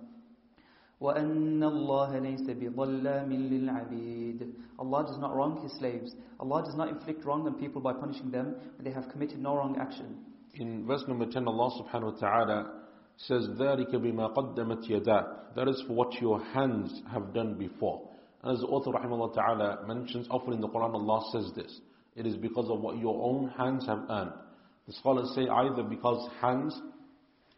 وأن الله ليس بظلام للعبيد Allah does not wrong His slaves. Allah does not inflict wrong on people by punishing them when they have committed no wrong action. In verse number 10, Allah subhanahu wa ta'ala says, ذَلِكَ بِمَا قَدَّمَتْ يَدَاكَ That is for what your hands have done before. And as the author rahimahullah ta'ala mentions, often in the Quran Allah says this. It is because of what your own hands have earned. The scholars say either because hands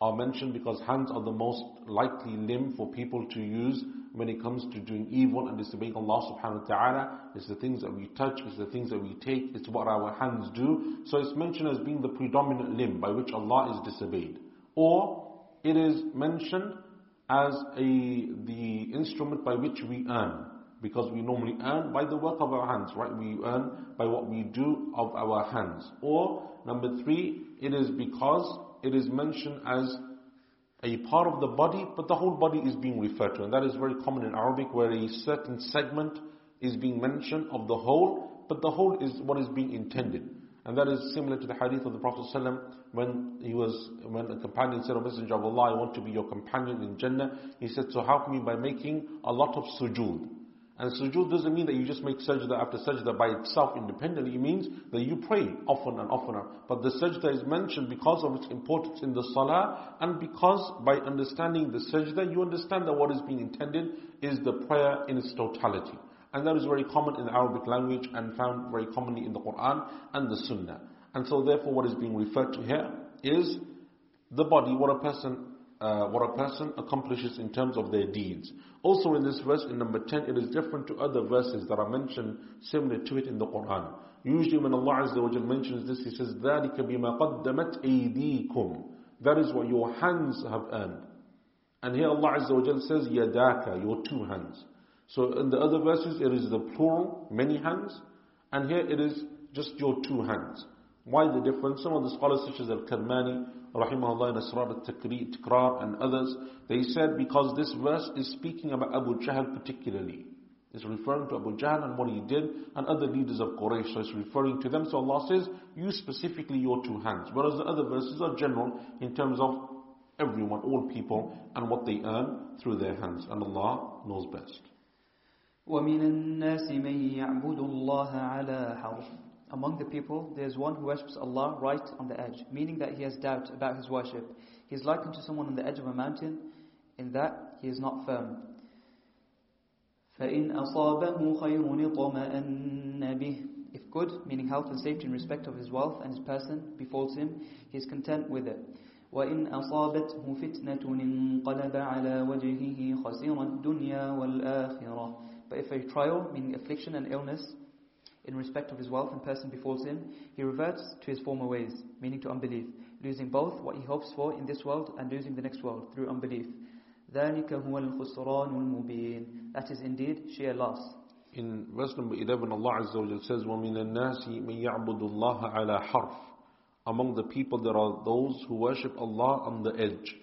are mentioned because hands are the most likely limb for people to use when it comes to doing evil and disobeying Allah subhanahu wa ta'ala. It's the things that we touch, it's the things that we take, it's what our hands do. So it's mentioned as being the predominant limb by which Allah is disobeyed. Or it is mentioned as a the instrument by which we earn. Because we normally earn by the work of our hands, right? We earn by what we do of our hands. Or number three, it is because it is mentioned as a part of the body, but the whole body is being referred to. And that is very common in Arabic where a certain segment is being mentioned of the whole, but the whole is what is being intended. And that is similar to the hadith of the Prophet ﷺ when he was, when a companion said, O Messenger of Allah, I want to be your companion in Jannah. He said, so help me by making a lot of sujood. And sujood doesn't mean that you just make sajda after sajda by itself independently. It means that you pray often and often. But the sajda is mentioned because of its importance in the salah and because by understanding the sajda, you understand that what is being intended is the prayer in its totality. And that is very common in the Arabic language and found very commonly in the Quran and the Sunnah. And so therefore what is being referred to here is the body, what a person uh, what a person accomplishes in terms of their deeds. Also in this verse, in number 10, it is different to other verses that are mentioned similar to it in the Quran. Usually when Allah Azza wa mentions this, He says, ذَلِكَ بِمَا قَدَّمَتْ أَيْدِيكُمْ That is what your hands have earned. And here Allah Azza wa says, يَدَاكَ Your two hands. So in the other verses, it is the plural, many hands. And here it is just your two hands. Why the difference? Some of the scholars such as Al-Karmani, rahimahullah, in Asrar al-Tikrar and others, they said because this verse is speaking about Abu Jahl particularly. It's referring to Abu Jahl and what he did and other leaders of Quraysh. So it's referring to them. So Allah says, use specifically your two hands. Whereas the other verses are general in terms of everyone, all people, and what they earn through their hands. And Allah knows best. ومن الناس من يعبد الله على حرف Among the people, there is one who worships Allah right on the edge, meaning that he has doubt about his worship. He is likened to someone on the edge of a mountain, in that he is not firm. فَإِنْ أَصَابَهُ خَيْرٌ اطْمَأَنَّ بِهِ If good, meaning health and safety in respect of his wealth and his person, befalls him, he is content with it. وإن أصابته فتنة انقلب على وجهه خسر الدنيا والآخرة But if a trial, meaning affliction and illness, in respect of his wealth and person befalls him, he reverts to his former ways, meaning to unbelief, losing both what he hopes for in this world and losing the next world through unbelief. ذلك هو الخسران المبين That is indeed sheer loss. In verse number 11, Allah Azza wa Jalla says, وَمِنَ النَّاسِ مَن يَعْبُدُ اللَّهَ عَلَى حَرْفٍ Among the people there are those who worship Allah on the edge.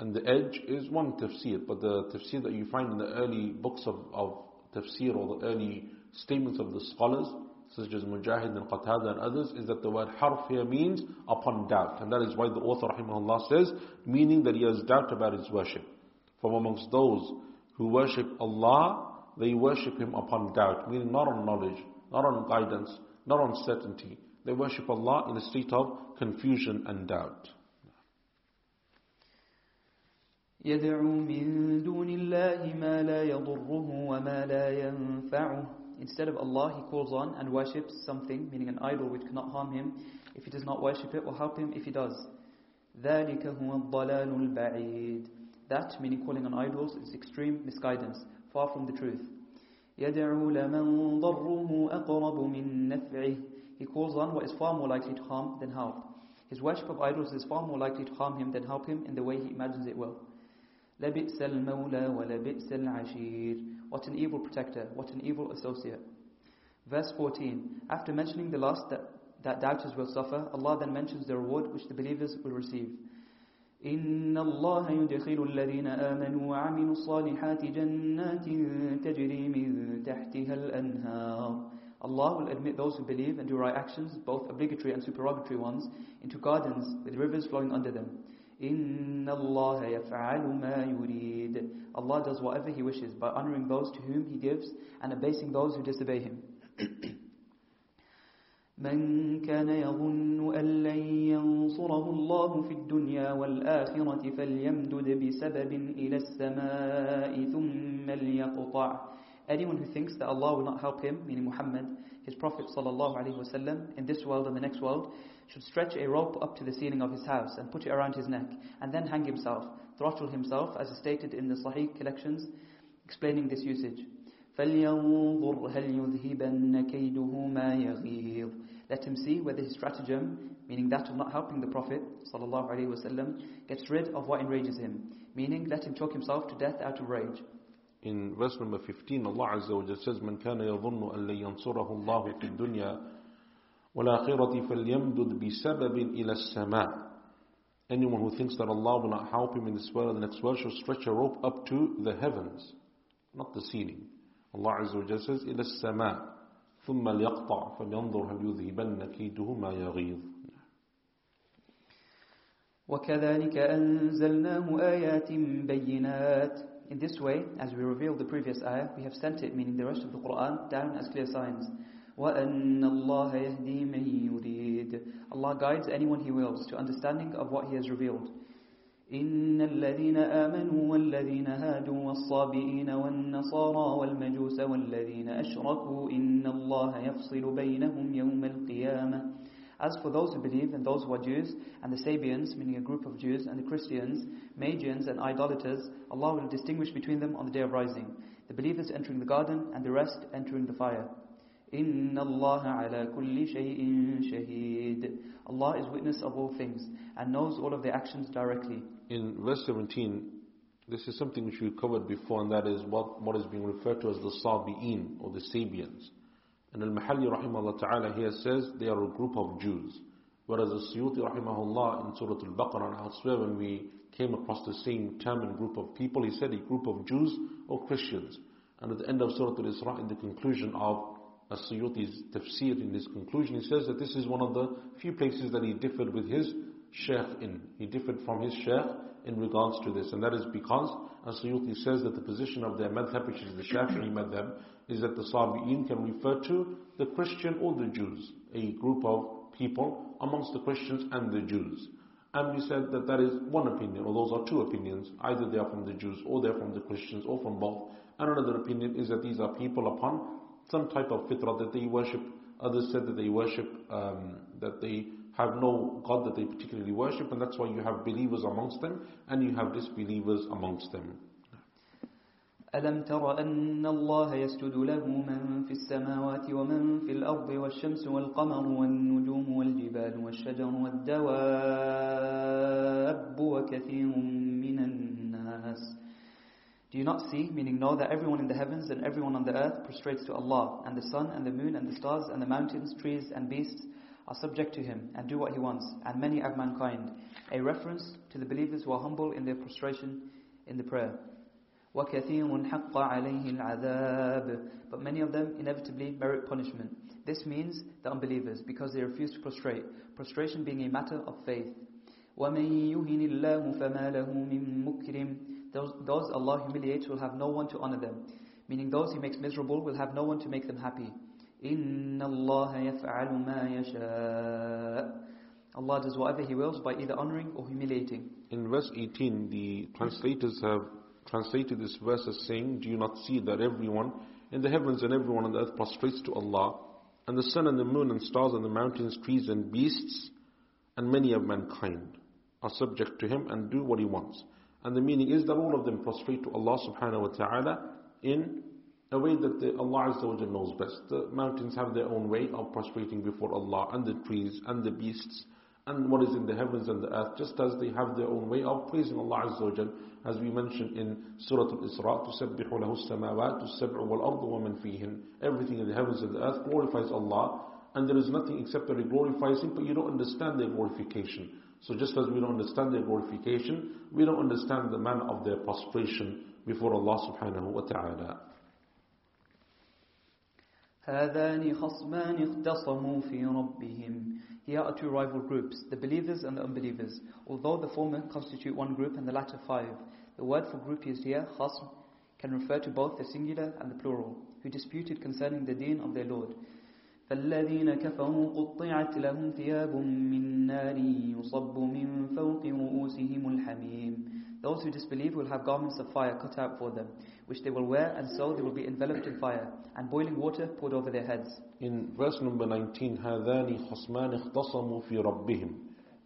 And the edge is one tafsir, but the tafsir that you find in the early books of, of tafsir or the early statements of the scholars, such as Mujahid and Qatada and others, is that the word harf here means upon doubt. And that is why the author rahimahullah says, meaning that he has doubt about his worship. From amongst those who worship Allah, they worship Him upon doubt, meaning not on knowledge, not on guidance, not on certainty. They worship Allah in a state of confusion and doubt. يدعو من دون الله ما لا يضره وما لا ينفعه Instead of Allah, he calls on and worships something, meaning an idol which cannot harm him if he does not worship it, or help him if he does. ذلك هو الضلال البعيد That, meaning calling on idols, is extreme misguidance, far from the truth. يدعو لمن ضره أقرب من نفعه He calls on what is far more likely to harm than help. His worship of idols is far more likely to harm him than help him in the way he imagines it will. لبئس المولى ولبئس العشير What an evil protector, what an evil associate. Verse 14. After mentioning the loss that, that doubters will suffer, Allah then mentions the reward which the believers will receive. إن الله يدخل الذين آمنوا وعملوا الصالحات جنات تجري من تحتها الأنهار Allah will admit those who believe and do right actions, both obligatory and supererogatory ones, into gardens with rivers flowing under them. إن الله يفعل ما يريد Allah does whatever He wishes by honoring those to whom He gives and abasing those who disobey Him. من كان يظن أن لن ينصره الله في الدنيا والآخرة فليمدد بسبب إلى السماء ثم ليقطع Anyone who thinks that Allah will not help him, meaning Muhammad, his Prophet ﷺ in this world and the next world should stretch a rope up to the ceiling of his house and put it around his neck and then hang himself, throttle himself as is stated in the Sahih collections explaining this usage. Let him see whether his stratagem, meaning that of not helping the Prophet ﷺ, gets rid of what enrages him, meaning let him choke himself to death out of rage. In verse number 15, Allah Azza wa Jalla says, من كان يظن أن لن ينصره الله في الدنيا والآخرة فليمدد إلى السماء Anyone who thinks that Allah will not help him in this world and the next world should stretch a rope up to the heavens, not the ceiling. Allah Azza wa Jalla says, إلى السماء ثم ليقطع فلينظر هل يذهبن كيده ما يغيظ وكذلك أنزلناه آيات بينات In this way, as we revealed the previous ayah, we have sent it, meaning the rest of the Quran, down as clear signs. وَأَنَّ اللَّهَ يَهْدِي مَن يُرِيدُ Allah guides anyone He wills to understanding of what He has revealed. إن الذين آمنوا والذين هادوا والصابئين والنصارى والمجوس والذين أشركوا إن الله يفصل بينهم يوم القيامة As for those who believe and those who are Jews, and the Sabians, meaning a group of Jews, and the Christians, Magians and idolaters, Allah will distinguish between them on the day of rising. The believers entering the garden, and the rest entering the fire. إِنَّ اللَّهَ عَلَى كُلِّ شَيْءٍ شَهِيدٌ Allah is witness of all things, and knows all of their actions directly. In verse 17, this is something which we covered before, and that is what, what is being referred to as the Sabi'in, or the Sabians. And Al-Mahalli rahimahullah ta'ala here says they are a group of Jews. Whereas the Suyuti rahimahullah in Surah Al-Baqarah and elsewhere when we came across the same term and group of people, he said a group of Jews or Christians. And at the end of Surah Al-Isra, in the conclusion of As-Suyuti's tafsir, in his conclusion, he says that this is one of the few places that he differed with his sheikh in. He differed from his sheikh in regards to this. And that is because, as Suyuti says, that the position of their madhab, which is the Shafi'i madhab, is that the Sabi'in can refer to the Christian or the Jews, a group of people amongst the Christians and the Jews. And we said that that is one opinion, or those are two opinions. Either they are from the Jews, or they're from the Christians, or from both. And another opinion is that these are people upon some type of fitrah that they worship. Others said that they worship, um, that they have no God that they particularly worship, and that's why you have believers amongst them, and you have disbelievers amongst them. ألم تر أن الله يسجد له من في السماوات ومن في الأرض والشمس والقمر والنجوم والجبال والشجر والدواب وكثير من الناس Do you not see, meaning know that everyone in the heavens and everyone on the earth prostrates to Allah, and the sun and the moon and the stars and the mountains, trees and beasts are subject to Him and do what He wants, and many of mankind. A reference to the believers who are humble in their prostration in the prayer. وَكَثِيرٌ حَقَّ عَلَيْهِ الْعَذَابِ But many of them inevitably merit punishment. This means the unbelievers, because they refuse to prostrate. Prostration being a matter of faith. وَمَن يُهِنِ اللَّهُ فَمَا لَهُ مِن مُكْرِمٍ those, those Allah humiliates will have no one to honor them. Meaning those He makes miserable will have no one to make them happy. إِنَّ اللَّهَ يَفْعَلُ مَا يَشَاءُ Allah does whatever He wills by either honoring or humiliating. In verse 18, the translators have translated this verse as saying, Do you not see that everyone in the heavens and everyone on the earth prostrates to Allah, and the sun and the moon and stars and the mountains, trees and beasts, and many of mankind are subject to Him and do what He wants. And the meaning is that all of them prostrate to Allah subhanahu wa ta'ala in a way that the, Allah Azza wa knows best. The mountains have their own way of prostrating before Allah, and the trees, and the beasts, and what is in the heavens and the earth, just as they have their own way of praising Allah Azza wa as we mentioned in Surah Al-Isra, تُسَبِّحُ لَهُ السَّمَاوَاتُ السَّبْعُ وَالْأَرْضُ وَمَنْ فِيهِنْ Everything in the heavens and the earth glorifies Allah, and there is nothing except that it glorifies Him, but you don't understand their glorification. So just as we don't understand their glorification, we don't understand the manner of their prostration before Allah subhanahu wa ta'ala. هذان خصمان اختصموا في ربهم Here are two rival groups, the believers and the unbelievers. Although the former constitute one group and the latter five. The word for group used here, khasm, can refer to both the singular and the plural, who disputed concerning the deen of their Lord. فالذين كفروا قطعت لهم ثياب من نار يصب من فوق رؤوسهم الحميم Those who disbelieve will have garments of fire cut out for them, which they will wear, and so they will be enveloped in fire, and boiling water poured over their heads. In verse number 19, هَذَانِ خَصْمَانِ اخْتَصَمُوا فِي رَبِّهِمْ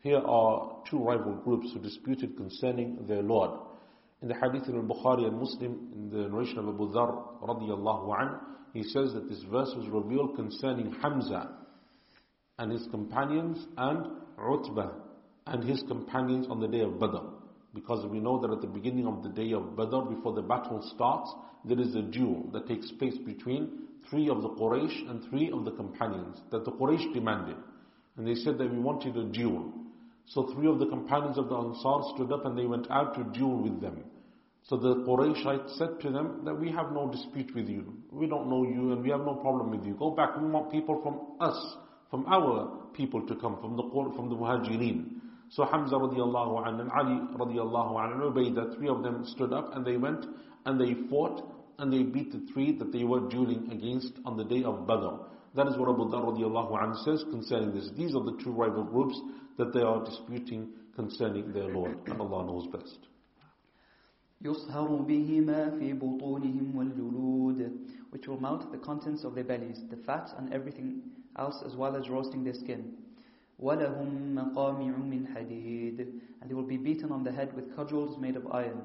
Here are two rival groups who disputed concerning their Lord. In the hadith of Bukhari and Muslim, in the narration of Abu Dhar radiallahu anhu, he says that this verse was revealed concerning Hamza and his companions and Utbah and his companions on the day of Badr. Because we know that at the beginning of the day of Badr, before the battle starts, there is a duel that takes place between three of the Quraysh and three of the companions that the Quraysh demanded. And they said that we wanted a duel. So three of the companions of the Ansar stood up and they went out to duel with them. So the Qurayshite said to them that we have no dispute with you. We don't know you and we have no problem with you. Go back. We want people from us, from our people to come, from the, from the Muhajirin. So Hamza radiallahu anhu and Ali radiallahu anhu and Ubaidah, three of them stood up and they went and they fought and they beat the three that they were dueling against on the day of Badr. That is what Abu Dhar radiallahu anhu says concerning this. These are the two rival groups that they are disputing concerning their Lord. And Allah knows best. يصهر بهما في بطونهم والجلود which will melt the contents of their bellies, the fat and everything else as well as roasting their skin. وَلَهُمْ مَقَامِعُ مِنْ حَدِيدٍ And they will be beaten on the head with cudgels made of iron.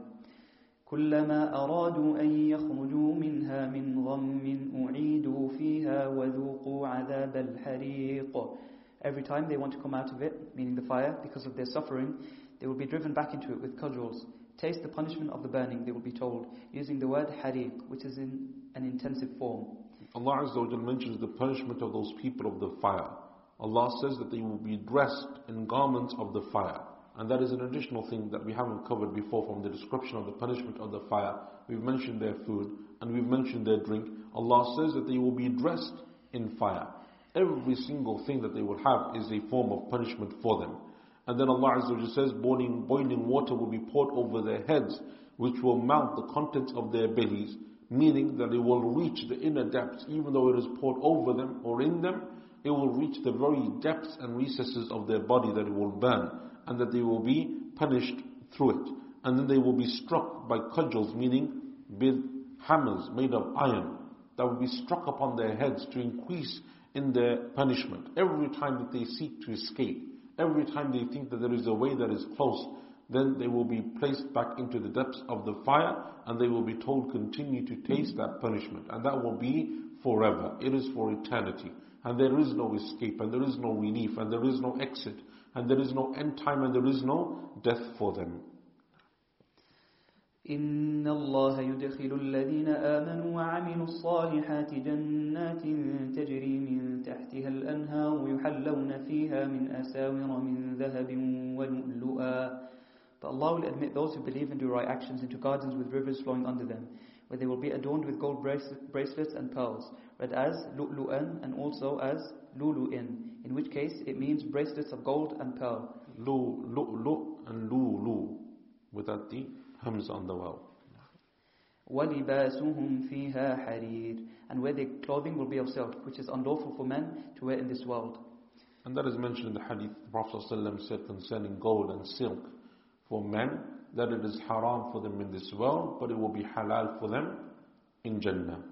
كلما أرادوا أن يخرجوا منها من غم أعيدوا فيها وذوقوا عذاب الحريق Every time they want to come out of it, meaning the fire, because of their suffering, they will be driven back into it with cudgels. Taste the punishment of the burning, they will be told, using the word hariq, which is in an intensive form. Allah Azza wa mentions the punishment of those people of the fire. Allah says that they will be dressed in garments of the fire. And that is an additional thing that we haven't covered before from the description of the punishment of the fire. We've mentioned their food and we've mentioned their drink. Allah says that they will be dressed in fire. Every single thing that they will have is a form of punishment for them. And then Allah Azza says, boiling, boiling water will be poured over their heads, which will melt the contents of their bellies, meaning that it will reach the inner depths, even though it is poured over them or in them, it will reach the very depths and recesses of their body that it will burn, and that they will be punished through it. And then they will be struck by cudgels, meaning with hammers made of iron, that will be struck upon their heads to increase in their punishment. Every time that they seek to escape, every time they think that there is a way that is close, then they will be placed back into the depths of the fire and they will be told continue to taste that punishment. And that will be forever. It is for eternity And there is no escape and there is no relief and there is no exit and there is no end time and there is no death for them. إن الله يدخل الذين آمنوا وعملوا الصالحات جنات تجري من تحتها الأنهار يحلون فيها من أساور من ذهب ولؤلؤا But Allah will admit those who believe and do right actions into gardens with rivers flowing under them, where they will be adorned with gold bracelets and pearls, But as lu'lu'an and also as lulu'in, in which case it means bracelets of gold and pearl. Lu, lu'lu' and lulu, without the hamza on the waw. وَلِبَاسُهُمْ فِيهَا حَرِيرٌ And where their clothing will be of silk, which is unlawful for men to wear in this world. And that is mentioned in the hadith the Prophet ﷺ said concerning gold and silk for men, that it is haram for them in this world, but it will be halal for them in Jannah.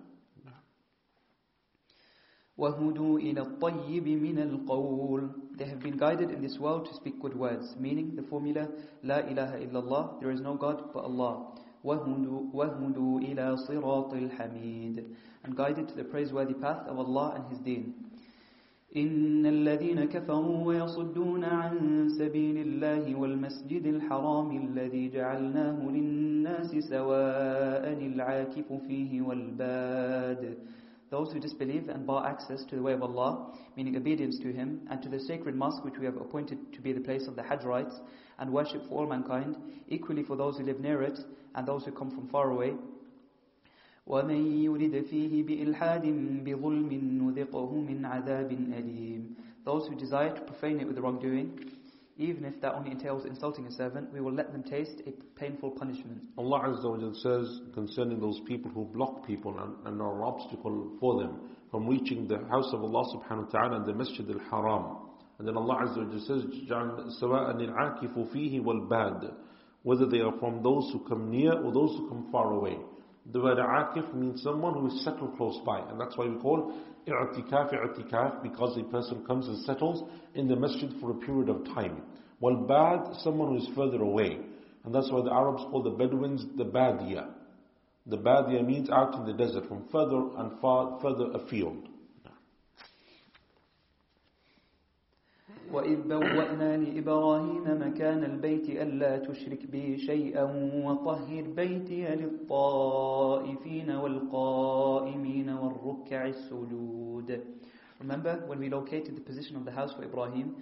وَهُدُوا إِلَى الطَّيِّبِ مِنَ الْقَوْلِ They have been guided in this world to speak good words, meaning the formula, La ilaha illallah, there is no God but Allah. وَهُدُوا إِلَى صِرَاطِ الْحَمِيدِ And guided to the praiseworthy path of Allah and His deen. إن الذين كفروا ويصدون عن سبيل الله والمسجد الحرام الذي جعلناه للناس سواء العاكف فيه والباد those who disbelieve and bar access to the way of Allah, meaning obedience to Him, and to the sacred mosque which we have appointed to be the place of the Hajj rites, and worship for all mankind, equally for those who live near it and those who come from far away. ومن يرد فيه بإلحاد بظلم نذقه من عذاب أليم Those who desire to profane it with wrongdoing, even if that only entails insulting a servant, we will let them taste a painful punishment. Allah Azza wa says concerning those people who block people and, and are an obstacle for them from reaching the house of Allah subhanahu wa ta'ala and the masjid al-haram. And then Allah Azza wa says, سَوَاءً الْعَاكِفُ فِيهِ وَالْبَادِ Whether they are from those who come near or those who come far away. The word akif means someone who is settled close by. And that's why we call i'tikaf i'tikaf because a person comes and settles in the masjid for a period of time. While bad, someone who is further away. And that's why the Arabs call the Bedouins the Badia. The Badia means out in the desert, from further and far further afield. وإذ بوأنا لإبراهيم مكان البيت ألا تشرك بي شيئا وطهر بيتي للطائفين والقائمين والركع السجود Remember when we located the position of the house for Ibrahim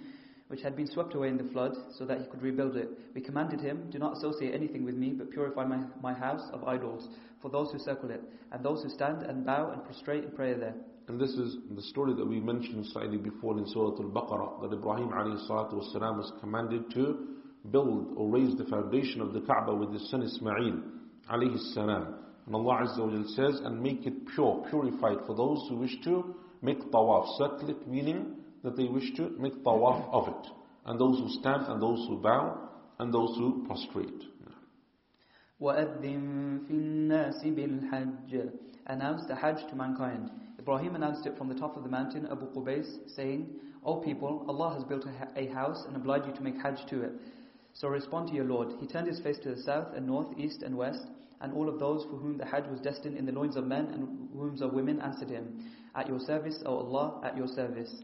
which had been swept away in the flood so that he could rebuild it. We commanded him, do not associate anything with me but purify my, my house of idols for those who circle it and those who stand and bow and prostrate in prayer there. And this is the story that we mentioned slightly before in Surah Al-Baqarah, that Ibrahim والسلام, was commanded to build or raise the foundation of the Kaaba with his son Ismail alayhi salam. And Allah Azza wa says, and make it pure, purified for those who wish to make tawaf, circle it, meaning that they wish to make tawaf of it. And those who stand and those who bow and those who prostrate. وَأَذِّن فِي النَّاسِ بِالْحَجِّ Announce the Hajj to mankind. Ibrahim announced it from the top of the mountain, Abu Qubais, saying, O people, Allah has built a, a house and obliged you to make Hajj to it. So respond to your Lord. He turned his face to the south and north, east and west, and all of those for whom the Hajj was destined in the loins of men and wombs of women answered him, At your service, O Allah, at your service.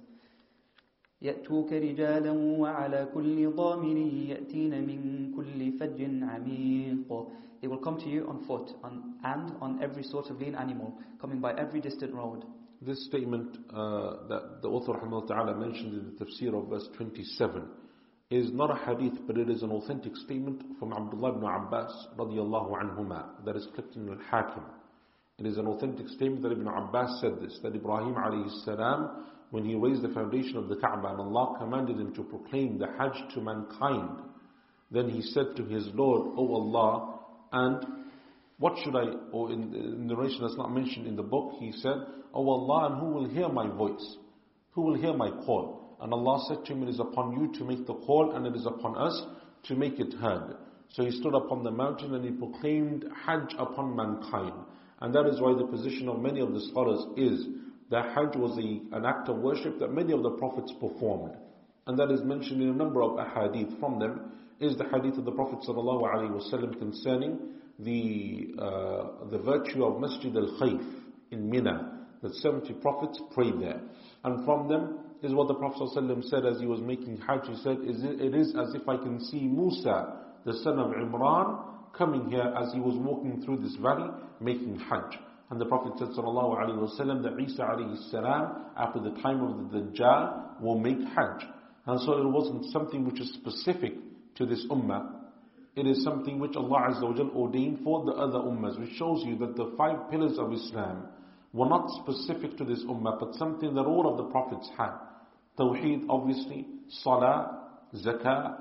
يأتوك رجالا وعلى كل ضامر يأتين من كل فج عميق They will come to you on foot on, and on every sort of lean animal, coming by every distant road. This statement uh, that the author ta'ala mentioned in the tafsir of verse 27 is not a hadith, but it is an authentic statement from Abdullah ibn Abbas radiallahu anhuma that is clipped in al-Hakim. It is an authentic statement that Ibn Abbas said this, that Ibrahim alayhi salam when he raised the foundation of the Kaaba and Allah commanded him to proclaim the Hajj to mankind, then he said to his Lord, O Allah, and what should I, or in the narration that's not mentioned in the book, he said, O Allah, and who will hear my voice? Who will hear my call? And Allah said to him, It is upon you to make the call, and it is upon us to make it heard. So he stood upon the mountain and he proclaimed Hajj upon mankind. And that is why the position of many of the scholars is that Hajj was a, an act of worship that many of the prophets performed. And that is mentioned in a number of ahadith. From them is the hadith of the Prophet ﷺ concerning the, uh, the virtue of Masjid al-Khayf in Mina, that 70 prophets prayed there. And from them is what the Prophet ﷺ said as he was making Hajj. He said, It is as if I can see Musa, the son of Imran, coming here as he was walking through this valley making Hajj. And the Prophet said sallallahu alaihi wasallam that Isa alayhi salam after the time of the Dajjal will make Hajj. And so it wasn't something which is specific to this ummah. It is something which Allah Azza wa Jal ordained for the other ummahs, which shows you that the five pillars of Islam were not specific to this ummah, but something that all of the prophets had. Tawheed, obviously, Salah, Zakah,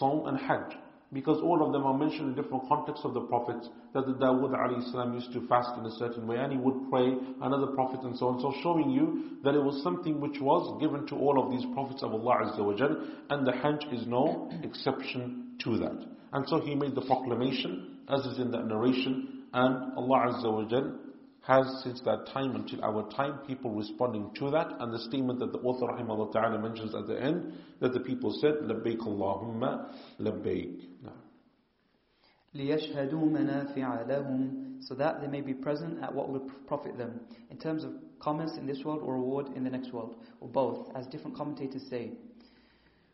Sawm and Hajj because all of them are mentioned in different contexts of the prophets, that the Dawood salam used to fast in a certain way, and he would pray, another prophet and so on. So showing you that it was something which was given to all of these prophets of Allah Azza wa Jal, and the Hajj is no exception to that. And so he made the proclamation, as is in that narration, and Allah Azza wa Jal has since that time until our time people responding to that and the statement that the author rahimahullah ta'ala mentions at the end that the people said labbaik Allahumma labbaik ليشهدوا منافع لهم so that they may be present at what will profit them in terms of commerce in this world or reward in the next world or both as different commentators say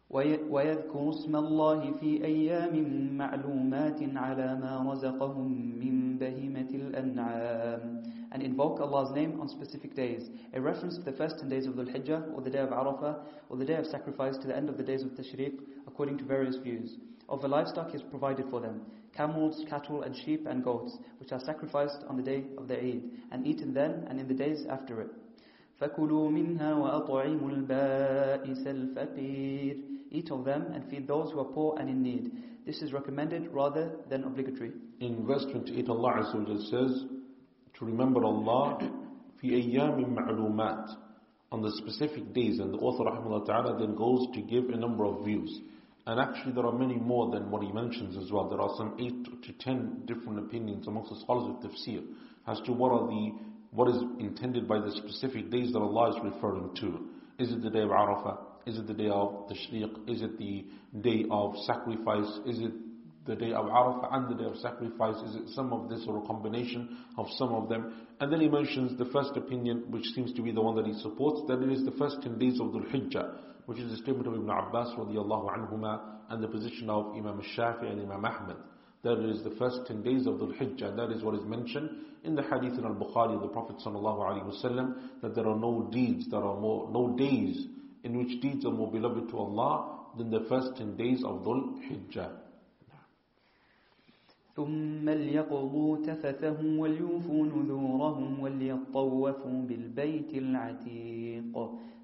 ويذكر اسم الله في أيام معلومات على ما رزقهم من بهيمة الأنعام and invoke Allah's name on specific days. A reference to the first 10 days of Dhul Hijjah or the day of Arafah or the day of sacrifice to the end of the days of Tashriq according to various views. Of the livestock is provided for them, camels, cattle and sheep and goats which are sacrificed on the day of the Eid and eaten then and in the days after it. فَكُلُوا مِنْهَا وَأَطْعِمُوا الْبَائِسَ الْفَقِيرِ Eat of them and feed those who are poor and in need. This is recommended rather than obligatory. In verse 28 Allah Azza says, to remember Allah في أيام معلومات on the specific days and the author rahimahullah ta'ala then goes to give a number of views and actually there are many more than what he mentions as well. There are some 8 to 10 different opinions amongst the scholars of tafsir as to what are the what is intended by the specific days that Allah is referring to. Is it the day of Arafah? Is it the day of Tashriq? Is it the day of sacrifice? Is it the day of Arafah and the day of sacrifice? Is it some of this or a combination of some of them? And then he mentions the first opinion, which seems to be the one that he supports, that it is the first 10 days of Dhul Hijjah, which is the statement of Ibn Abbas radiallahu anhuma and the position of Imam Shafi and Imam Ahmad. That it is the first 10 days of Dhul Hijjah, and that is what is mentioned in the hadith in Al-Bukhari of the Prophet sallallahu alaihi wasallam, that there are no deeds, there are more, no days in which deeds are more beloved to Allah than the first 10 days of Dhul Hijjah. ثم ليقضوا تفثهم وليوفوا نذورهم وليطوفوا بالبيت العتيق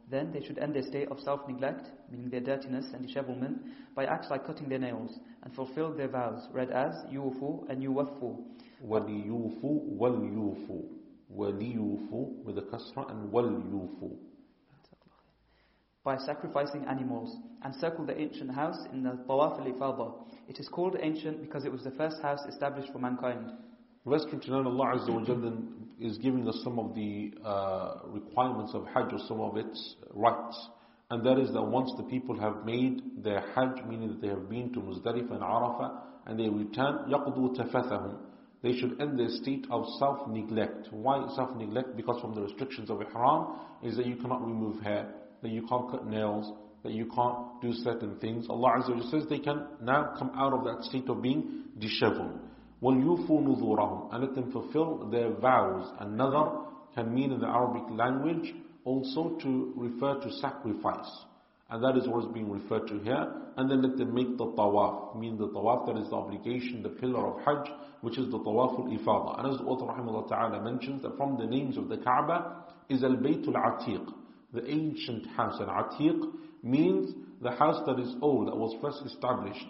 then they should end their state of self-neglect, meaning their dirtiness and dishevelment, by acts like cutting their nails, and fulfill their vows, read as yufu and yuwafu. Waliyufu, waliyufu, Waliyufu with a kasra and waliyufu, By sacrificing animals, and circle the ancient house in the Tawaf al-Ifada. It is called ancient because it was the first house established for mankind. Allah Azza wa Jalla is giving us some of the uh, requirements of Hajj or some of its rights. And that is that once the people have made their Hajj, meaning that they have been to Muzdalifah and Arafah, and they return, يَقْضُوا تَفَثَهُمْ They should end their state of self-neglect. Why self-neglect? Because from the restrictions of Ihram is that you cannot remove hair, that you can't cut nails, that you can't do certain things. Allah Azza wa says they can now come out of that state of being disheveled. وَلْيُوفُوا نُذُورَهُمْ And let them fulfill their vows. Another can mean in the Arabic language also to refer to sacrifice. And that is what is being referred to here. And then let them make the tawaf. Mean the tawaf, that is the obligation, the pillar of Hajj, which is the tawaf al-ifada. And as the author rahimahullah ta'ala mentions that from the names of the Kaaba is al-Baytul Atiq the ancient house. And Atiq means the house that is old, that was first established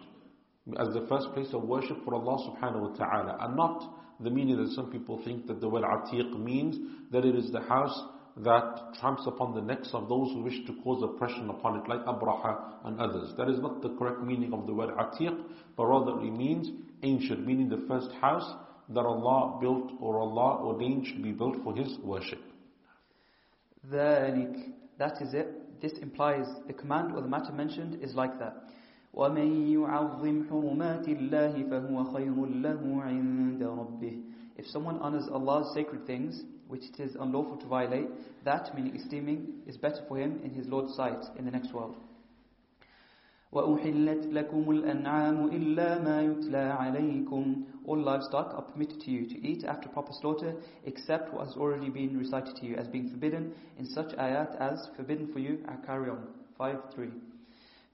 as the first place of worship for Allah subhanahu wa ta'ala. And not the meaning that some people think that the word Atiq means that it is the house that tramps upon the necks of those who wish to cause oppression upon it, like Abraha and others. That is not the correct meaning of the word Atiq, but rather it means ancient, meaning the first house that Allah built or Allah ordained should be built for His worship. ذلك, that is it. This implies the command or the matter mentioned is like that. ومن يعظم حرمات الله فهو خير له عند ربه. If someone honors Allah's sacred things, which it is unlawful to violate, that, meaning esteeming, is better for him in his Lord's sight in the next world. وأحلت لكم الأنعام إلا ما يتلى عليكم All livestock are permitted to you to eat after proper slaughter except what has already been recited to you as being forbidden in such ayat as forbidden for you. I carry on. 5.3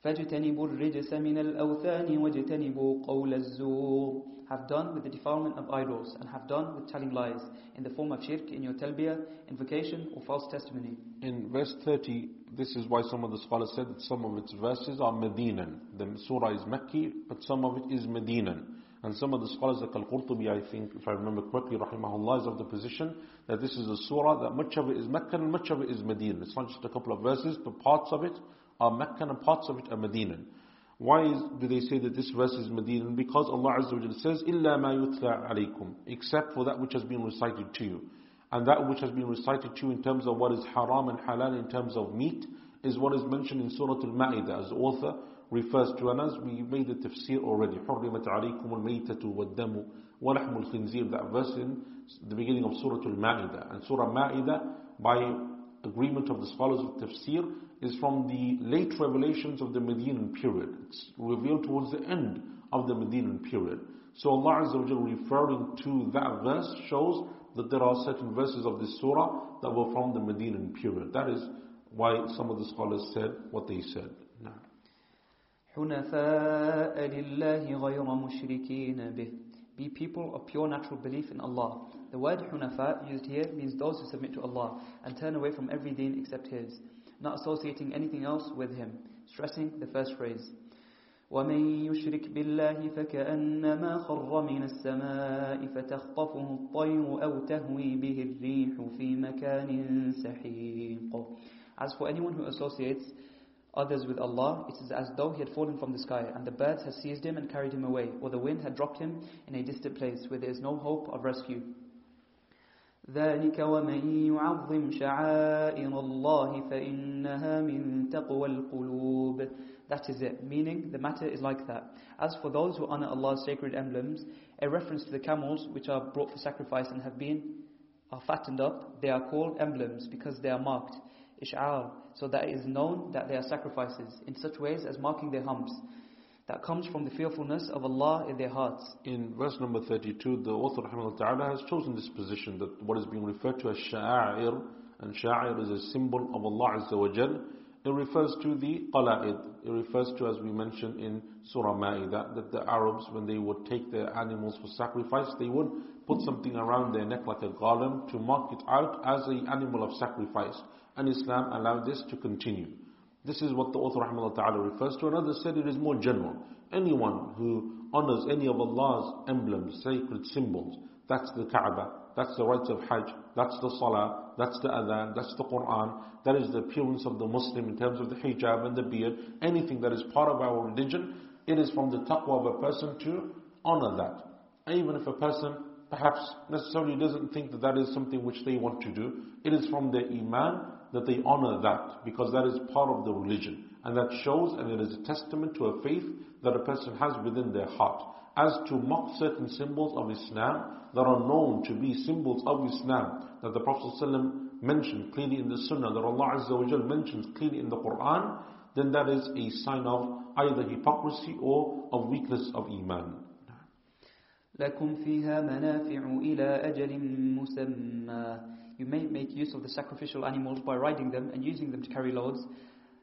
فاجتنبوا الرجس من الأوثان واجتنبوا قول الزور Have done with the defilement of idols and have done with telling lies in the form of shirk in your talbiyah, invocation or false testimony. In verse 30, this is why some of the scholars said that some of its verses are Medinan. The surah is Mekki, but some of it is Medinan. And some of the scholars like Al-Qurtubi, I think, if I remember correctly, rahimahullah, is of the position that this is a surah that much of it is Meccan and much of it is Medinan. It's not just a couple of verses, but parts of it are Meccan and parts of it are Medinan. Why is, do they say that this verse is Medinan? Because Allah Azza wa says, إِلَّا مَا يُتْلَى عَلَيْكُمْ Except for that which has been recited to you. And that which has been recited to you in terms of what is haram and halal in terms of meat is what is mentioned in Surah Al-Ma'idah as the author refers to. And as we made the tafsir already, حُرِّمَتْ عَلَيْكُمُ الْمَيْتَةُ وَالدَّمُ وَلَحْمُ الْخِنْزِيرِ That verse in the beginning of Surah Al-Ma'idah. And Surah Ma'idah, by agreement of the scholars of tafsir, is from the late revelations of the Medinan period. It's revealed towards the end of the Medinan period. So Allah Azza wa referring to that verse shows that there are certain verses of this surah that were from the Medinan period. That is why some of the scholars said what they said. Now. حنفاء لله غير مشركين به Be people of pure natural belief in Allah. The word hunafa used here means those who submit to Allah and turn away from every deen except His, not associating anything else with Him, stressing the first phrase. ومن يشرك بالله فكأنما خر من السماء فتخطفه الطير أو تهوي به الريح في مكان سحيق As for anyone who associates others with Allah, it is as though he had fallen from the sky, and the birds had seized him and carried him away, or the wind had dropped him in a distant place where there is no hope of rescue. ذلك ومن يعظم شعائر الله فإنها من تقوى القلوب That is it, meaning the matter is like that. As for those who honor Allah's sacred emblems, a reference to the camels which are brought for sacrifice and have been are fattened up, they are called emblems because they are marked, ish'ar, so that it is known that they are sacrifices, in such ways as marking their humps. That comes from the fearfulness of Allah in their hearts. In verse number 32, the author has chosen this position that what is being referred to as sha'air, and sha'air is a symbol of Allah Azza wa Jal. It refers to the qala'id. It refers to, as we mentioned in Surah Ma'idah, that the Arabs, when they would take their animals for sacrifice, they would put something around their neck like a garland to mark it out as an animal of sacrifice. And Islam allowed this to continue. This is what the author ta'ala refers to. Another said it is more general. Anyone who honors any of Allah's emblems, sacred symbols, that's the Kaaba, that's the rites of Hajj, that's the Salah, that's the Adhan, that's the Quran, that is the appearance of the Muslim in terms of the hijab and the beard, anything that is part of our religion, it is from the taqwa of a person to honor that. Even if a person perhaps necessarily doesn't think that that is something which they want to do, it is from their iman that they honor that because that is part of the religion. And that shows and it is a testament to a faith that a person has within their heart. As to mock certain symbols of Islam that are known to be symbols of Islam that the Prophet ﷺ mentioned clearly in the Sunnah, that Allah Azza wa Jal mentions clearly in the Quran, then that is a sign of either hypocrisy or of weakness of Iman. لكم فيها منافع إلى أجل مسمى You may make use of the sacrificial animals by riding them and using them to carry loads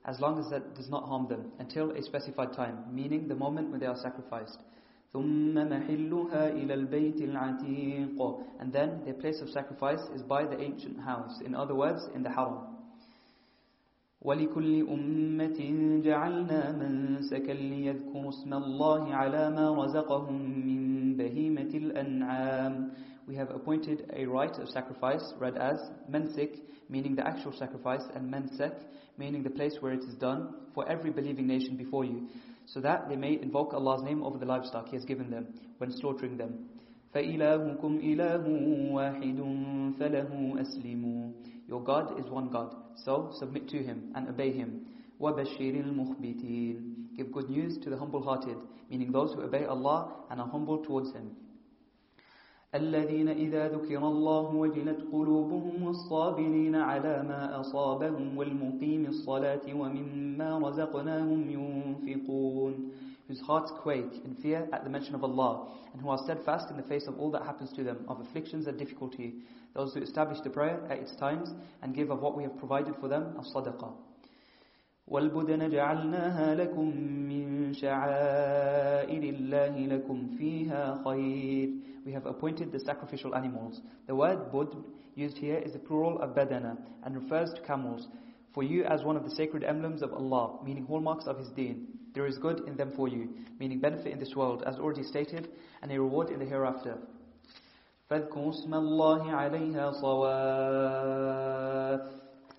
as long as that does not harm them until a specified time, meaning the moment when they are sacrificed. ثم محلها إلى البيت العتيق And then their place of sacrifice is by the ancient house, in other words, in the haram. ولكل أمة جعلنا منسكا ليذكروا اسم الله على ما رزقهم من بهيمة الأنعام We have appointed a rite of sacrifice read as mensik, meaning the actual sacrifice, and mensek, meaning the place where it is done, for every believing nation before you, so that they may invoke Allah's name over the livestock He has given them when slaughtering them. فَإِلَهُكُمْ إِلَهٌ وَاحِدٌ فَلَهُ أَسْلِمُوا Your God is one God, so submit to Him and obey Him. وَبَشِّرِ الْمُخْبِتِينَ Give good news to the humble-hearted, meaning those who obey Allah and are humble towards Him. الذين إذا ذكر الله وجلت قلوبهم والصابرين على ما أصابهم والمقيم الصلاة ومما رزقناهم ينفقون whose hearts quake in fear at the mention of Allah and who are steadfast in the face of all that happens to them of afflictions and difficulty those who establish the prayer at its times and give of what we have provided for them as sadaqah والبدن جعلناها لكم من شعائر الله لكم فيها خير We have appointed the sacrificial animals. The word bud used here is the plural of badana and refers to camels. For you as one of the sacred emblems of Allah, meaning hallmarks of His deen. There is good in them for you, meaning benefit in this world, as already stated, and a reward in the hereafter. فاذكروا اسم الله عليها صواف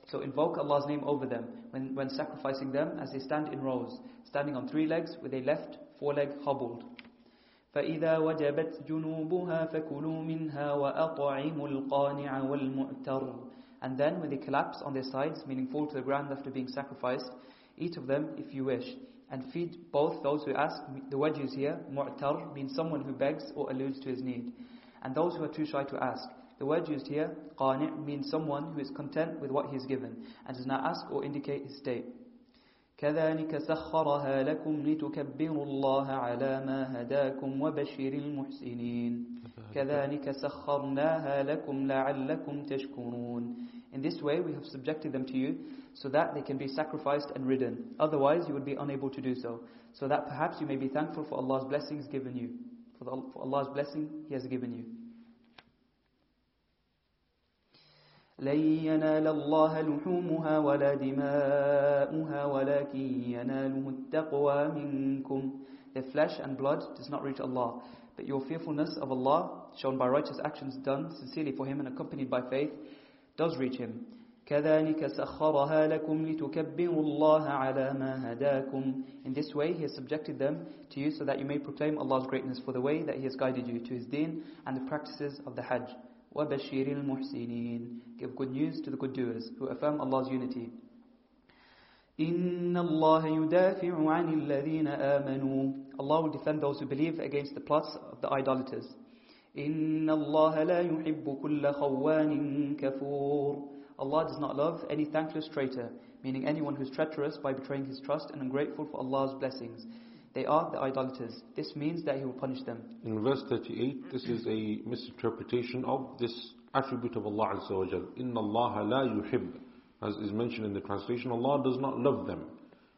So invoke Allah's name over them when, when sacrificing them as they stand in rows, standing on three legs with a left foreleg hobbled. فإذا وجبت جنوبها فكلوا منها وأطعموا القانع والمؤتر And then when they collapse on their sides, meaning fall to the ground after being sacrificed, eat of them if you wish. And feed both those who ask, the word used here, mu'tar, means someone who begs or alludes to his need. And those who are too shy to ask. The word used here, qani' means someone who is content with what he is given and does not ask or indicate his state. كذلك سخرها لكم لتكبروا الله على ما هداكم وبشر المحسنين كذلك سخرناها لكم لعلكم تشكرون In this way we have subjected them to you so that they can be sacrificed and ridden. Otherwise you would be unable to do so. So that perhaps you may be thankful for Allah's blessings given you. For, the, for Allah's blessing He has given you. لن ينال الله لحومها ولا دماؤها ولكن يناله التقوى منكم Their flesh and blood does not reach Allah, but your fearfulness of Allah, shown by righteous actions done sincerely for Him and accompanied by faith, does reach Him. كذلك سخرها لكم لتكبروا الله على ما هداكم In this way He has subjected them to you so that you may proclaim Allah's greatness for the way that He has guided you to His deen and the practices of the Hajj. وَبَشِّرِ الْمُحْسِنِينَ Give good news to the good doers who affirm Allah's unity. إِنَّ اللَّهَ يُدَافِعُ عَنِ الَّذِينَ آمَنُوا Allah will defend those who believe against the plots of the idolaters. إِنَّ اللَّهَ لَا يُحِبُّ كُلَّ خَوَّانٍ كَفُورٍ Allah does not love any thankless traitor, meaning anyone who is treacherous by betraying his trust and ungrateful for Allah's blessings. They are the idolaters. This means that He will punish them. In verse 38, this is a misinterpretation of this attribute of Allah Azza wa Jal. Inna Allah la yuhib. As is mentioned in the translation, Allah does not love them.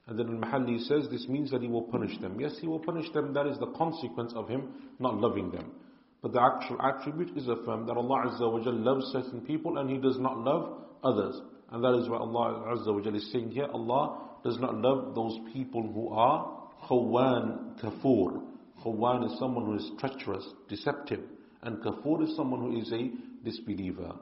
And then Al-Mahalli says this means that He will punish them. Yes, He will punish them. That is the consequence of Him not loving them. But the actual attribute is affirmed that Allah Azza wa Jal loves certain people and He does not love others. And that is what Allah Azza wa Jal is saying here. Allah does not love those people who are Khawan Kafur. Khawan is someone who is treacherous, deceptive. And Kafur is someone who is a disbeliever.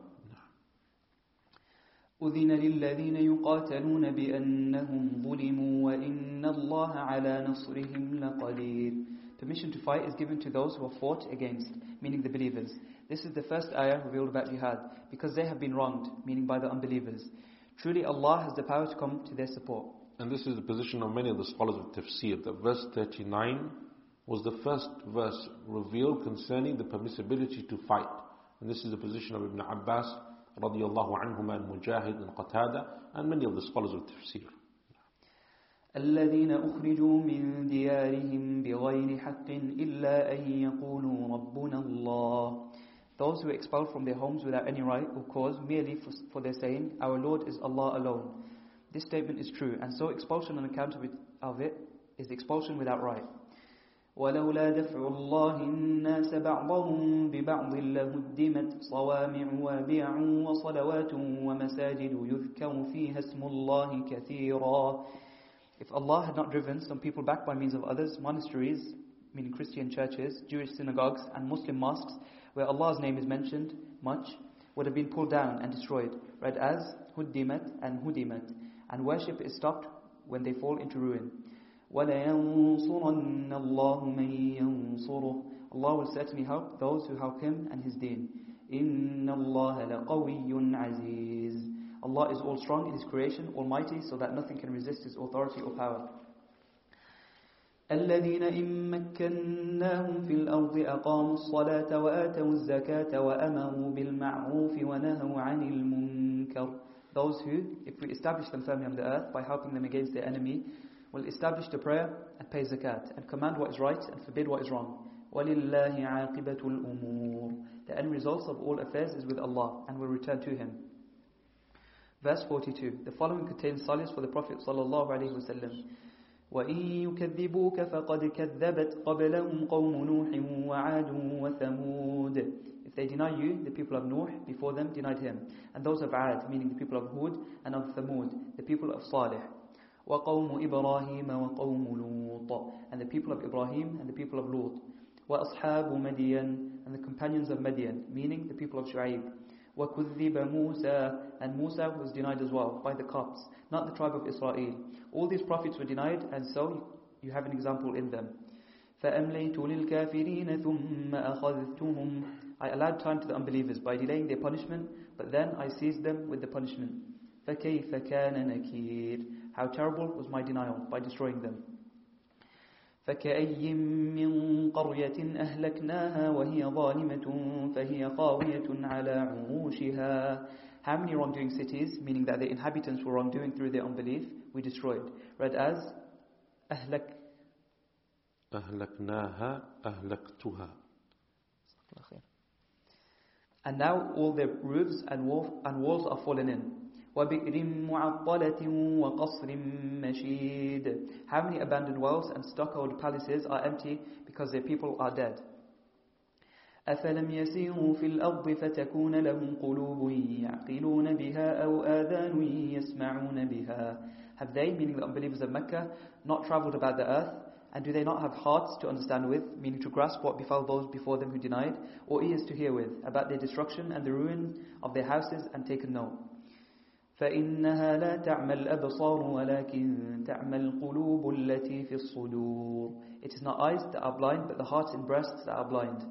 أذن للذين يقاتلون بأنهم ظلموا وإن الله على نصرهم لقدير Permission to fight is given to those who are fought against, meaning the believers. This is the first ayah revealed about jihad, because they have been wronged, meaning by the unbelievers. Truly Allah has the power to come to their support. And this is the position of many of the scholars of tafsir, that verse 39 was the first verse revealed concerning the permissibility to fight. And this is the position of Ibn Abbas radiallahu anhuma and Mujahid and Qatada and many of the scholars of tafsir. الذين أخرجوا من ديارهم بغير حق إلا أن يقولوا ربنا الله Those who are expelled from their homes without any right or cause merely for, for their saying, Our Lord is Allah alone. This statement is true, and so expulsion on account of it, of it is expulsion without right. ولولا دفع الله الناس بعضهم ببعض لهدمت صوامع وبيع وصلوات ومساجد يذكر فيها اسم الله كثيرا If Allah had not driven some people back by means of others, monasteries, meaning Christian churches, Jewish synagogues, and Muslim mosques, where Allah's name is mentioned much, would have been pulled down and destroyed, read as Huddimat and Hudimat, and worship is stopped when they fall into ruin. وَلَيَنصُرَنَّ اللَّهُ مَن يَنصُرُهُ Allah will certainly help those who help Him and His deen. إِنَّ اللَّهَ لَقَوِيٌّ عَزِيزٌ Allah is all strong in His creation, almighty, so that nothing can resist His authority or power. الذين إن مكناهم في الأرض أقاموا الصلاة وآتوا الزكاة وأمروا بالمعروف ونهوا عن المنكر Those who, if we establish them firmly on the earth by helping them against their enemy, will establish the prayer and pay zakat and command what is right and forbid what is wrong. وَلِلَّهِ عَاقِبَةُ الْأُمُورِ The end results of all affairs is with Allah and will return to Him. Verse 42. The following contains solace for the Prophet sallallahu alaihi wasallam. وَإِن يُكَذِّبُوكَ فَقَدْ كَذَّبَتْ قَبْلَهُمْ قَوْمُ نُوحٍ وَعَادٌ وَثَمُودَ If they deny you, the people of Noah before them denied him, and those of Ad, meaning the people of Hud, and of Thamud, the people of Salih. وقوم إبراهيم وقوم لوط and the people of Ibrahim and the people of Lut. وأصحاب مدين and the companions of Madyan meaning the people of Shu'aib. وكذب موسى and Musa was denied as well by the Copts not the tribe of Israel. All these prophets were denied and so you have an example in them. فأمليت للكافرين ثم أخذتهم I allowed time to the unbelievers by delaying their punishment, but then I seized them with the punishment. فَكَيْفَ كَانَ نَكِيرٌ How terrible was my denial by destroying them. فكأي من قرية أهلكناها وهي ظالمة فهي خاوية على عروشها How many wrongdoing cities, meaning that the inhabitants were wrongdoing through their unbelief, we destroyed. Read as أهلك أهلكناها أهلكتها And now all their roofs and, wall, and walls are fallen in. وبئر معطلة وقصر مشيد How many abandoned wells and stuccoed palaces are empty because their people are dead? أفلم يسيروا في الأرض فتكون لهم قلوب يعقلون بها أو آذان يسمعون بها Have they, meaning the unbelievers of Mecca, not travelled about the earth? And do they not have hearts to understand with, meaning to grasp what befell those before them who denied, or ears to hear with, about their destruction and the ruin of their houses and take a note? فإنها لا تعمى الأبصار ولكن تعمى القلوب التي في الصدور It is not eyes that are blind but the hearts and breasts that are blind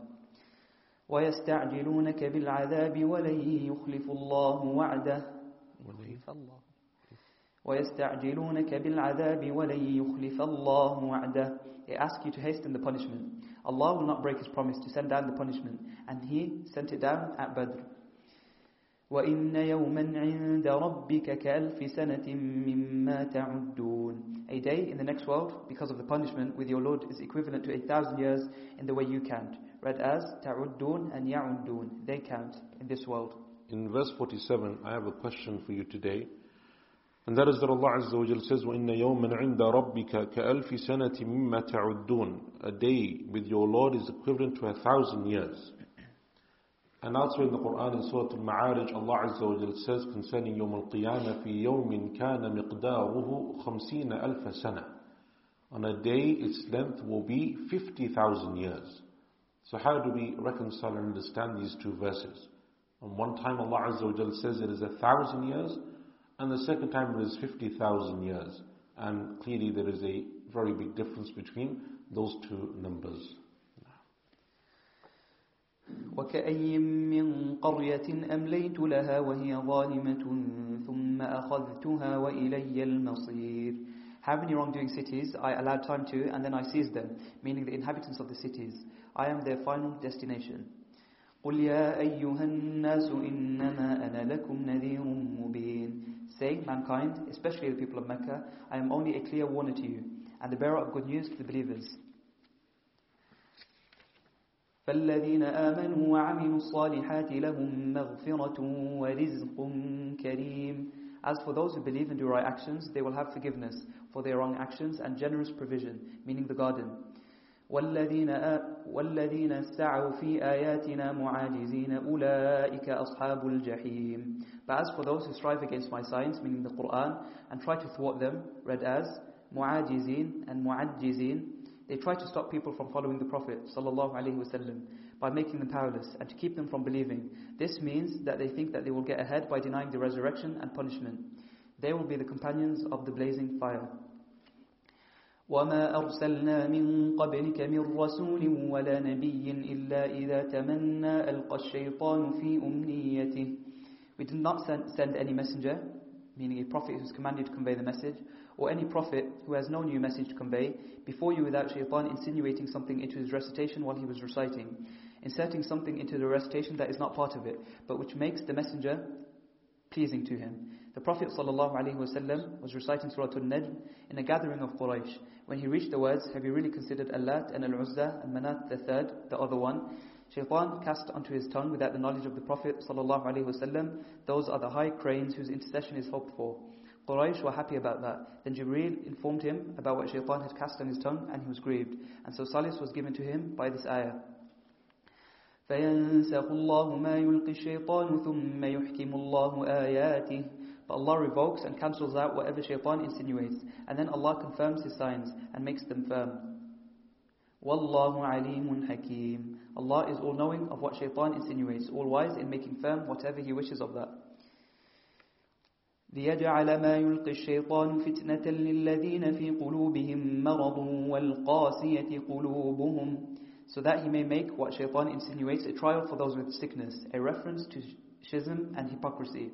ويستعجلونك بالعذاب ولن يخلف الله وعده ويستعجلونك بالعذاب ولن يخلف الله وعده They ask you to hasten the punishment. Allah will not break His promise to send down the punishment and He sent it down at Badr. وَإِنَّ يَوْمًا عِندَ رَبِّكَ كَأَلْفِ سَنَةٍ مِّمَّا تَعُدُّونَ A day in the next world, because of the punishment with your Lord, is equivalent to a thousand years in the way you count. Read as تَعُدُّونَ and يَعُدُّونَ They count in this world. In verse 47, I have a question for you today. And that is that Allah Azza wa Jal says, وَإِنَّ يَوْمًا عِندَ رَبِّكَ كَأَلْفِ سَنَةٍ مِّمَّا تَعُدُّونَ A day with your Lord is equivalent to a thousand years. And elsewhere in the Quran in Surah Al-Ma'arij, Allah Azza wa Jal says concerning Yawm al-Qiyamah, في يوم كان مقداره خمسين ألف سنة. On a day, its length will be 50,000 years. So how do we reconcile and understand these two verses? On one time Allah Azza wa Jal says it is a thousand years, and the second time it is 50,000 years. And clearly there is a very big difference between those two numbers. وكأي من قرية أمليت لها وهي ظالمة ثم أخذتها وإلي المصير How many wrongdoing cities I allowed time to and then I seized them, meaning the inhabitants of the cities. I am their final destination. قل يا أيها الناس إنما أنا لكم نذير مبين Say, mankind, especially the people of Mecca, I am only a clear warner to you, and the bearer of good news to the believers. فالذين آمنوا وعملوا الصالحات لهم مغفرة ورزق كريم As for those who believe and do right actions, they will have forgiveness for their wrong actions and generous provision, meaning the garden. والذين, والذين سعوا في آياتنا معاجزين أولئك أصحاب الجحيم But as for those who strive against my signs, meaning the Quran, and try to thwart them, read as معاجزين and معجزين, they try to stop people from following the Prophet sallallahu alaihi wasallam by making them powerless and to keep them from believing. This means that they think that they will get ahead by denying the resurrection and punishment. They will be the companions of the blazing fire. وما أرسلنا من قبلك من رسول ولا نبي إلا إذا تمنى ألقى الشيطان في أمنيته We did not send, send any messenger, meaning a prophet who is commanded to convey the message, or any prophet who has no new message to convey, before you without shaitan insinuating something into his recitation while he was reciting, inserting something into the recitation that is not part of it, but which makes the messenger pleasing to him. The Prophet ﷺ was reciting Surah Al-Najm in a gathering of Quraysh. When he reached the words, have you really considered Allat and Al-Uzza and Manat the third, the other one? Shaitan cast onto his tongue without the knowledge of the Prophet ﷺ, those are the high cranes whose intercession is hoped for. Quraysh were happy about that. Then Jibreel informed him about what Shaitan had cast on his tongue and he was grieved. And so solace was given to him by this ayah. فينسخ الله ما يلقي الشيطان ثم يحكم الله آياته but Allah revokes and cancels out whatever shaitan insinuates. And then Allah confirms His signs and makes them firm. Wallahu alimun hakim. Allah is all knowing of what shaitan insinuates, all wise in making firm whatever He wishes of that. ليجعل ما يلقي الشيطان فتنة للذين في قلوبهم مرض والقاسية قلوبهم So that he may make what shaitan insinuates a trial for those with sickness, a reference to schism and hypocrisy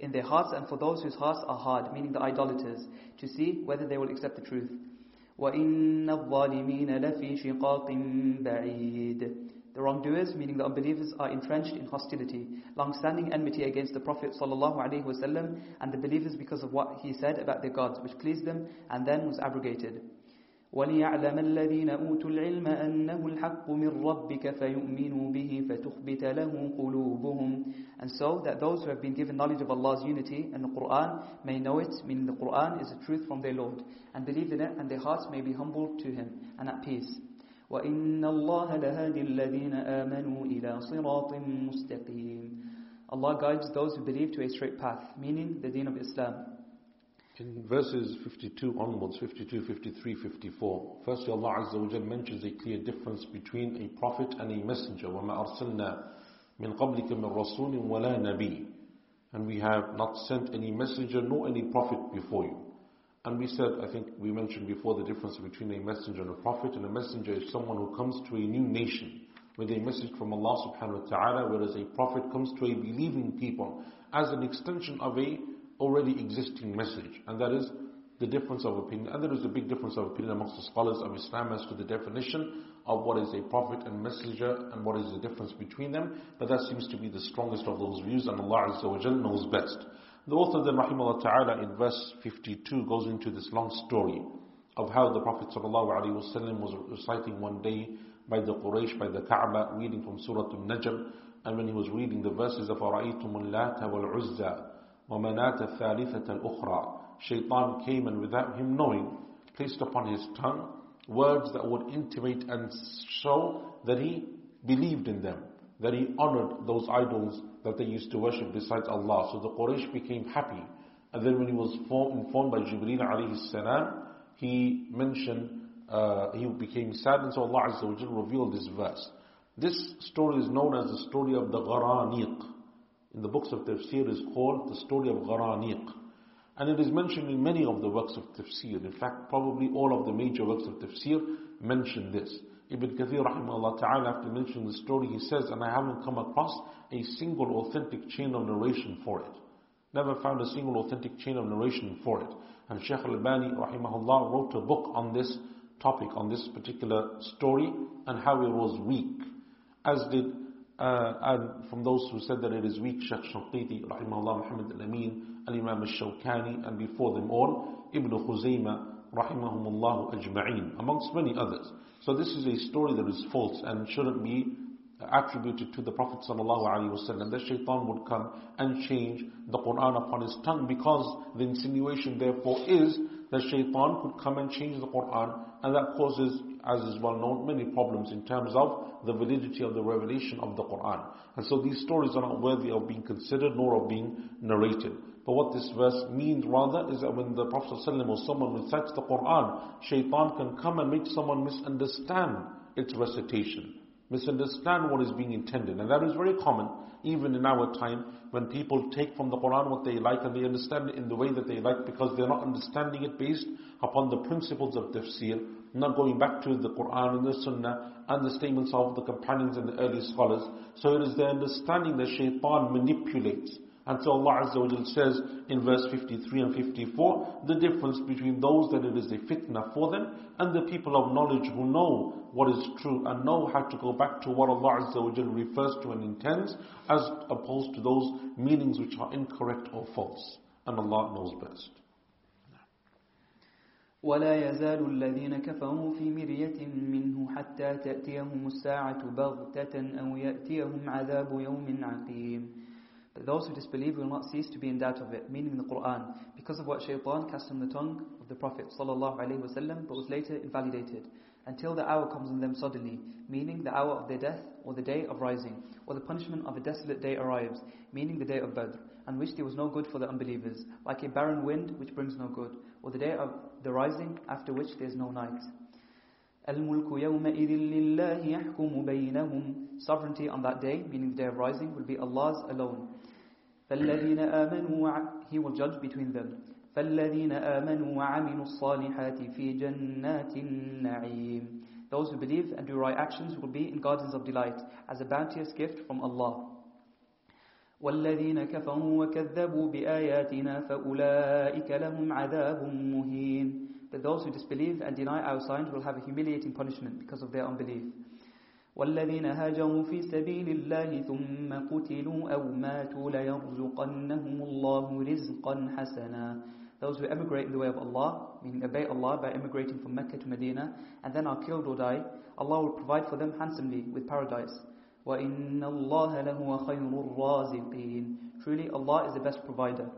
in their hearts and for those whose hearts are hard, meaning the idolaters, to see whether they will accept the truth. وَإِنَّ الظَّالِمِينَ لَفِي شِقَاقٍ بَعِيدٍ The wrongdoers, meaning the unbelievers, are entrenched in hostility, long-standing enmity against the Prophet ﷺ and the believers because of what he said about their gods, which pleased them and then was abrogated. وليعلم الذين أوتوا العلم أنه الحق من ربك فيؤمنوا به فتخبت له قلوبهم And so that those who have been given knowledge of Allah's unity and the Quran may know it, meaning the Quran is the truth from their Lord, and believe in it, and their hearts may be humbled to Him and at peace. وإن الله لهادي الذين آمنوا إلى صراط مستقيم Allah guides those who believe to a straight path, meaning the deen of Islam. In verses 52 onwards, 52, 53, 54, firstly Allah Azza wa Jal mentions a clear difference between a prophet and a messenger. وَمَا أَرْسَلْنَا مِنْ قَبْلِكَ مِنْ رَسُولٍ وَلَا نَبِيٍّ And we have not sent any messenger nor any prophet before you. And we said, I think we mentioned before the difference between a messenger and a prophet. And a messenger is someone who comes to a new nation with a message from Allah subhanahu wa ta'ala, whereas a prophet comes to a believing people as an extension of a already existing message, and that is the difference of opinion. And there is a big difference of opinion amongst the scholars of Islam as to the definition of what is a prophet and messenger and what is the difference between them. But that seems to be the strongest of those views, and Allah Azza wa Jal knows best. The author then, rahimahullah ta'ala, in verse 52 goes into this long story of how the Prophet ﷺ was reciting one day by the Quraysh, by the Kaaba, reading from Surah Al-Najm, and when he was reading the verses of أَرَأَيْتُمُ اللَّاتَ وَالْعُزَّى وَمَنَاتَ الثَّالِثَةَ الْأُخْرَى Shaitan came and without him knowing, placed upon his tongue words that would intimate and show that he believed in them, that he honored those idols that they used to worship besides Allah. So the Quraysh became happy. And then when he was informed by Jibreel alayhi salam, he mentioned, uh, he became sad and so Allah Azza wa revealed this verse. This story is known as the story of the Gharaniq in the books of tafsir is called the story of Gharaniq. And it is mentioned in many of the works of tafsir. In fact, probably all of the major works of tafsir mention this. Ibn Kathir rahimahullah ta'ala after mentioning the story he says, and I haven't come across a single authentic chain of narration for it. Never found a single authentic chain of narration for it. And Shaykh al-Bani rahimahullah wrote a book on this topic, on this particular story, and how it was weak. As did uh, and from those who said that it is weak, Shaykh Shanqiti, Rahimahullah, Muhammad al-Amin, Al-Imam al-Shawkani, and before them all, Ibn Khuzaymah, Rahimahumullah ajma'een, amongst many others. So this is a story that is false and shouldn't be attributed to the Prophet sallallahu alaihi wasallam. That shaitan would come and change the Quran upon his tongue because the insinuation therefore is that shaitan could come and change the Quran, and that causes, as is well known, many problems in terms of the validity of the revelation of the Quran. And so these stories are not worthy of being considered nor of being narrated. But what this verse means rather is that when the Prophet ﷺ or someone recites the Quran, shaitan can come and make someone misunderstand its recitation, misunderstand what is being intended. And that is very common even in our time when people take from the Quran what they like and they understand it in the way that they like because they're not understanding it based upon the principles of tafsir, not going back to the Quran and the Sunnah and the statements of the companions and the early scholars. So it is the understanding that shaitan manipulates until Allah Azza wa says in verse 53 and 54, the difference between those that it is a fitna for them and the people of knowledge who know what is true and know how to go back to what Allah Azza wa refers to and intends as opposed to those meanings which are incorrect or false. And Allah knows best. ولا يزال الذين كفروا في مرية منه حتى تأتيهم الساعة بغتة أو يأتيهم عذاب يوم عقيم But those who disbelieve will not cease to be in doubt of it, meaning the Quran, because of what shaitan cast on the tongue of the Prophet ﷺ, but was later invalidated, until the hour comes on them suddenly, meaning the hour of their death, or the day of rising, or the punishment of a desolate day arrives, meaning the day of Badr, and which there was no good for the unbelievers, like a barren wind which brings no good, or the day of the rising, after which there is no night. الملك يومئذ لله يحكم بينهم Sovereignty on that day, meaning the day of rising, will be Allah's alone. فالذين آمنوا He will judge between them. فالذين آمنوا وعملوا الصالحات في جنات النعيم Those who believe and do right actions will be in gardens of delight as a bounteous gift from Allah. والذين كفروا وكذبوا بآياتنا فأولئك لهم عذاب مهين But those who disbelieve and deny our signs will have a humiliating punishment because of their unbelief. والذين هاجروا في سبيل الله ثم قتلوا أو ماتوا ليرزقنهم الله رزقا حسنا Those who emigrate in the way of Allah, meaning obey Allah by emigrating from Mecca to Medina, and then are killed or die, Allah will provide for them handsomely with paradise. وَإِنَّ اللَّهَ لَهُوَ خَيْرُ الرَّازِقِينَ Truly Allah is the best provider.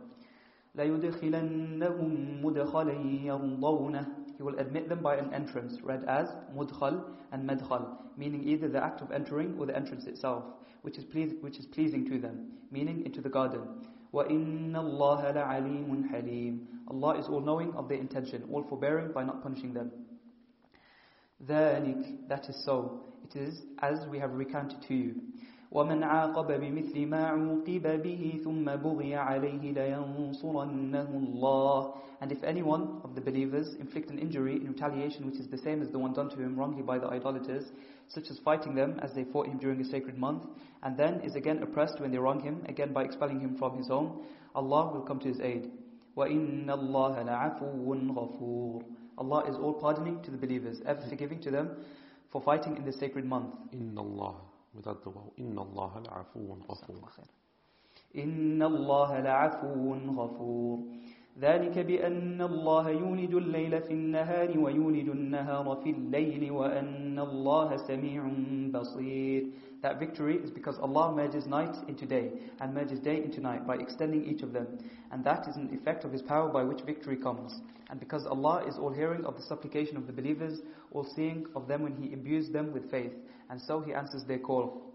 لَيُدْخِلَنَّهُمْ مُدْخَلًا يَرْضَوْنَهُ He will admit them by an entrance, read as mudkhal and madkhal, meaning either the act of entering or the entrance itself, which is, pleas which is pleasing to them, meaning into the garden. وَإِنَّ اللَّهَ لَعَلِيمٌ حَلِيمٌ Allah is all-knowing of their intention, all forbearing by not punishing them. ذَلِكَ That is so. It is as we have recounted to you. ومن عاقب بمثل ما عوقب به ثم بغي عليه لينصرنه الله And if anyone of the believers inflict an injury in retaliation which is the same as the one done to him wrongly by the idolaters, such as fighting them as they fought him during a sacred month, and then is again oppressed when they wrong him, again by expelling him from his home, Allah will come to his aid. وَإِنَّ اللَّهَ لَعَفُوٌّ غَفُورٌ Allah is all pardoning to the believers, ever forgiving to them for fighting in the sacred month. إِنَّ اللَّهَ without the waw. إن الله لعفو غفور. إن الله لعفو غفور. ذلك بأن الله يولد الليل في النهار ويولد النهار في الليل وأن الله سميع بصير. That victory is because Allah merges night into day and merges day into night by extending each of them. And that is an effect of His power by which victory comes. And because Allah is all hearing of the supplication of the believers, all seeing of them when He imbues them with faith. And so He answers their call.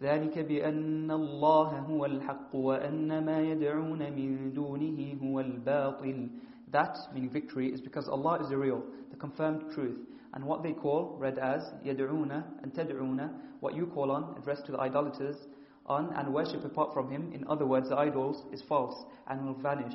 ذلك بأن الله هو الحق وأن ما يدعون من دونه هو الباطل That, meaning victory, is because Allah is the real, the confirmed truth. And what they call, read as, يدعون and تدعون, what you call on, addressed to the idolaters, on and worship apart from Him, in other words, the idols, is false and will vanish.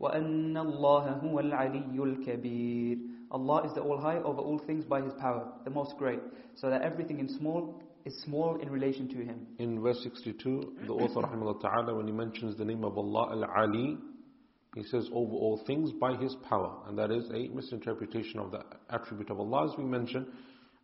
وَأَنَّ اللَّهَ هُوَ الْعَلِيُّ الْكَبِيرُ Allah is the all-high over all things by His power, the most great, so that everything in small is small in relation to Him. In verse 62, the author ta'ala, when he mentions the name of Allah Al-Ali, he says over all things by His power, and that is a misinterpretation of the attribute of Allah, as we mentioned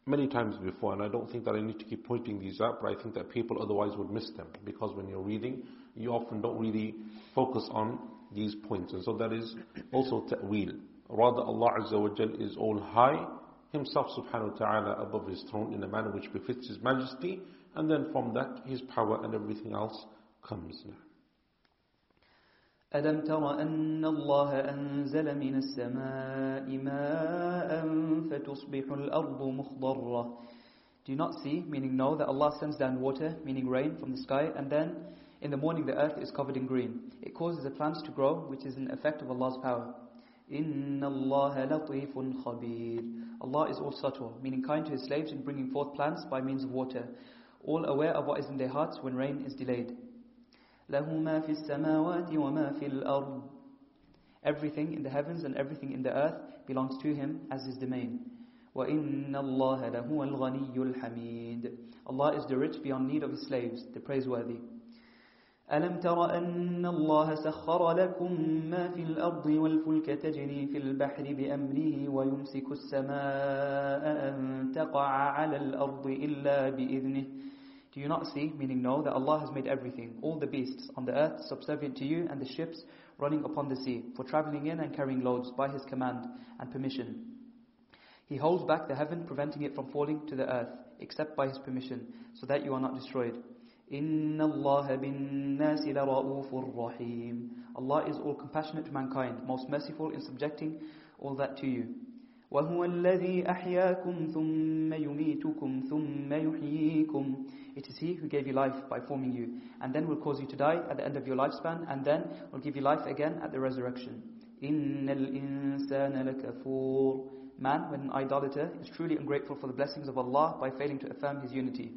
many times before, and I don't think that I need to keep pointing these out, but I think that people otherwise would miss them, because when you're reading, you often don't really focus on these points, and so that is also ta'wil. Rather, Allah Azza wa Jal is all high, Himself subhanahu wa ta'ala above His throne in a manner which befits His majesty, and then from that His power and everything else comes now. ألم تر أن الله أنزل من السماء ماء فتصبح الأرض مخضرة Do you not see, meaning know, that Allah sends down water, meaning rain, from the sky, and then in the morning the earth is covered in green. It causes the plants to grow, which is an effect of Allah's power. إِنَّ اللَّهَ لَطِيفٌ خَبِيرٌ Allah is all subtle, meaning kind to His slaves in bringing forth plants by means of water, all aware of what is in their hearts when rain is delayed. لَهُ مَا فِي السَّمَاوَاتِ وَمَا فِي الْأَرْضِ Everything in the heavens and everything in the earth belongs to Him as His domain. وَإِنَّ اللَّهَ لَهُوَ الْغَنِيُّ الْحَمِيدُ Allah is the rich beyond need of His slaves, the praiseworthy. ألم تر أن الله سخر لكم ما في الأرض والفلك تجري في البحر بأمره ويمسك السماء أن تقع على الأرض إلا بإذنه Do you not see, meaning know, that Allah has made everything, all the beasts on the earth subservient to you and the ships running upon the sea, for traveling in and carrying loads by His command and permission. He holds back the heaven, preventing it from falling to the earth, except by His permission, so that you are not destroyed. إن الله بالناس لرؤوف رحيم Allah is all compassionate to mankind, most merciful in subjecting all that to you. وهو الذي أحياكم ثم يميتكم ثم يحييكم It is He who gave you life by forming you, and then will cause you to die at the end of your lifespan, and then will give you life again at the resurrection. إن الإنسان لكفور Man, when an idolater, is truly ungrateful for the blessings of Allah by failing to affirm His unity.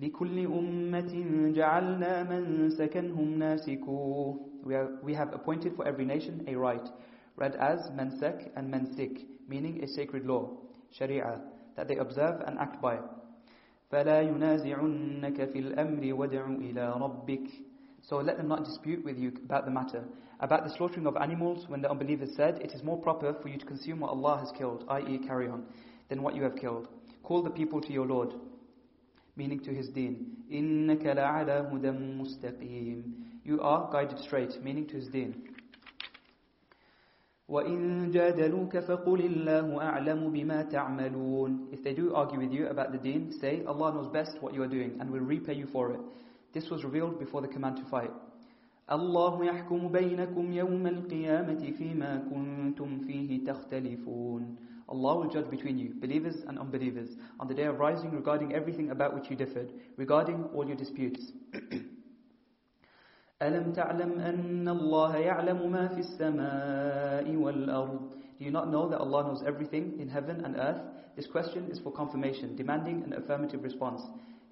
لكل أمة جعلنا من سكنهم ناسكوه we, we have appointed for every nation a rite, read as mansak and mansik, meaning a sacred law, sharia, that they observe and act by. فلا ينازعنك في الأمر إلى ربك So let them not dispute with you about the matter. About the slaughtering of animals, when the unbelievers said, It is more proper for you to consume what Allah has killed, i.e., carrion, than what you have killed. Call the people to your Lord meaning to his deen. إِنَّكَ لَعَلَى هُدًى مُسْتَقِيمٍ You are guided straight, meaning to his deen. وَإِن جَادَلُوكَ فَقُلِ اللَّهُ أَعْلَمُ بِمَا تَعْمَلُونَ If they do argue with you about the deen, say, Allah knows best what you are doing and will repay you for it. This was revealed before the command to fight. الله يحكم بينكم يوم القيامة فيما كنتم فيه تختلفون Allah will judge between you, believers and unbelievers, on the day of rising regarding everything about which you differed, regarding all your disputes. ألم تعلم أن الله يعلم ما في السماء والأرض Do you not know that Allah knows everything in heaven and earth? This question is for confirmation, demanding an affirmative response.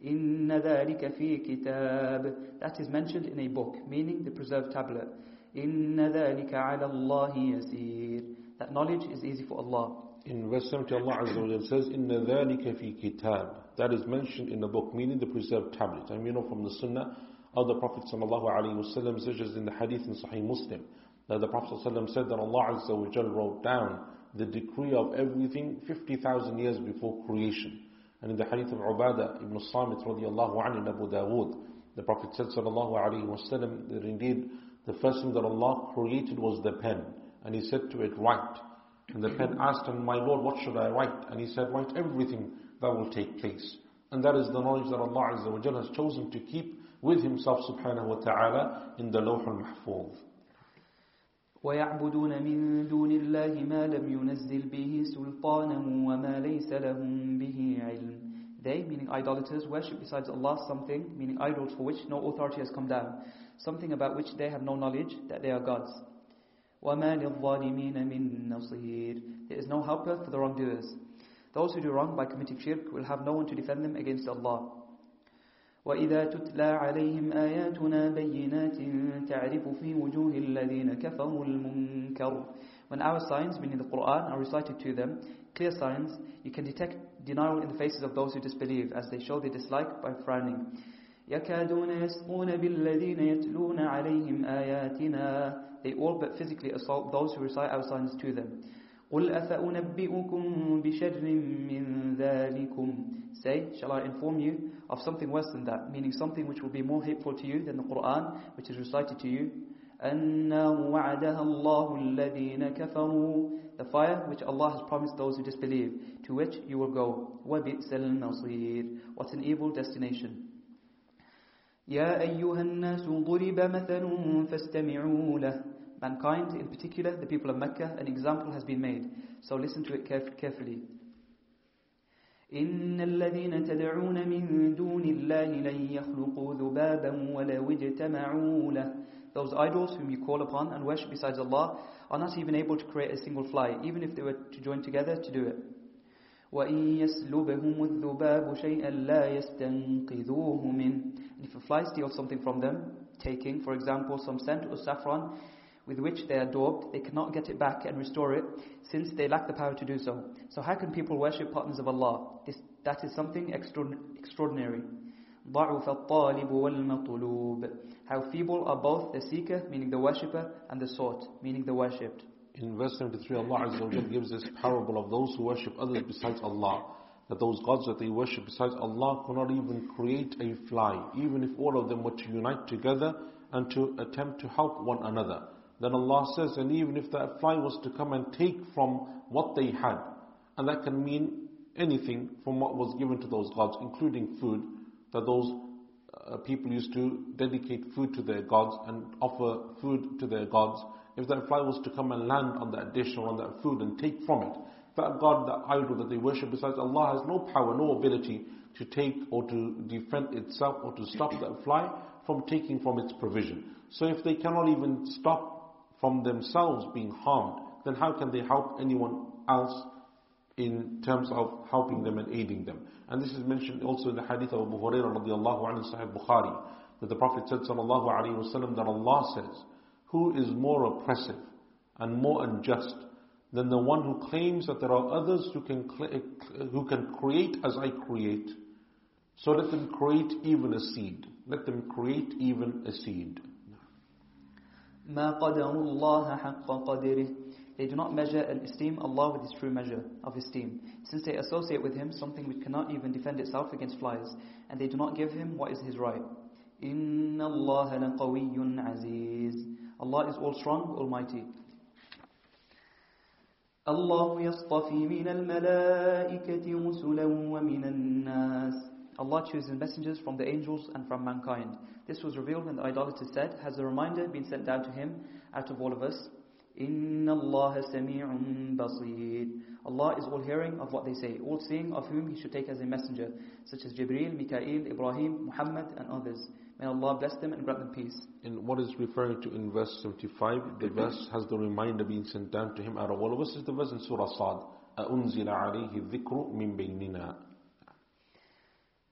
إن ذلك في كتاب That is mentioned in a book, meaning the preserved tablet. إن ذلك على الله يسير That knowledge is easy for Allah. In verse 70, Allah Azza wa says, "Inna dhalika fi kitab." That is mentioned in the book, meaning the preserved tablet. And we know from the Sunnah of the Prophet sallallahu alaihi wasallam, such as in the Hadith in Sahih Muslim, that the Prophet sallallahu said that Allah Azza wa wrote down the decree of everything 50,000 years before creation. And in the Hadith of Ubadah ibn Samit radiallahu anhu in Abu Dawood, the Prophet said sallallahu alaihi wasallam that indeed the first thing that Allah created was the pen, and He said to it, write. And the pen asked him, My Lord, what should I write? And he said, Write everything that will take place. And that is the knowledge that Allah Azza wa has chosen to keep with Himself subhanahu wa ta'ala in the Lawh al-Mahfuz. ويعبدون من دون الله ما لم ينزل به سلطانا وما ليس لهم به علم They, meaning idolaters, worship besides Allah something, meaning idols for which no authority has come down, something about which they have no knowledge that they are gods. وَمَا لِلظَّالِمِينَ مِن نَصِيرٍ There is no helper for the wrongdoers. Those who do wrong by committing shirk will have no one to defend them against Allah. وإذا تتلى عليهم آياتنا بينات تعرف في وجوه الذين كفروا المنكر When our signs, meaning the Quran, are recited to them, clear signs, you can detect denial in the faces of those who disbelieve as they show their dislike by frowning. يكادون يسقون بالذين يتلون عليهم آياتنا they all but physically assault those who recite our signs to them. قُلْ أَفَأُنَبِّئُكُمْ بِشَرٍّ مِّن ذَلِكُمْ Say, shall I inform you of something worse than that, meaning something which will be more hateful to you than the Quran, which is recited to you? النار وعدها الله الذين كفروا The fire which Allah has promised those who disbelieve, to which you will go. وَبِئْسَ الْمَصِيرُ What an evil destination. يا أيها الناس ضرب مثل فاستمعوا له Mankind, in particular, the people of Mecca, an example has been made. So listen to it carefully. إن الذين تدعون من دون الله لن يخلقوا ذبابا ولو اجتمعوا له Those idols whom you call upon and worship besides Allah are not even able to create a single fly, even if they were to join together to do it. وَإِن يَسْلُبَهُمُ الذُّبَابُ شَيْئًا لَا يَسْتَنقِذُوهُ مِنْ And If a fly steals something from them, taking, for example, some scent or saffron with which they are daubed, they cannot get it back and restore it since they lack the power to do so. So how can people worship partners of Allah? This, that is something extraordinary. How feeble are both the seeker, meaning the worshipper, and the sought, meaning the worshipped. In verse 73, Allah gives this parable of those who worship others besides Allah. That those gods that they worship besides Allah cannot even create a fly, even if all of them were to unite together and to attempt to help one another. Then Allah says, and even if that fly was to come and take from what they had, and that can mean anything from what was given to those gods, including food, that those uh, people used to dedicate food to their gods and offer food to their gods. If that fly was to come and land on that dish or on that food and take from it, that god, that idol that they worship besides Allah has no power, no ability to take or to defend itself or to stop that fly from taking from its provision. So if they cannot even stop from themselves being harmed, then how can they help anyone else in terms of helping them and aiding them? And this is mentioned also in the hadith of Abu Hurairah radiallahu anhu Sahih Bukhari, that the Prophet said sallallahu alayhi wasallam that Allah says, who is more oppressive and more unjust than the one who claims that there are others who can, who can create as I create. So let them create even a seed. Let them create even a seed. ما قدر الله حق قدره They do not measure and esteem Allah with His true measure of esteem, since they associate with Him something which cannot even defend itself against flies, and they do not give Him what is His right. إِنَّ اللَّهَ لَقَوِيٌّ عَزِيزٌ Allah is all strong, almighty. Allah. Allah chooses messengers from the angels and from mankind. This was revealed when the idolater said, Has a reminder been sent down to him out of all of us? Inna Allah sami'un basir. Allah is all hearing of what they say, all seeing of whom he should take as a messenger, such as Jibreel, Mikael, Ibrahim, Muhammad, and others. May Allah bless them and grant them peace. In what is referring to in verse 75, the verse has the reminder being sent down to him out of all of us, is the verse in Surah Sad. أَأُنزِلَ عَلَيْهِ الذِّكْرُ مِن بَيْنِنَا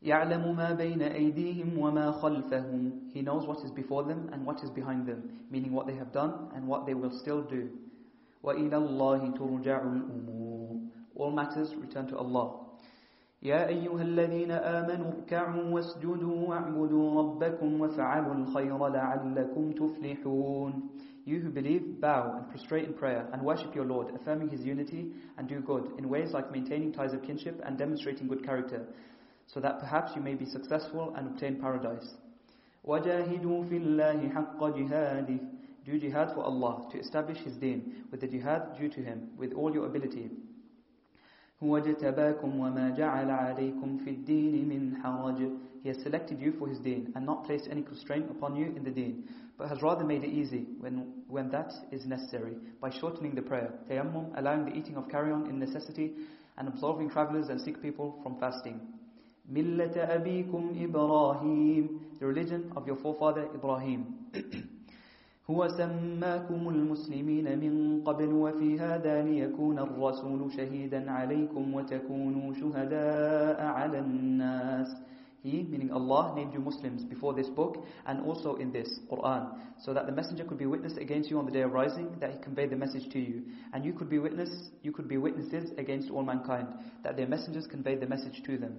يعلم ما بين أيديهم وما خلفهم He knows what is before them and what is behind them meaning what they have done and what they will still do وإلى الله ترجع الأمور All matters return to Allah يا أيها الذين آمنوا اركعوا واسجدوا واعبدوا ربكم وفعلوا الخير لعلكم تفلحون You who believe, bow and prostrate in prayer and worship your Lord, affirming His unity and do good in ways like maintaining ties of kinship and demonstrating good character so that perhaps you may be successful and obtain paradise. وَجَاهِدُوا فِي اللَّهِ حَقَّ جِهَادِهِ Do jihad for Allah, to establish His deen, with the jihad due to Him, with all your ability. He has selected you for his deen and not placed any constraint upon you in the deen, but has rather made it easy when, when that is necessary by shortening the prayer, tayammum, allowing the eating of carrion in necessity, and absolving travelers and sick people from fasting. Ibrahim, the religion of your forefather Ibrahim. [CLEARS THROAT] هو سماكم المسلمين من قبل وفي هذا ليكون الرسول شهيدا عليكم وتكونوا شهداء على الناس He, meaning Allah, named you Muslims before this book and also in this Quran, so that the messenger could be witness against you on the day of rising, that he conveyed the message to you, and you could be witness, you could be witnesses against all mankind, that their messengers conveyed the message to them.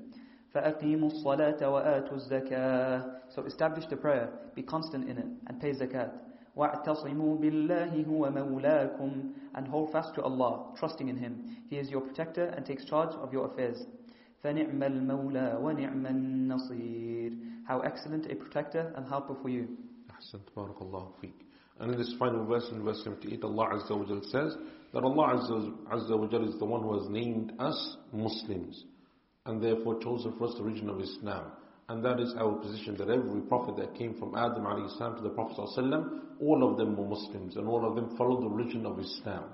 فَأَقِيمُوا الصَّلَاةَ وَآتُوا الزَّكَاةَ So establish the prayer, be constant in it, and pay zakat. وَاعْتَصِمُوا بِاللَّهِ هُوَ مَوْلَاكُمْ And hold fast to Allah, trusting in Him. He is your protector and takes charge of your affairs. فَنِعْمَ الْمَوْلَى وَنِعْمَ النَّصِيرُ How excellent a protector and helper for you. أحسنت بارك الله فيك. And in this final verse, in verse 78, Allah Azza wa Jal says that Allah Azza wa Jal is the one who has named us Muslims and therefore chose the first religion of Islam. And that is our position that every prophet that came from Adam salam to the Prophet ﷺ, all of them were Muslims and all of them followed the religion of Islam.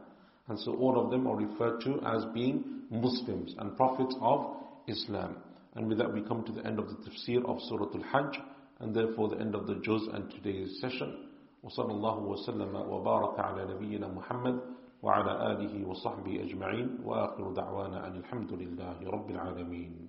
And so all of them are referred to as being Muslims and prophets of Islam. And with that we come to the end of the tafsir of Surah Al-Hajj and therefore the end of the juz and today's session. وصلى الله وسلم وبارك على نبينا محمد وعلى آله وصحبه أجمعين وآخر دعوانا أن الحمد لله رب العالمين